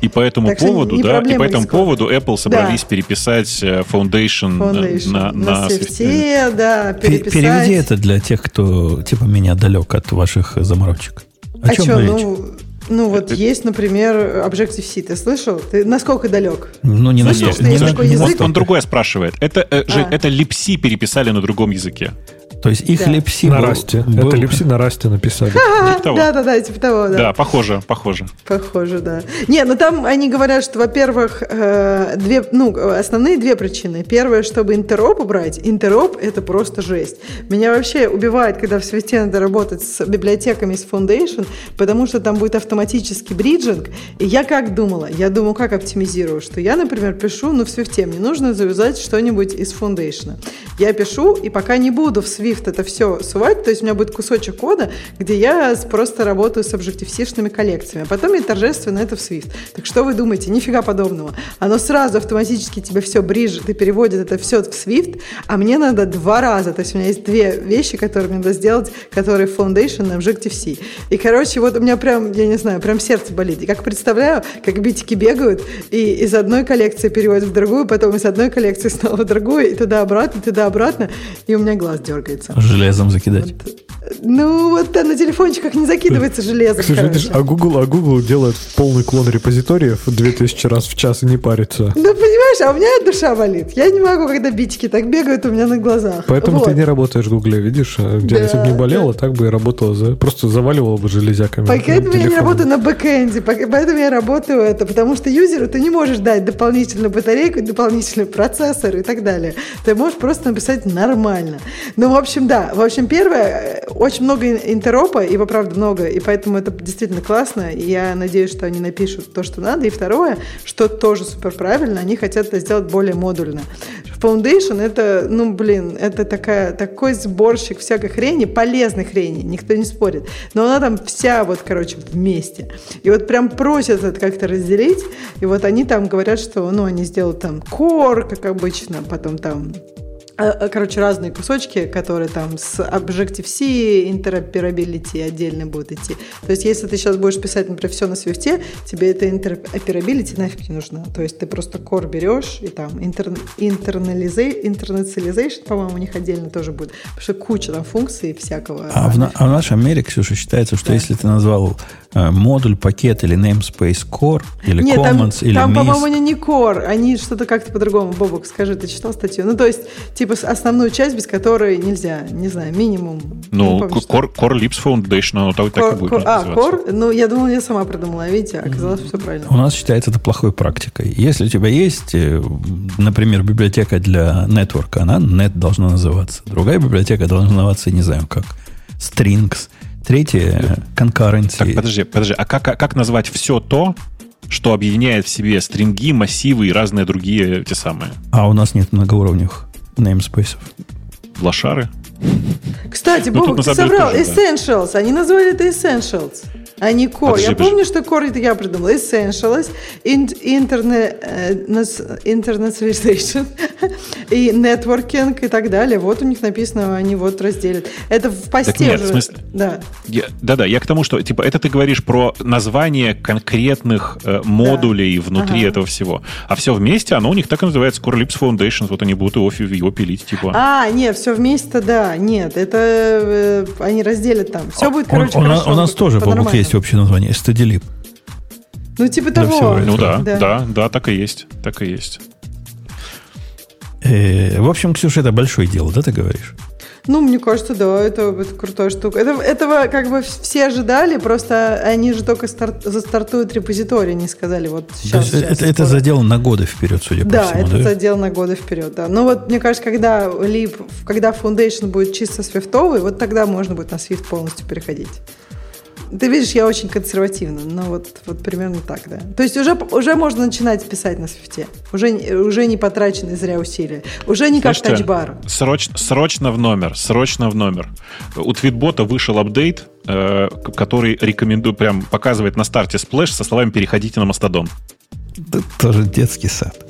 И по этому Так поводу, да, и по этому Xcode. поводу Apple собрались Да. переписать э, Foundation, Foundation. на, на, на Swift, Swift. да, Пе- переписать. Переведи это для тех, кто типа меня далек от ваших заморочек. О А чем что, речь? ну, ну вот Это- есть, например, Objective-C. Ты слышал? Ты насколько далек? Ну, не Слышал, настолько. что не есть на- такой не язык? Он, настолько. он другое спрашивает. Это, э, же, А. это липси переписали на другом языке. То есть их Да. липси на был- расте. был- Это липси на расте написали. Типа того. Да, да, да, типа того, да. Да, похоже, похоже. Похоже, да. Не, ну там они говорят, что, во-первых, э, две, ну, основные две причины. Первое, чтобы интероп убрать. Интероп — это просто жесть. Меня вообще убивает, когда в свете надо работать с библиотеками с Foundation, потому что там будет автоматический бриджинг. И я как думала? Я думаю, как оптимизирую, что я, например, пишу, ну, в свифте мне нужно завязать что-нибудь из Foundation. Я пишу, и пока не буду в Swift это все сувать, то есть у меня будет кусочек кода, где я просто работаю с Objective-C-шными коллекциями, а потом я торжественно это в Swift. Так что вы думаете? Нифига подобного. Оно сразу автоматически тебе все бриджит и переводит это все в Swift, а мне надо два раза. То есть у меня есть две вещи, которые мне надо сделать, которые Foundation на Objective-C. И, короче, вот у меня прям, я не знаю, прям сердце болит. И как представляю, как битики бегают, и из одной коллекции переводят в другую, потом из одной коллекции снова в другую, и туда-обратно, туда-обратно, и у меня глаз дергается. Железом закидать. Ну, вот да, на телефончиках не закидывается железом, Слушай, короче. видишь, а Google, а Google делает полный клон репозиториев 2000 раз в час и не парится. Ну, понимаешь, а у меня душа болит. Я не могу, когда битики так бегают у меня на глазах. Поэтому Вот. ты не работаешь в Гугле, видишь? а Где, Да, если бы не болело, да. так бы и работала. За, просто заваливала бы железяками. Поэтому я не работаю на бэкэнде, поэтому я работаю это, потому что юзеру ты не можешь дать дополнительную батарейку, дополнительный процессор и так далее. Ты можешь просто написать нормально. Ну, в общем, да. В общем, первое, э, очень много ин- интеропа, его, правда, много, и поэтому это действительно классно, и я надеюсь, что они напишут то, что надо. И второе, что тоже супер правильно, они хотят это сделать более модульно. Foundation это, ну, блин, это такая, такой сборщик всякой хрени, полезной хрени, никто не спорит. Но она там вся вот, короче, вместе. И вот прям просят это как-то разделить. И вот они там говорят, что, ну, они сделают там core, как обычно, потом там Короче, разные кусочки, которые там с Objective-C, interoperability отдельно будут идти. То есть, если ты сейчас будешь писать, например, все на Swift, тебе это interoperability нафиг не нужно. То есть, ты просто core берешь и там интер, internationalization, по-моему, у них отдельно тоже будет. Потому что куча там функций всякого. А в, на- а в нашем мире, Ксюша, считается, что Да. если ты назвал э, модуль, пакет или namespace core, или Нет, там, commons, или там по-моему, они не core, они что-то как-то по-другому. Бобок, скажи, ты читал статью? Ну, то есть, типа, с- основную часть, без которой нельзя, не знаю, минимум. Ну, помню, что. Core, Core Lips Foundation, оно так, так и Core- будет core- а. Core? Ну, я думала, я сама придумала, а видите, оказалось все правильно. у нас считается это плохой практикой. Если у тебя есть, э, например, библиотека для нетворка, она net должна называться. Другая библиотека должна называться, не знаю, как strings. Третья – concurrency. Так, подожди, подожди. А как, как назвать все то, что объединяет в себе стринги, массивы и разные другие те самые? А у нас нет многоуровневых namespace. Лошары? Кстати, Ну, Бобок, на ты собрал тоже, да. Essentials. Они назвали это Essentials, а не Core. Подожди, я подожди. помню, что Core это я придумала. Essentials, интерне- э, Internationalization и Networking и так далее. Вот у них написано, они вот разделят. Это в посте нет, в уже. смысле- Да. Я- Да-да, я к тому, что, типа, это ты говоришь про название конкретных э, модулей внутри Ага. этого всего. А все вместе, оно у них так и называется Core Lips Foundations. Вот они будут его, его пилить, типа. А, нет, все вместе, да. Нет, это э, они разделят там. Все будет, Он- короче, у, нас- хорошо, у нас тоже, Бобук, по-нормальному. Есть общее название. Стадилип. Ну, типа того. всего Ну да, Да. да, да, так и есть. Так и есть. Э, в общем, Ксюша, это большое дело, да, ты говоришь? Ну, мне кажется, да, это, это крутая штука. Это, этого как бы все ожидали, просто они же только старт, застартуют репозиторий, не сказали вот То сейчас. есть это, это задел на годы вперед, судя по Да, всему, это да? задел на годы вперед, да. Ну вот, мне кажется, когда Leap, когда Foundation будет чисто свифтовый, вот тогда можно будет на Swift полностью переходить. Ты видишь, я очень консервативна, но вот, вот примерно так, да. То есть уже, уже можно начинать писать на свифте. Уже, не- уже не потрачены зря усилия. Уже не как Слушайте, тачбар. Срочно, срочно в номер, срочно в номер. У Tweetbot а вышел апдейт, э, который рекомендую, прям показывает на старте splash со словами «переходите на Мастодон». Это тоже детский сад.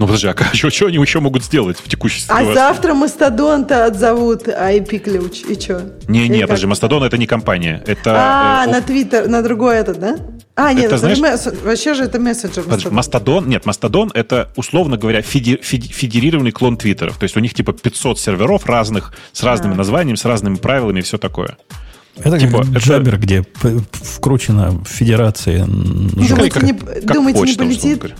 Ну подожди, а что, что они еще могут сделать в текущей А ситуации? завтра Мастодон-то отзовут API-ключ. И что? Не-не, подожди, Мастодон это не компания. Это, А, э, на Твиттер, на другой этот, да? А, нет, Это, это, знаешь- месс- вообще же это мессенджер. Подожди, Мастодон. Мастодон, нет, Мастодон это, условно говоря, феди- феди- федерированный клон Твиттеров. То есть у них типа 500 серверов разных, с разными А. названиями, с разными правилами и все такое. Это Типа, как это- Джабер, где п- вкручена в федерации н- Думаете, как- не, как думаете, не почта, условно полетит?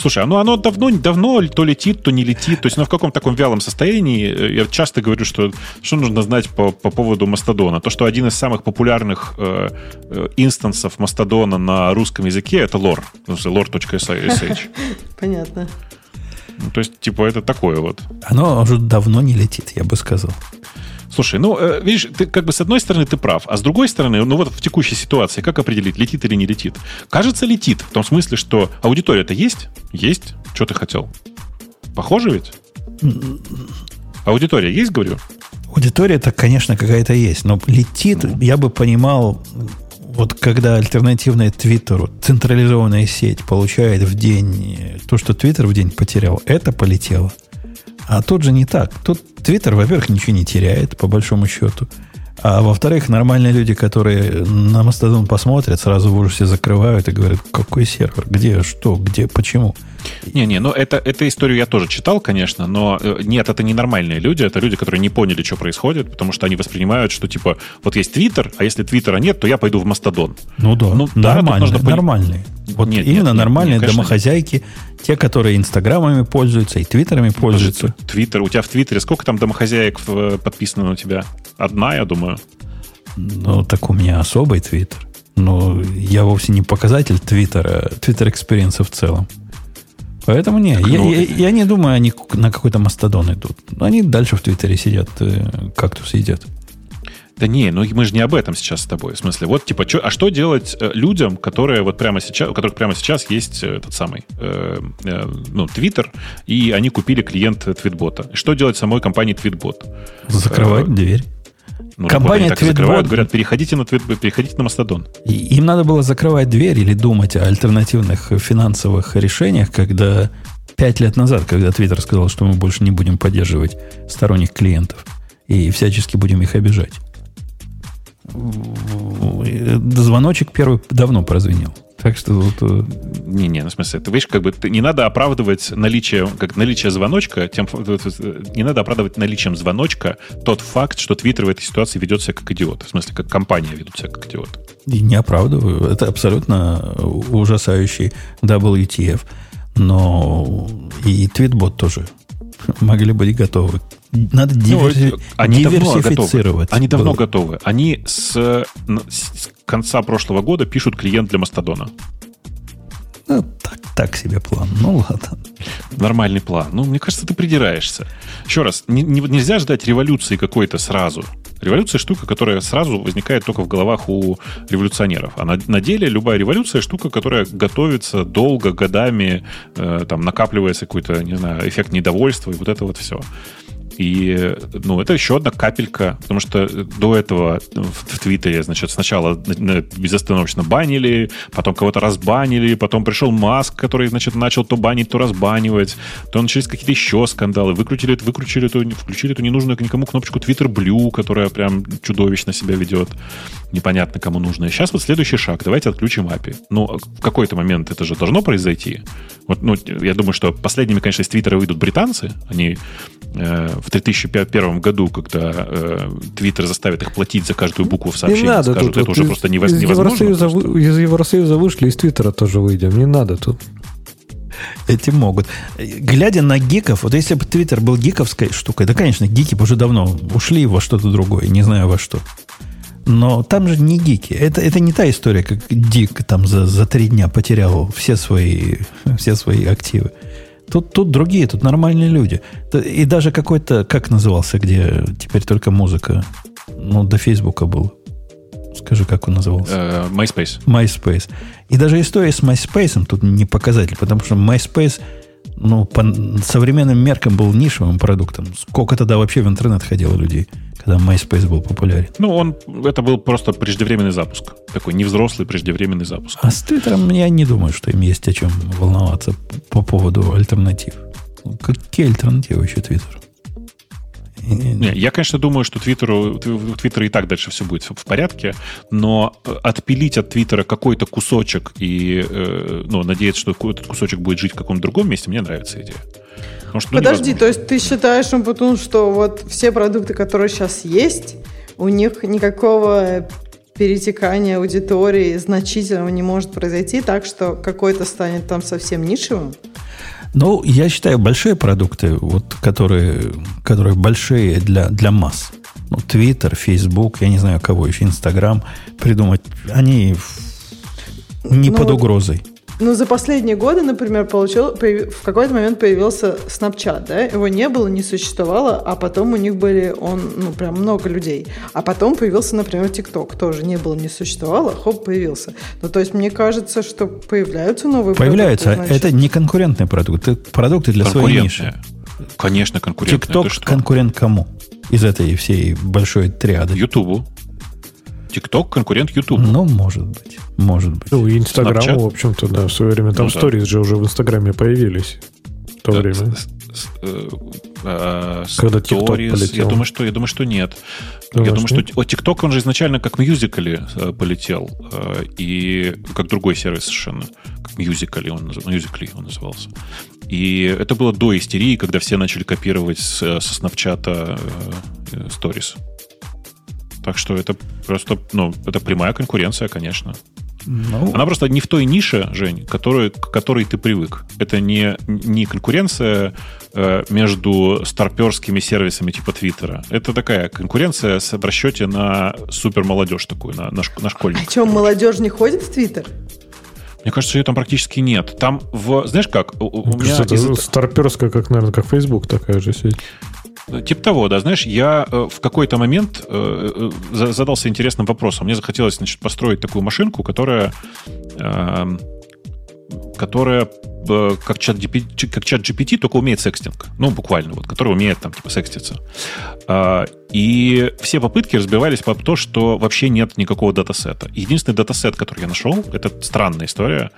Слушай, оно, оно давно, давно то летит, то не летит. То есть оно в каком таком вялом состоянии. Э, Я часто говорю, что что нужно знать по, по поводу Мастодона. То, что один из самых популярных э, э, инстансов Мастодона на русском языке это лор. Lore.sh. Понятно. Ну, то есть, типа, это такое вот. Оно уже давно не летит, я бы сказал. Слушай, ну, э, видишь, ты как бы с одной стороны ты прав, а с другой стороны, ну вот в текущей ситуации, как определить, летит или не летит? Кажется, летит, в том смысле, что аудитория-то есть? Есть. Что ты хотел? Похоже ведь? Аудитория есть, говорю? Аудитория-то, конечно, какая-то есть, но летит, я бы понимал, вот когда альтернативная Твиттеру централизованная сеть получает в день э, то, что Твиттер в день потерял, это полетело. А тут же не так. Тут Твиттер, во-первых, ничего не теряет, по большому счету. А во-вторых, нормальные люди, которые на Мастодон посмотрят, сразу в ужасе закрывают и говорят, какой сервер, где, что, где, почему. Не-не, ну это, эту историю я тоже читал, конечно, но э, нет, это не нормальные люди, это люди, которые не поняли, что происходит, потому что они воспринимают, что типа, вот есть Твиттер, а если Твиттера нет, то я пойду в Мастодон. Ну да, Ну, да, нормальные, нужно пони- нормальные. Вот Нет, именно нет, нет, нормальные нет, конечно, домохозяйки, те, которые инстаграмами пользуются и твиттерами пользуются. Твиттер, у тебя в Твиттере сколько там домохозяек э, подписано на тебя? Одна, я думаю. Ну, так у меня особый твиттер. Но я вовсе не показатель твиттера, твиттер experience а в целом. Поэтому не, я, ну, я- я не думаю, они на какой-то мастодон идут. Они дальше в Твиттере сидят, э, кактус едят. Да не, ну мы же не об этом сейчас с тобой. В смысле, вот типа, чё- а что делать э, людям, которые вот прямо сейчас, у которых прямо сейчас есть э, этот самый, э, э, ну, Твиттер, и они купили клиент Твитбота. Что делать самой компании Твитбот? Закрывать Э, дверь. Ну, Компания так закрывают, Tweetbot- говорят, переходите на Твит, переходите на Мастодон. И им надо было закрывать дверь или думать о альтернативных финансовых решениях, когда пять лет назад, когда Твиттер сказал, что мы больше не будем поддерживать сторонних клиентов и всячески будем их обижать. Звоночек первый давно прозвенел. Так что вот, э, Не-не, ну, в смысле, ты видишь, как бы ты, не надо оправдывать наличие, как наличие звоночка, тем, э, не надо оправдывать наличием звоночка тот факт, что Твиттер в этой ситуации ведет себя как идиот. В смысле, как компания ведут себя как идиот. и не оправдываю. Это абсолютно ужасающий WTF. Но и твитбот тоже могли быть готовы. Надо диверси- Ну, они давно готовы. диверсифицировать. Они давно было. готовы. Они с, с конца прошлого года пишут клиент для Мастодона. Ну, так, так себе план. Ну ладно. Нормальный план. Ну, мне кажется, ты придираешься. Еще раз, не- не- нельзя ждать революции какой-то сразу. Революция штука, которая сразу возникает только в головах у революционеров. А на, на деле любая революция штука, которая готовится долго, годами, э, там накапливается какой-то, не знаю, эффект недовольства и вот это вот все. И, ну, это еще одна капелька, потому что до этого в, в Твиттере, значит, сначала на- безостановочно банили, потом кого-то разбанили, потом пришел Маск, который, значит, начал то банить, то разбанивать, то начались какие-то еще скандалы, выкрутили, выкрутили эту, включили эту ненужную никому кнопочку Twitter Blue, которая прям чудовищно себя ведет, непонятно кому нужно. Сейчас вот следующий шаг, давайте отключим API. Ну, в какой-то момент это же должно произойти. Вот, ну, я думаю, что последними, конечно, из Твиттера выйдут британцы, они э, в в 2001 году, когда э, Твиттер заставит их платить за каждую букву в сообщении, не надо скажут, тут, это уже из, просто невоз, из невозможно. Евросоюза, вы, из Евросоюза вышли, из Твиттера тоже выйдем. Не надо тут. Эти могут. Глядя на гиков, вот если бы Твиттер был гиковской штукой, да, конечно, гики бы уже давно ушли во что-то другое, не знаю во что. Но там же не гики. Это, это не та история, как Дик там за, за три дня потерял все свои, все свои активы. Тут, тут другие, тут нормальные люди. И даже какой-то, как назывался, где теперь только музыка, ну, до Фейсбука был. Скажи, как он назывался? Uh, MySpace. MySpace. И даже история с MySpace тут не показатель, потому что MySpace, ну, по современным меркам был нишевым продуктом. Сколько тогда вообще в интернет ходило людей, когда MySpace был популярен? Ну, он, это был просто преждевременный запуск. Такой невзрослый преждевременный запуск. А с Твиттером я не думаю, что им есть о чем волноваться по поводу альтернатив. Какие альтернативы еще Твиттеру? Не, я, конечно, думаю, что Твиттеру, у Твиттера и так дальше все будет в порядке, но отпилить от Твиттера какой-то кусочек и э, ну, надеяться, что этот кусочек будет жить в каком-то другом месте, мне нравится идея. Потому что, ну, Подожди, невозможно. то есть ты считаешь, Умпутун, что вот все продукты, которые сейчас есть, у них никакого перетекания аудитории значительного не может произойти так, что какой-то станет там совсем нишевым? Ну, я считаю, большие продукты, вот, которые, которые большие для, для масс. Ну, Twitter, Facebook, я не знаю, кого еще, Instagram придумать, они не ну, под угрозой. Ну, за последние годы, например, получил, в какой-то момент появился Snapchat, да? Его не было, не существовало, а потом у них были, он, ну, прям много людей. А потом появился, например, TikTok, тоже не было, не существовало, хоп, появился. Ну, то есть, мне кажется, что появляются новые появляются. продукты. Появляются. Это не конкурентный продукт, это продукты для своей ниши. Конечно, конкурентный. TikTok конкурент кому? Из этой всей большой триады. Ютубу. ТикТок конкурент YouTube. Ну, может быть. Может быть. Ну, и Инстаграм, в общем-то, да, в свое время. Там ну, сторис да. же уже в Инстаграме появились в то да, время. Э, а, Когда ТикТок полетел. Я думаю, что, я думаю, что нет. Думаешь, я думаю, что нет? ТикТок, он же изначально как мюзикали э, полетел. Э, и как другой сервис совершенно. Как мюзикали он, мюзикли он назывался. И это было до истерии, когда все начали копировать со Снапчата сторис. Так что это просто, ну, это прямая конкуренция, конечно. Ну... Она просто не в той нише, Жень, который, к которой ты привык. Это не, не конкуренция э, между старперскими сервисами типа Твиттера. Это такая конкуренция с расчете на супер молодежь такую, на, на, на школьников. А что, молодежь не ходит в Твиттер? Мне кажется, ее там практически нет. Там в... Знаешь как? У, у меня это из... старперская, как, наверное, как Facebook такая же сеть. Типа того, да, знаешь, я э, в какой-то момент э, э, задался интересным вопросом. Мне захотелось, значит, построить такую машинку, которая, эм, которая как чат, GPT, как чат GPT, только умеет секстинг. Ну, буквально, вот, который умеет там, типа, секститься. А, и все попытки разбивались по то, что вообще нет никакого датасета. Единственный датасет, который я нашел, это странная история,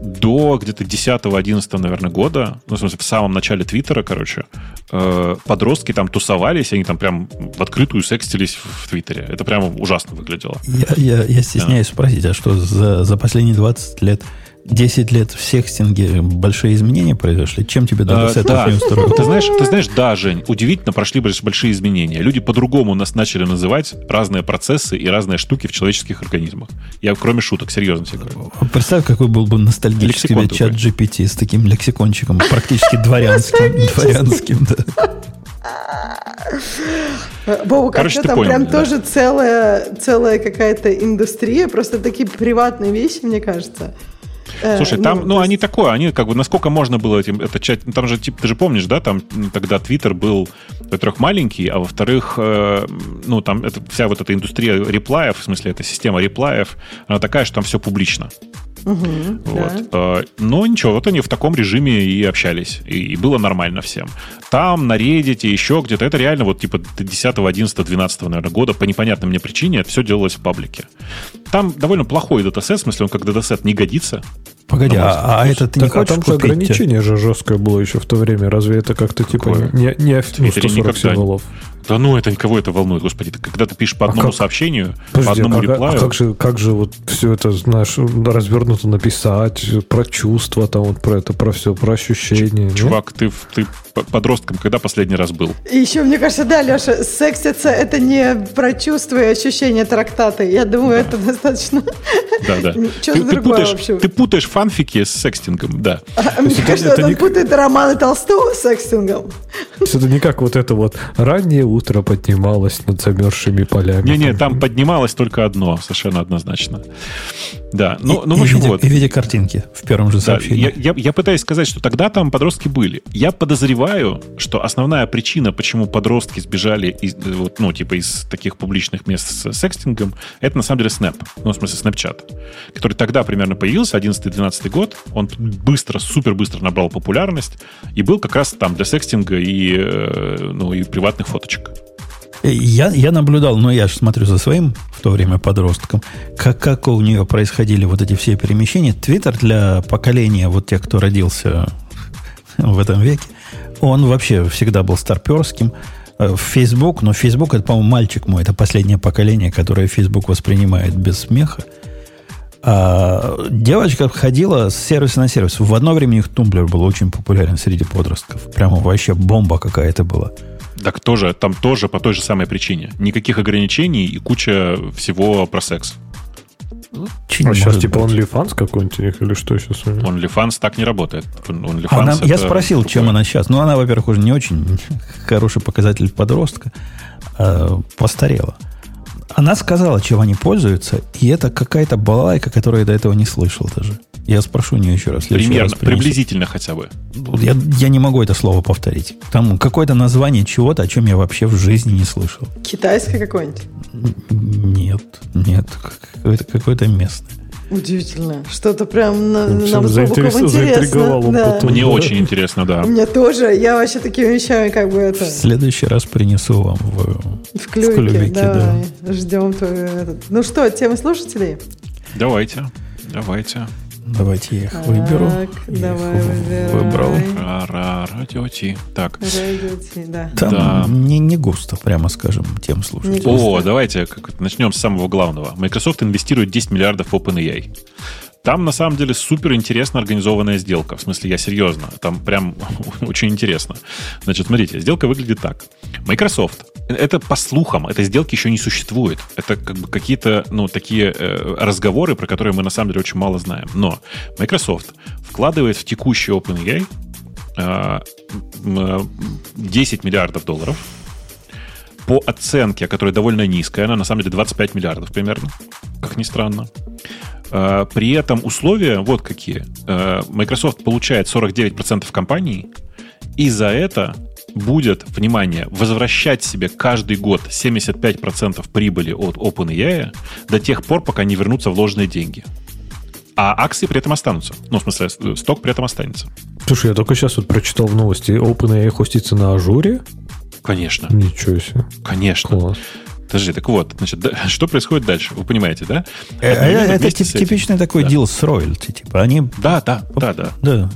до где-то 10-11, наверное, года, ну, в смысле, в самом начале Твиттера, короче, э, подростки там тусовались, они там прям в открытую секстились в Твиттере. Это прямо ужасно выглядело. Я, я, я стесняюсь да. спросить, а что за, за последние 20 лет 10 лет в секстинге большие изменения произошли? Чем тебе датасет а, да. не устроил? Ты знаешь, ты знаешь, да, Жень, удивительно прошли большие изменения. Люди по-другому нас начали называть разные процессы и разные штуки в человеческих организмах. Я кроме шуток, серьезно тебе говорю. Представь, какой был бы ностальгический тебе чат GPT с таким лексикончиком, практически дворянским. Дворянским, да. Бобу, Короче, там понял, прям да. тоже целая, целая какая-то индустрия, просто такие приватные вещи, мне кажется. Э, Слушай, там, ну, ну они такое, они как бы, насколько можно было этим, это чат, там же, типа, ты же помнишь, да, там тогда Твиттер был, во-первых, маленький, а во-вторых, э, ну, там это, вся вот эта индустрия реплаев, в смысле, эта система реплаев, она такая, что там все публично. Угу, вот. Да. Но ничего, вот они в таком режиме и общались. И, было нормально всем. Там, на Reddit, еще где-то, это реально вот типа 10, 11, 12, наверное, года по непонятной мне причине это все делалось в паблике. Там довольно плохой датасет, в смысле он как датасет не годится. Погоди, а, а это ты не а хочешь там же купить? ограничение же жесткое было еще в то время. Разве это как-то типа не, не ну, Твиттере 140 никогда не- символов? Да ну, это никого это волнует, господи. Ты- Когда ты пишешь по А одному как- сообщению, по Подожди, одному а, как- а реплаю... как же, как же вот все это, знаешь, развернуто написать, про чувства, там вот про это, про все, про ощущения. нет? Чувак, ты, ты подростком когда последний раз был? И еще, мне кажется, да, Леша, секситься это не про чувства и ощущения трактата. Я думаю, это достаточно... Да, да. Что-то Ты, ты другое путаешь, вообще. ты путаешь фанфики с секстингом, да. А Мне это- кажется, это он не- путает романы Толстого с секстингом. То есть это не как вот это вот раннее утро поднималось над замерзшими полями. Не-не, там поднималось только одно, совершенно однозначно. Да, ну, И- ну и в общем, в виде, вот. и в виде картинки в первом же Да, сообщении. я, я- я пытаюсь сказать, что тогда там подростки были. Я подозреваю, что основная причина, почему подростки сбежали из, э, вот, ну, типа из таких публичных мест с секстингом, это на самом деле Snap, ну, в смысле Snapchat, который тогда примерно появился, 11-12 год, он быстро, супер быстро набрал популярность и был как раз там для секстинга и, э, ну, и приватных фоточек. Я, я наблюдал, но я же смотрю за своим в то время подростком, как, как у нее происходили вот эти все перемещения. Твиттер для поколения вот тех, кто родился в этом веке, он вообще всегда был старперским. Э, Facebook, но Facebook это, по-моему, мальчик мой, это последнее поколение, которое Facebook воспринимает без смеха. А девочка ходила с сервиса на сервис. В одно время их тумблер был очень популярен среди подростков. Прямо вообще бомба какая-то была. Так тоже, там тоже по той же самой причине. Никаких ограничений и куча всего про секс. Очень А сейчас типа быть. OnlyFans какой-нибудь у них или что сейчас? OnlyFans так не работает. OnlyFans Она, я спросил, другое. чем она сейчас. Ну, она, во-первых, уже не очень хороший показатель подростка. а постарела. Она сказала, чем они пользуются, и это какая-то балалайка, которую я до этого не слышал даже. Я спрошу у нее еще раз. Примерно, раз принесу. приблизительно хотя бы. Я, я не могу это слово повторить. Там какое-то название чего-то, о чем я вообще в жизни не слышал. Китайское какое-нибудь. Нет, нет, какое-то, какое-то местное. Удивительно. Что-то прям на, нам заинтерес- интересно. Да. потом. Мне да. очень интересно, да. Мне тоже. Я вообще такими вещами как бы это... В следующий раз принесу вам в... В клювике, клювике, давай. Ждем твой. Ну что, темы слушателей? Давайте, давайте. Давайте я их выберу. Так, Я их давай выбирай. Выбрал. Радио Ти. Так. Радио Ти, да. Там Да. не, не густо, прямо скажем, тем густо. О, давайте как- начнем с самого главного. Microsoft инвестирует 10 миллиардов в OpenAI. Там, на самом деле, супер интересно организованная сделка. В смысле, я серьезно. Там прям очень интересно. Значит, смотрите, сделка выглядит так. Microsoft. Это по слухам, этой сделки еще не существует. Это как бы какие-то, ну, такие э, разговоры, про которые мы, на самом деле, очень мало знаем. Но Microsoft вкладывает в текущий OpenAI э, м, э, 10 миллиардов долларов по оценке, которая довольно низкая, она на самом деле 25 миллиардов примерно, как ни странно. Э, При этом условия вот какие. Э, Microsoft получает 49% компании, и за это будет, внимание, возвращать себе каждый год 75% прибыли от OpenAI до тех пор, пока не вернутся вложенные деньги. А акции при этом останутся. Ну, в смысле, с- сток при этом останется. Слушай, я только сейчас вот прочитал в новости. OpenAI хостится на ажуре? Конечно, Ничего себе. конечно. Класс. Подожди, так вот, значит, да- что происходит дальше? Вы понимаете, да? Э, Это типичный такой дел с роялти. Типа они... Да, да, да, да. Да.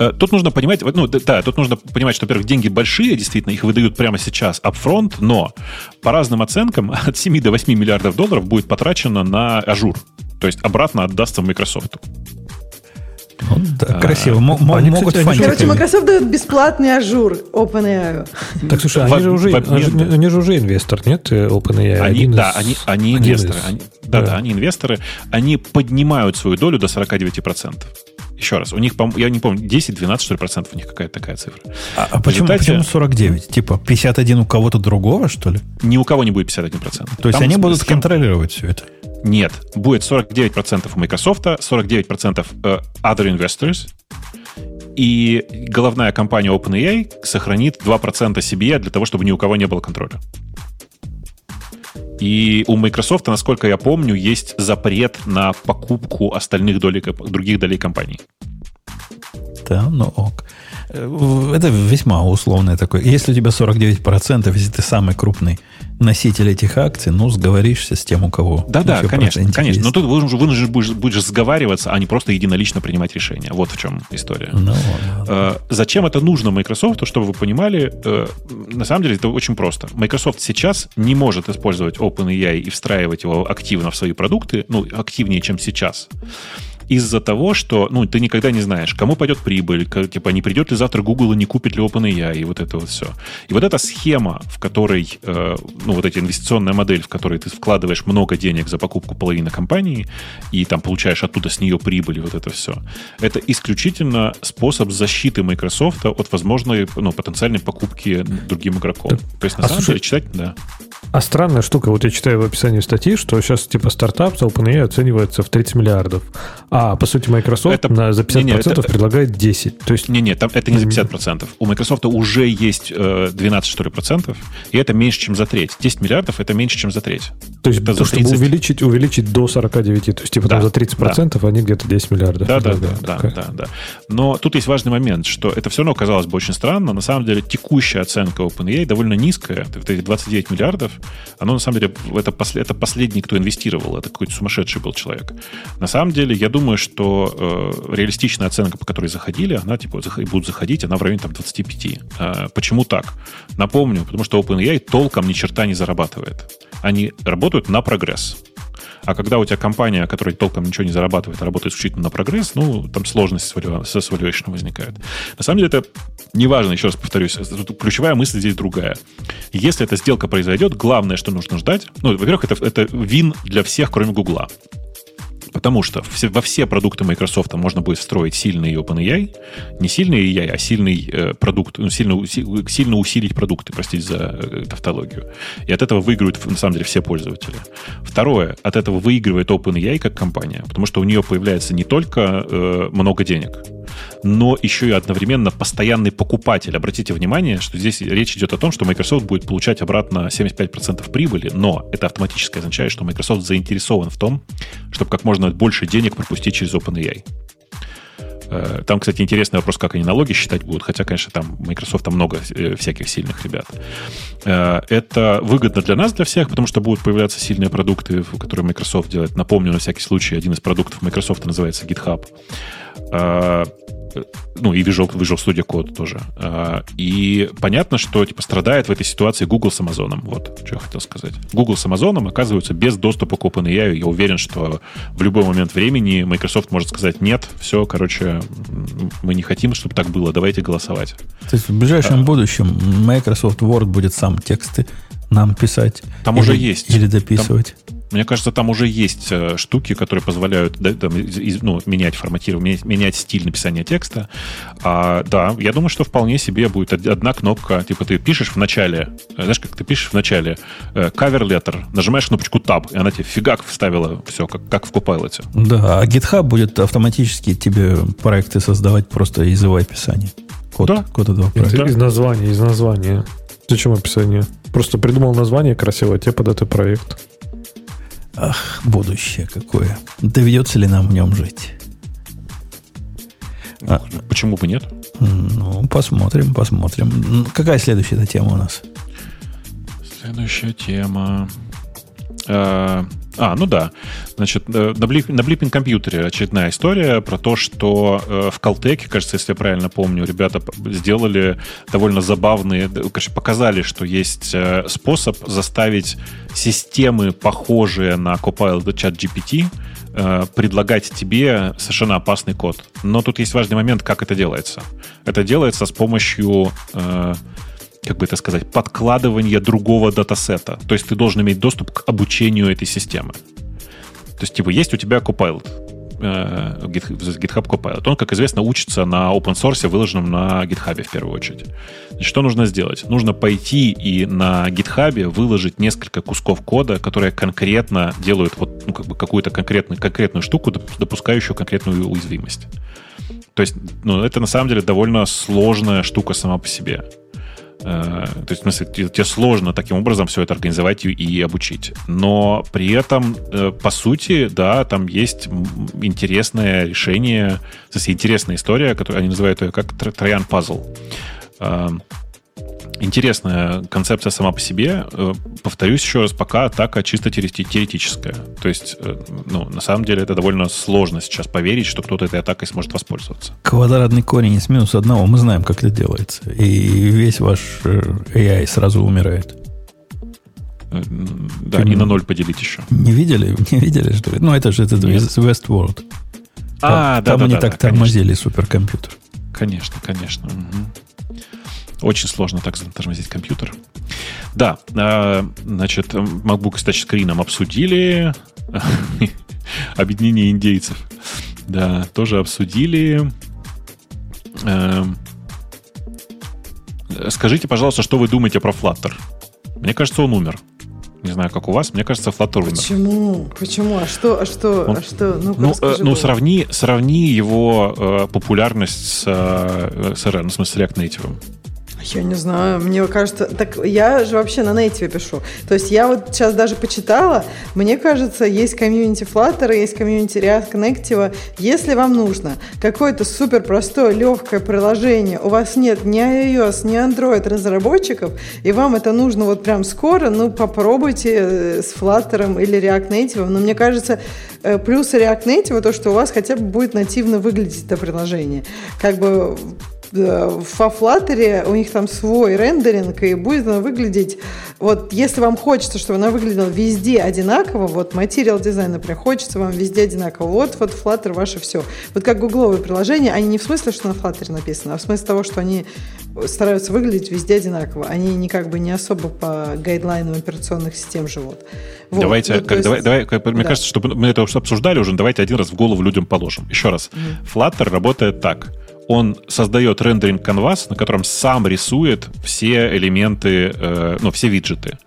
Э, Тут нужно понимать, ну, да, тут нужно понимать, что, во-первых, деньги большие, действительно, их выдают прямо сейчас, upfront, но по разным оценкам от 7 до 8 миллиардов долларов будет потрачено на Azure. То есть обратно отдастся в Microsoft. Да, А, красиво. Они, могут кстати. Короче, Microsoft дает бесплатный Azure OpenAI. Так, слушай, они же, уже, они, же- уже инвестор, нет? OpenAI. Они, да, они, инвесторы. Они, да, да, да. они инвесторы. Они поднимают свою долю до 49%. Еще раз, у них, я не помню, 10-12, что ли, процентов у них какая-то такая цифра. А, а почему, результате- почему 49? Типа 51 у кого-то другого, что ли? Ни у кого не будет 51%. То есть Там они будут контролировать все это. Нет, будет 49% у Microsoft, 49% э, other investors, и головная компания OpenAI сохранит 2% себе для того, чтобы ни у кого не было контроля. И у Microsoft, насколько я помню, есть запрет на покупку остальных долей, других долей компаний. Да, ну ок. Э, это весьма условное такое. Если у тебя 49%, если ты самый крупный носитель этих акций, ну, сговоришься с тем, у кого. Да-да, конечно, конечно. Но тут вынужден, вынужден будешь, будешь сговариваться, а не просто единолично принимать решения. Вот в чем история. Ну, ладно. Э, зачем это нужно Microsoft, чтобы вы понимали, э, на самом деле это очень просто. Microsoft сейчас не может использовать OpenAI и встраивать его активно в свои продукты, ну, активнее, чем сейчас из-за того, что ну, ты никогда не знаешь, кому пойдет прибыль, как, типа, не придет ли завтра Google и не купит ли OpenAI, и вот это вот все. И вот эта схема, в которой, э, ну, вот эта инвестиционная модель, в которой ты вкладываешь много денег за покупку половины компании, и там получаешь оттуда с нее прибыль, и вот это все, это исключительно способ защиты Microsoft от возможной, ну, потенциальной покупки другим игроком. Так, То есть, на а самом слушай, деле, читать, да. А странная штука, вот я читаю в описании статьи, что сейчас типа стартап за OpenAI оценивается в 30 миллиардов. А, по сути, Microsoft это, на, за 50% не, не, это, предлагает 10. То есть... Не-не, там, это не за 50%. У Microsoft уже есть э, 12, что ли, процентов, и это меньше, чем за треть. 10 миллиардов это меньше, чем за треть. То есть, это то, чтобы увеличить, увеличить до 49, то есть, типа, да, там за 30% да. они где-то 10 миллиардов. Да, да, да, да, да, да, да. Но тут есть важный момент, что это все равно казалось бы очень странно. На самом деле, текущая оценка OpenAI довольно низкая. Вот эти 29 миллиардов, оно на самом деле, это, после, это последний, кто инвестировал. Это какой-то сумасшедший был человек. На самом деле, я думаю, что э, реалистичная оценка, по которой заходили, она типа будут заходить, она в районе там 25. Э, почему так? Напомню, потому что OpenAI толком ни черта не зарабатывает. Они работают на прогресс. А когда у тебя компания, которая толком ничего не зарабатывает, а работает исключительно на прогресс, ну, там сложность с valuation возникает. На самом деле это не важно, еще раз повторюсь, ключевая мысль здесь другая. Если эта сделка произойдет, главное, что нужно ждать, ну, во-первых, это, это вин для всех, кроме Гугла. Потому что во все продукты Microsoft можно будет встроить сильный OpenAI. Не сильный AI, а сильный э, продукт, ну, сильно, сильно усилить продукты, простите за э, тавтологию. И от этого выигрывают, на самом деле, все пользователи. Второе, от этого выигрывает OpenAI как компания, потому что у нее появляется не только э, много денег, но еще и одновременно постоянный покупатель. Обратите внимание, что здесь речь идет о том, что Microsoft будет получать обратно 75% прибыли, но это автоматически означает, что Microsoft заинтересован в том, чтобы как можно больше денег пропустить через OpenAI. Э, там, кстати, интересный вопрос, как они налоги считать будут, хотя, конечно, там Microsoft там много э, всяких сильных ребят. Э, это выгодно для нас, для всех, потому что будут появляться сильные продукты, которые Microsoft делает. Напомню, на всякий случай, один из продуктов Microsoft называется GitHub ну, и Visual, Visual Studio Code тоже. А, и понятно, что типа страдает в этой ситуации Google с Amazon. Вот, что я хотел сказать. Google с Amazon оказываются без доступа к OpenAI. Я уверен, что в любой момент времени Microsoft может сказать, нет, все, короче, мы не хотим, чтобы так было, давайте голосовать. То есть в ближайшем а, будущем Microsoft Word будет сам тексты нам писать. Там или, уже есть. Или дописывать. Там, мне кажется, там уже есть э, штуки, которые позволяют да, там, из, ну, менять форматирование, менять, менять стиль написания текста. А, да, я думаю, что вполне себе будет одна кнопка. Типа ты пишешь в начале, э, знаешь, как ты пишешь в начале э, cover letter, нажимаешь кнопочку Tab, и она тебе фигак вставила все, как, как в Copilot. Да, а GitHub будет автоматически тебе проекты создавать просто из его описания. Код, да? код этого проекта. Из, из названия, из названия. Зачем описание? Просто придумал название красивое, тебе под это проект. Ах, будущее какое. Доведется ли нам в нем жить? А, Почему бы нет? Ну, посмотрим, посмотрим. Какая следующая тема у нас? Следующая тема. А, а, ну да. Значит, э, на, блип, на Blipping компьютере очередная история про то, что э, в Caltech, кажется, если я правильно помню, ребята сделали довольно забавные, конечно, показали, что есть э, способ заставить системы, похожие на Copilot Chat GPT, предлагать тебе совершенно опасный код. Но тут есть важный момент, как это делается. Это делается с помощью как бы это сказать, подкладывание другого датасета. То есть ты должен иметь доступ к обучению этой системы. То есть, типа, есть у тебя Copilot, э, GitHub Copilot. Он, как известно, учится на open source, выложенном на GitHub в первую очередь. Значит, что нужно сделать? Нужно пойти и на GitHub выложить несколько кусков кода, которые конкретно делают вот, ну, как бы какую-то конкретную, конкретную штуку, допускающую конкретную уязвимость. То есть, ну, это на самом деле довольно сложная штука сама по себе. Э, то есть, в смысле, тебе сложно таким образом все это организовать и обучить. Но при этом, э, по сути, да, там есть интересное решение, в смысле, интересная история, которую они называют ее как Троян пазл. Э, интересная концепция сама по себе. Повторюсь еще раз, пока атака чисто теоретическая. То есть, ну, на самом деле, это довольно сложно сейчас поверить, что кто-то этой атакой сможет воспользоваться. Квадратный корень из минус одного. Мы знаем, как это делается. И весь ваш AI сразу умирает. Да, Ты и на ноль поделить еще. Не видели? Не видели, что ли? Ну, это же это Westworld. А, там, да, там да, они да, так да, тормозили конечно. суперкомпьютер. Конечно, конечно. Угу. Очень сложно так затормозить компьютер. Да, а, значит, MacBook с тачскрином обсудили. Объединение индейцев. Да, тоже обсудили. Эм, скажите, пожалуйста, что вы думаете про Flutter? Мне кажется, он умер. Не знаю, как у вас. Мне кажется, Flutter умер. Почему? Почему? А что? А что? Он, а что? Ну, ну, э, ну сравни, сравни его э, популярность с, э, с, ну, в смысле, React Native. Я не знаю, мне кажется, так я же вообще на нейтиве пишу. То есть я вот сейчас даже почитала, мне кажется, есть комьюнити Flutter, есть комьюнити React Connective. Если вам нужно какое-то супер простое, легкое приложение, у вас нет ни iOS, ни Android разработчиков, и вам это нужно вот прям скоро, ну попробуйте э, с Flutter или React Native. Но мне кажется, э, плюс React Native то, что у вас хотя бы будет нативно выглядеть это приложение. Как бы в Flutter у них там свой рендеринг, и будет она выглядеть... Вот если вам хочется, чтобы она выглядела везде одинаково, вот материал дизайн, например, хочется вам везде одинаково, вот, вот Flutter ваше все. Вот как гугловые приложения, они не в смысле, что на Flutter написано, а в смысле того, что они стараются выглядеть везде одинаково. Они не как бы не особо по гайдлайнам операционных систем живут. Вот. Давайте, ну, как, есть, давай, давай, как, мне да. кажется, что мы это уже обсуждали уже, давайте один раз в голову людям положим. Еще раз. Mm-hmm. Flutter работает так – он создает рендеринг канвас, на котором сам рисует все элементы, э, ну, все виджеты.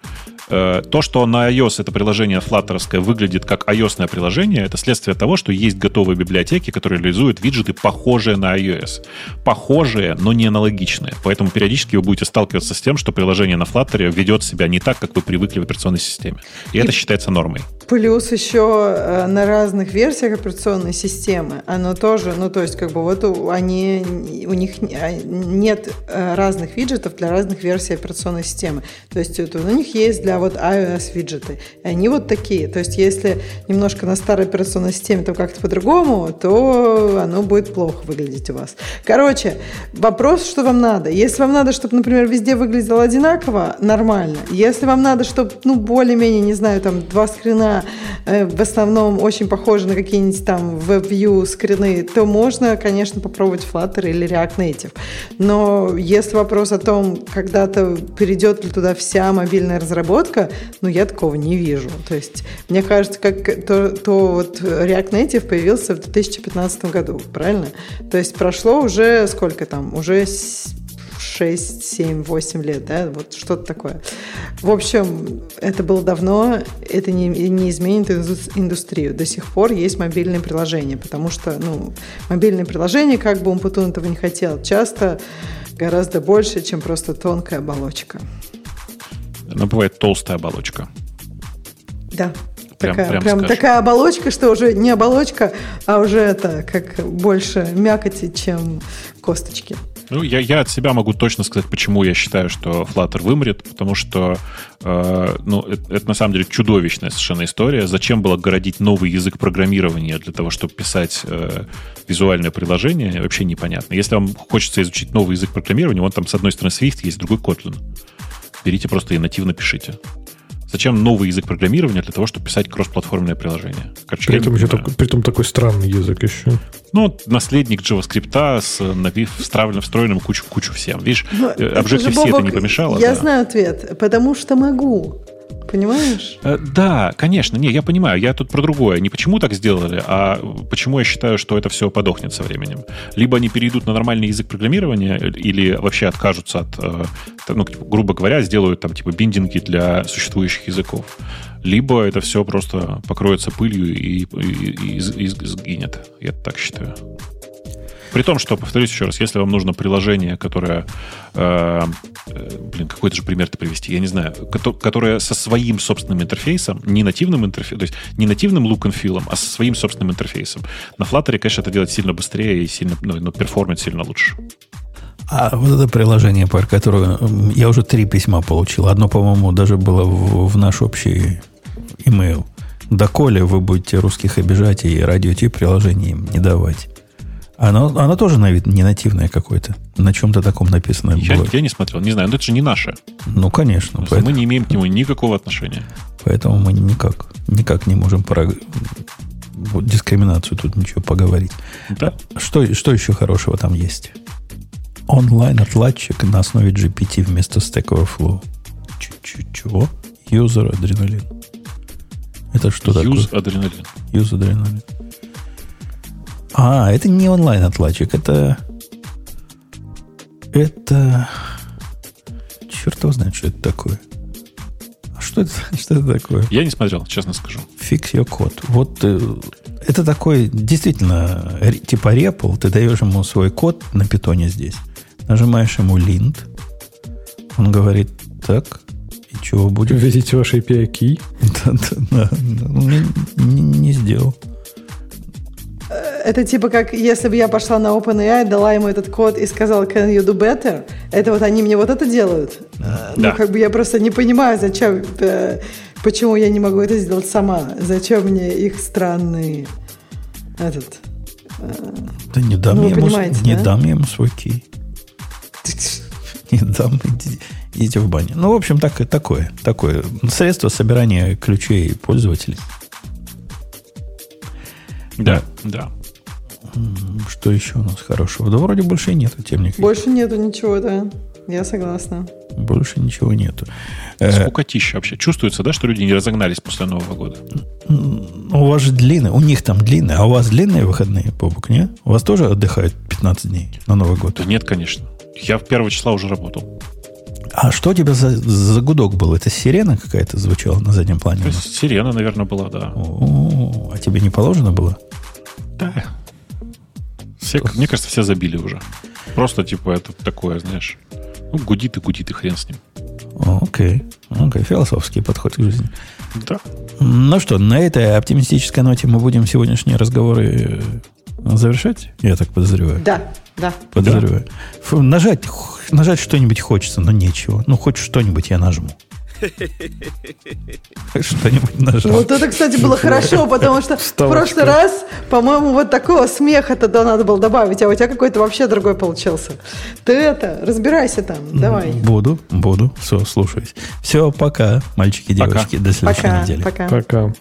Э, то, что на iOS это приложение флаттерское выглядит как iOS приложение, это следствие того, что есть готовые библиотеки, которые реализуют виджеты, похожие на iOS. Похожие, но не аналогичные. Поэтому периодически вы будете сталкиваться с тем, что приложение на Flutter ведет себя не так, как вы привыкли в операционной системе. И, И это считается нормой. Плюс еще э, на разных версиях операционной системы оно тоже, ну то есть как бы вот они, у них а, нет э, разных виджетов для разных версий операционной системы. То есть это, у них есть для вот iOS виджеты. И они вот такие. То есть если немножко на старой операционной системе там как-то по-другому, то оно будет плохо выглядеть у вас. Короче, вопрос, что вам надо. Если вам надо, чтобы, например, везде выглядело одинаково, нормально. Если вам надо, чтобы, ну, более-менее, не знаю, там, два скрина э, в основном очень похожи на какие-нибудь там WebView скрины, то можно, конечно, попробовать Flutter или React Native. Но если вопрос о том, когда-то перейдет ли туда вся мобильная разработка, разработка, ну, я такого не вижу. То есть, мне кажется, как то, то вот React Native появился в 2015 году, правильно? То есть, прошло уже сколько там? Уже 6, 7, 8 лет, да, вот что-то такое. В общем, это было давно, это не, не изменит индустрию. До сих пор есть мобильные приложения, потому что, ну, мобильные приложения, как бы Умпутун этого не хотел, часто гораздо больше, чем просто тонкая оболочка. Она бывает толстая оболочка. Да. Прям, такая, прям, прям такая оболочка, что уже не оболочка, а уже это как больше мякоти, чем косточки. Ну, я, я от себя могу точно сказать, почему я считаю, что Flutter вымрет, потому что э, ну, это, это на самом деле чудовищная совершенно история. Зачем было городить новый язык программирования для того, чтобы писать э, визуальное приложение, вообще непонятно. Если вам хочется изучить новый язык программирования, вон там с одной стороны Swift есть, с другой Kotlin берите просто и нативно пишите. Зачем новый язык программирования для того, чтобы писать кроссплатформенное приложение? Короче, при, этом еще такой, при этом такой странный язык еще. Ну, наследник JavaScript с навив, встроенным, встроенным кучу, кучу всем. Видишь, Но ну, все это не помешало. Я да. знаю ответ. Потому что могу. Понимаешь? Э, да, конечно. Не, я понимаю. Я тут про другое. Не почему так сделали, а почему я считаю, что это все подохнет со временем. Либо они перейдут на нормальный язык программирования, или вообще откажутся от, э, ну, типа, грубо говоря, сделают там типа биндинги для существующих языков. Либо это все просто покроется пылью и, и, и, и сгинет. Я так считаю. При том, что, повторюсь еще раз, если вам нужно приложение, которое, э, э, блин, какой-то же пример-то привести, я не знаю, которое со своим собственным интерфейсом, не нативным интерфейсом, то есть не нативным look and feel, а со своим собственным интерфейсом. На Flutter, конечно, это делать сильно быстрее и сильно, ну, ну перформит сильно лучше. А вот это приложение, про которое я уже три письма получил. Одно, по-моему, даже было в, в наш общий имейл. Доколе вы будете русских обижать и радио приложение им не давать. Оно, оно тоже на вид не нативное какое-то. На чем-то таком написано я, было. Я не смотрел, не знаю, но это же не наше. Ну, конечно. Поэтому... Мы не имеем к нему никакого отношения. Поэтому мы никак, никак не можем про дискриминацию тут ничего поговорить. Да. Что, что еще хорошего там есть? Онлайн-отладчик на основе GPT вместо Stack Overflow. Чего? User адреналин. Это что Use такое? адреналин. Use адреналин. А, это не онлайн-отладчик, это... Это... Черт его знает, что это такое. А что это, что это такое? Я не смотрел, честно скажу. Fix your код. Вот э, это такой, действительно, типа REPL, ты даешь ему свой код на питоне здесь, нажимаешь ему lint, он говорит, так, и чего будет? Введите ваш API key. Да, да, да. Не, не, не сделал. Это типа как, если бы я пошла на OpenAI, дала ему этот код и сказала, can you do better? Это вот они мне вот это делают? Да. Ну, как бы я просто не понимаю, зачем, э, почему я не могу это сделать сама. Зачем мне их странный этот... Э, да не дам, ну, ему, не да? дам ему свой кей. Не дам, идите в баню. Ну, в общем, так, такое, такое. Средство собирания ключей пользователей. Да, да. Что еще у нас хорошего? Да вроде больше нет темников. Больше нету ничего, да. Я согласна. Больше ничего нету. Э, Скукотища вообще. Чувствуется, да, что люди не разогнались после Нового года? У вас же длинные, у них там длинные, а у вас длинные выходные, Бобук, не? У вас тоже отдыхают 15 дней на Новый год? Да нет, конечно. Я в первого числа уже работал. А что у тебя за, за гудок был? Это сирена какая-то звучала на заднем плане? То есть сирена, наверное, была, да. О, а тебе не положено было? Да. Все, мне кажется, все забили уже. Просто, типа, это такое, знаешь, ну, гудит и гудит, и хрен с ним. Окей. Окей, философский подход к жизни. Да. Ну что, на этой оптимистической ноте мы будем сегодняшние разговоры э, завершать, я так подозреваю. Да, да. Подозреваю. Да. Фу, нажать, нажать что-нибудь хочется, но нечего. Ну, хоть что-нибудь я нажму. Что-нибудь нажал. Вот это, кстати, было хорошо, потому что в прошлый раз, по-моему, вот такого смеха тогда надо было добавить, а у тебя какой-то вообще другой получился. Ты это, разбирайся там, давай. Буду, буду, все, слушаюсь. Все, пока, мальчики, девочки, до следующей недели. Пока. Пока.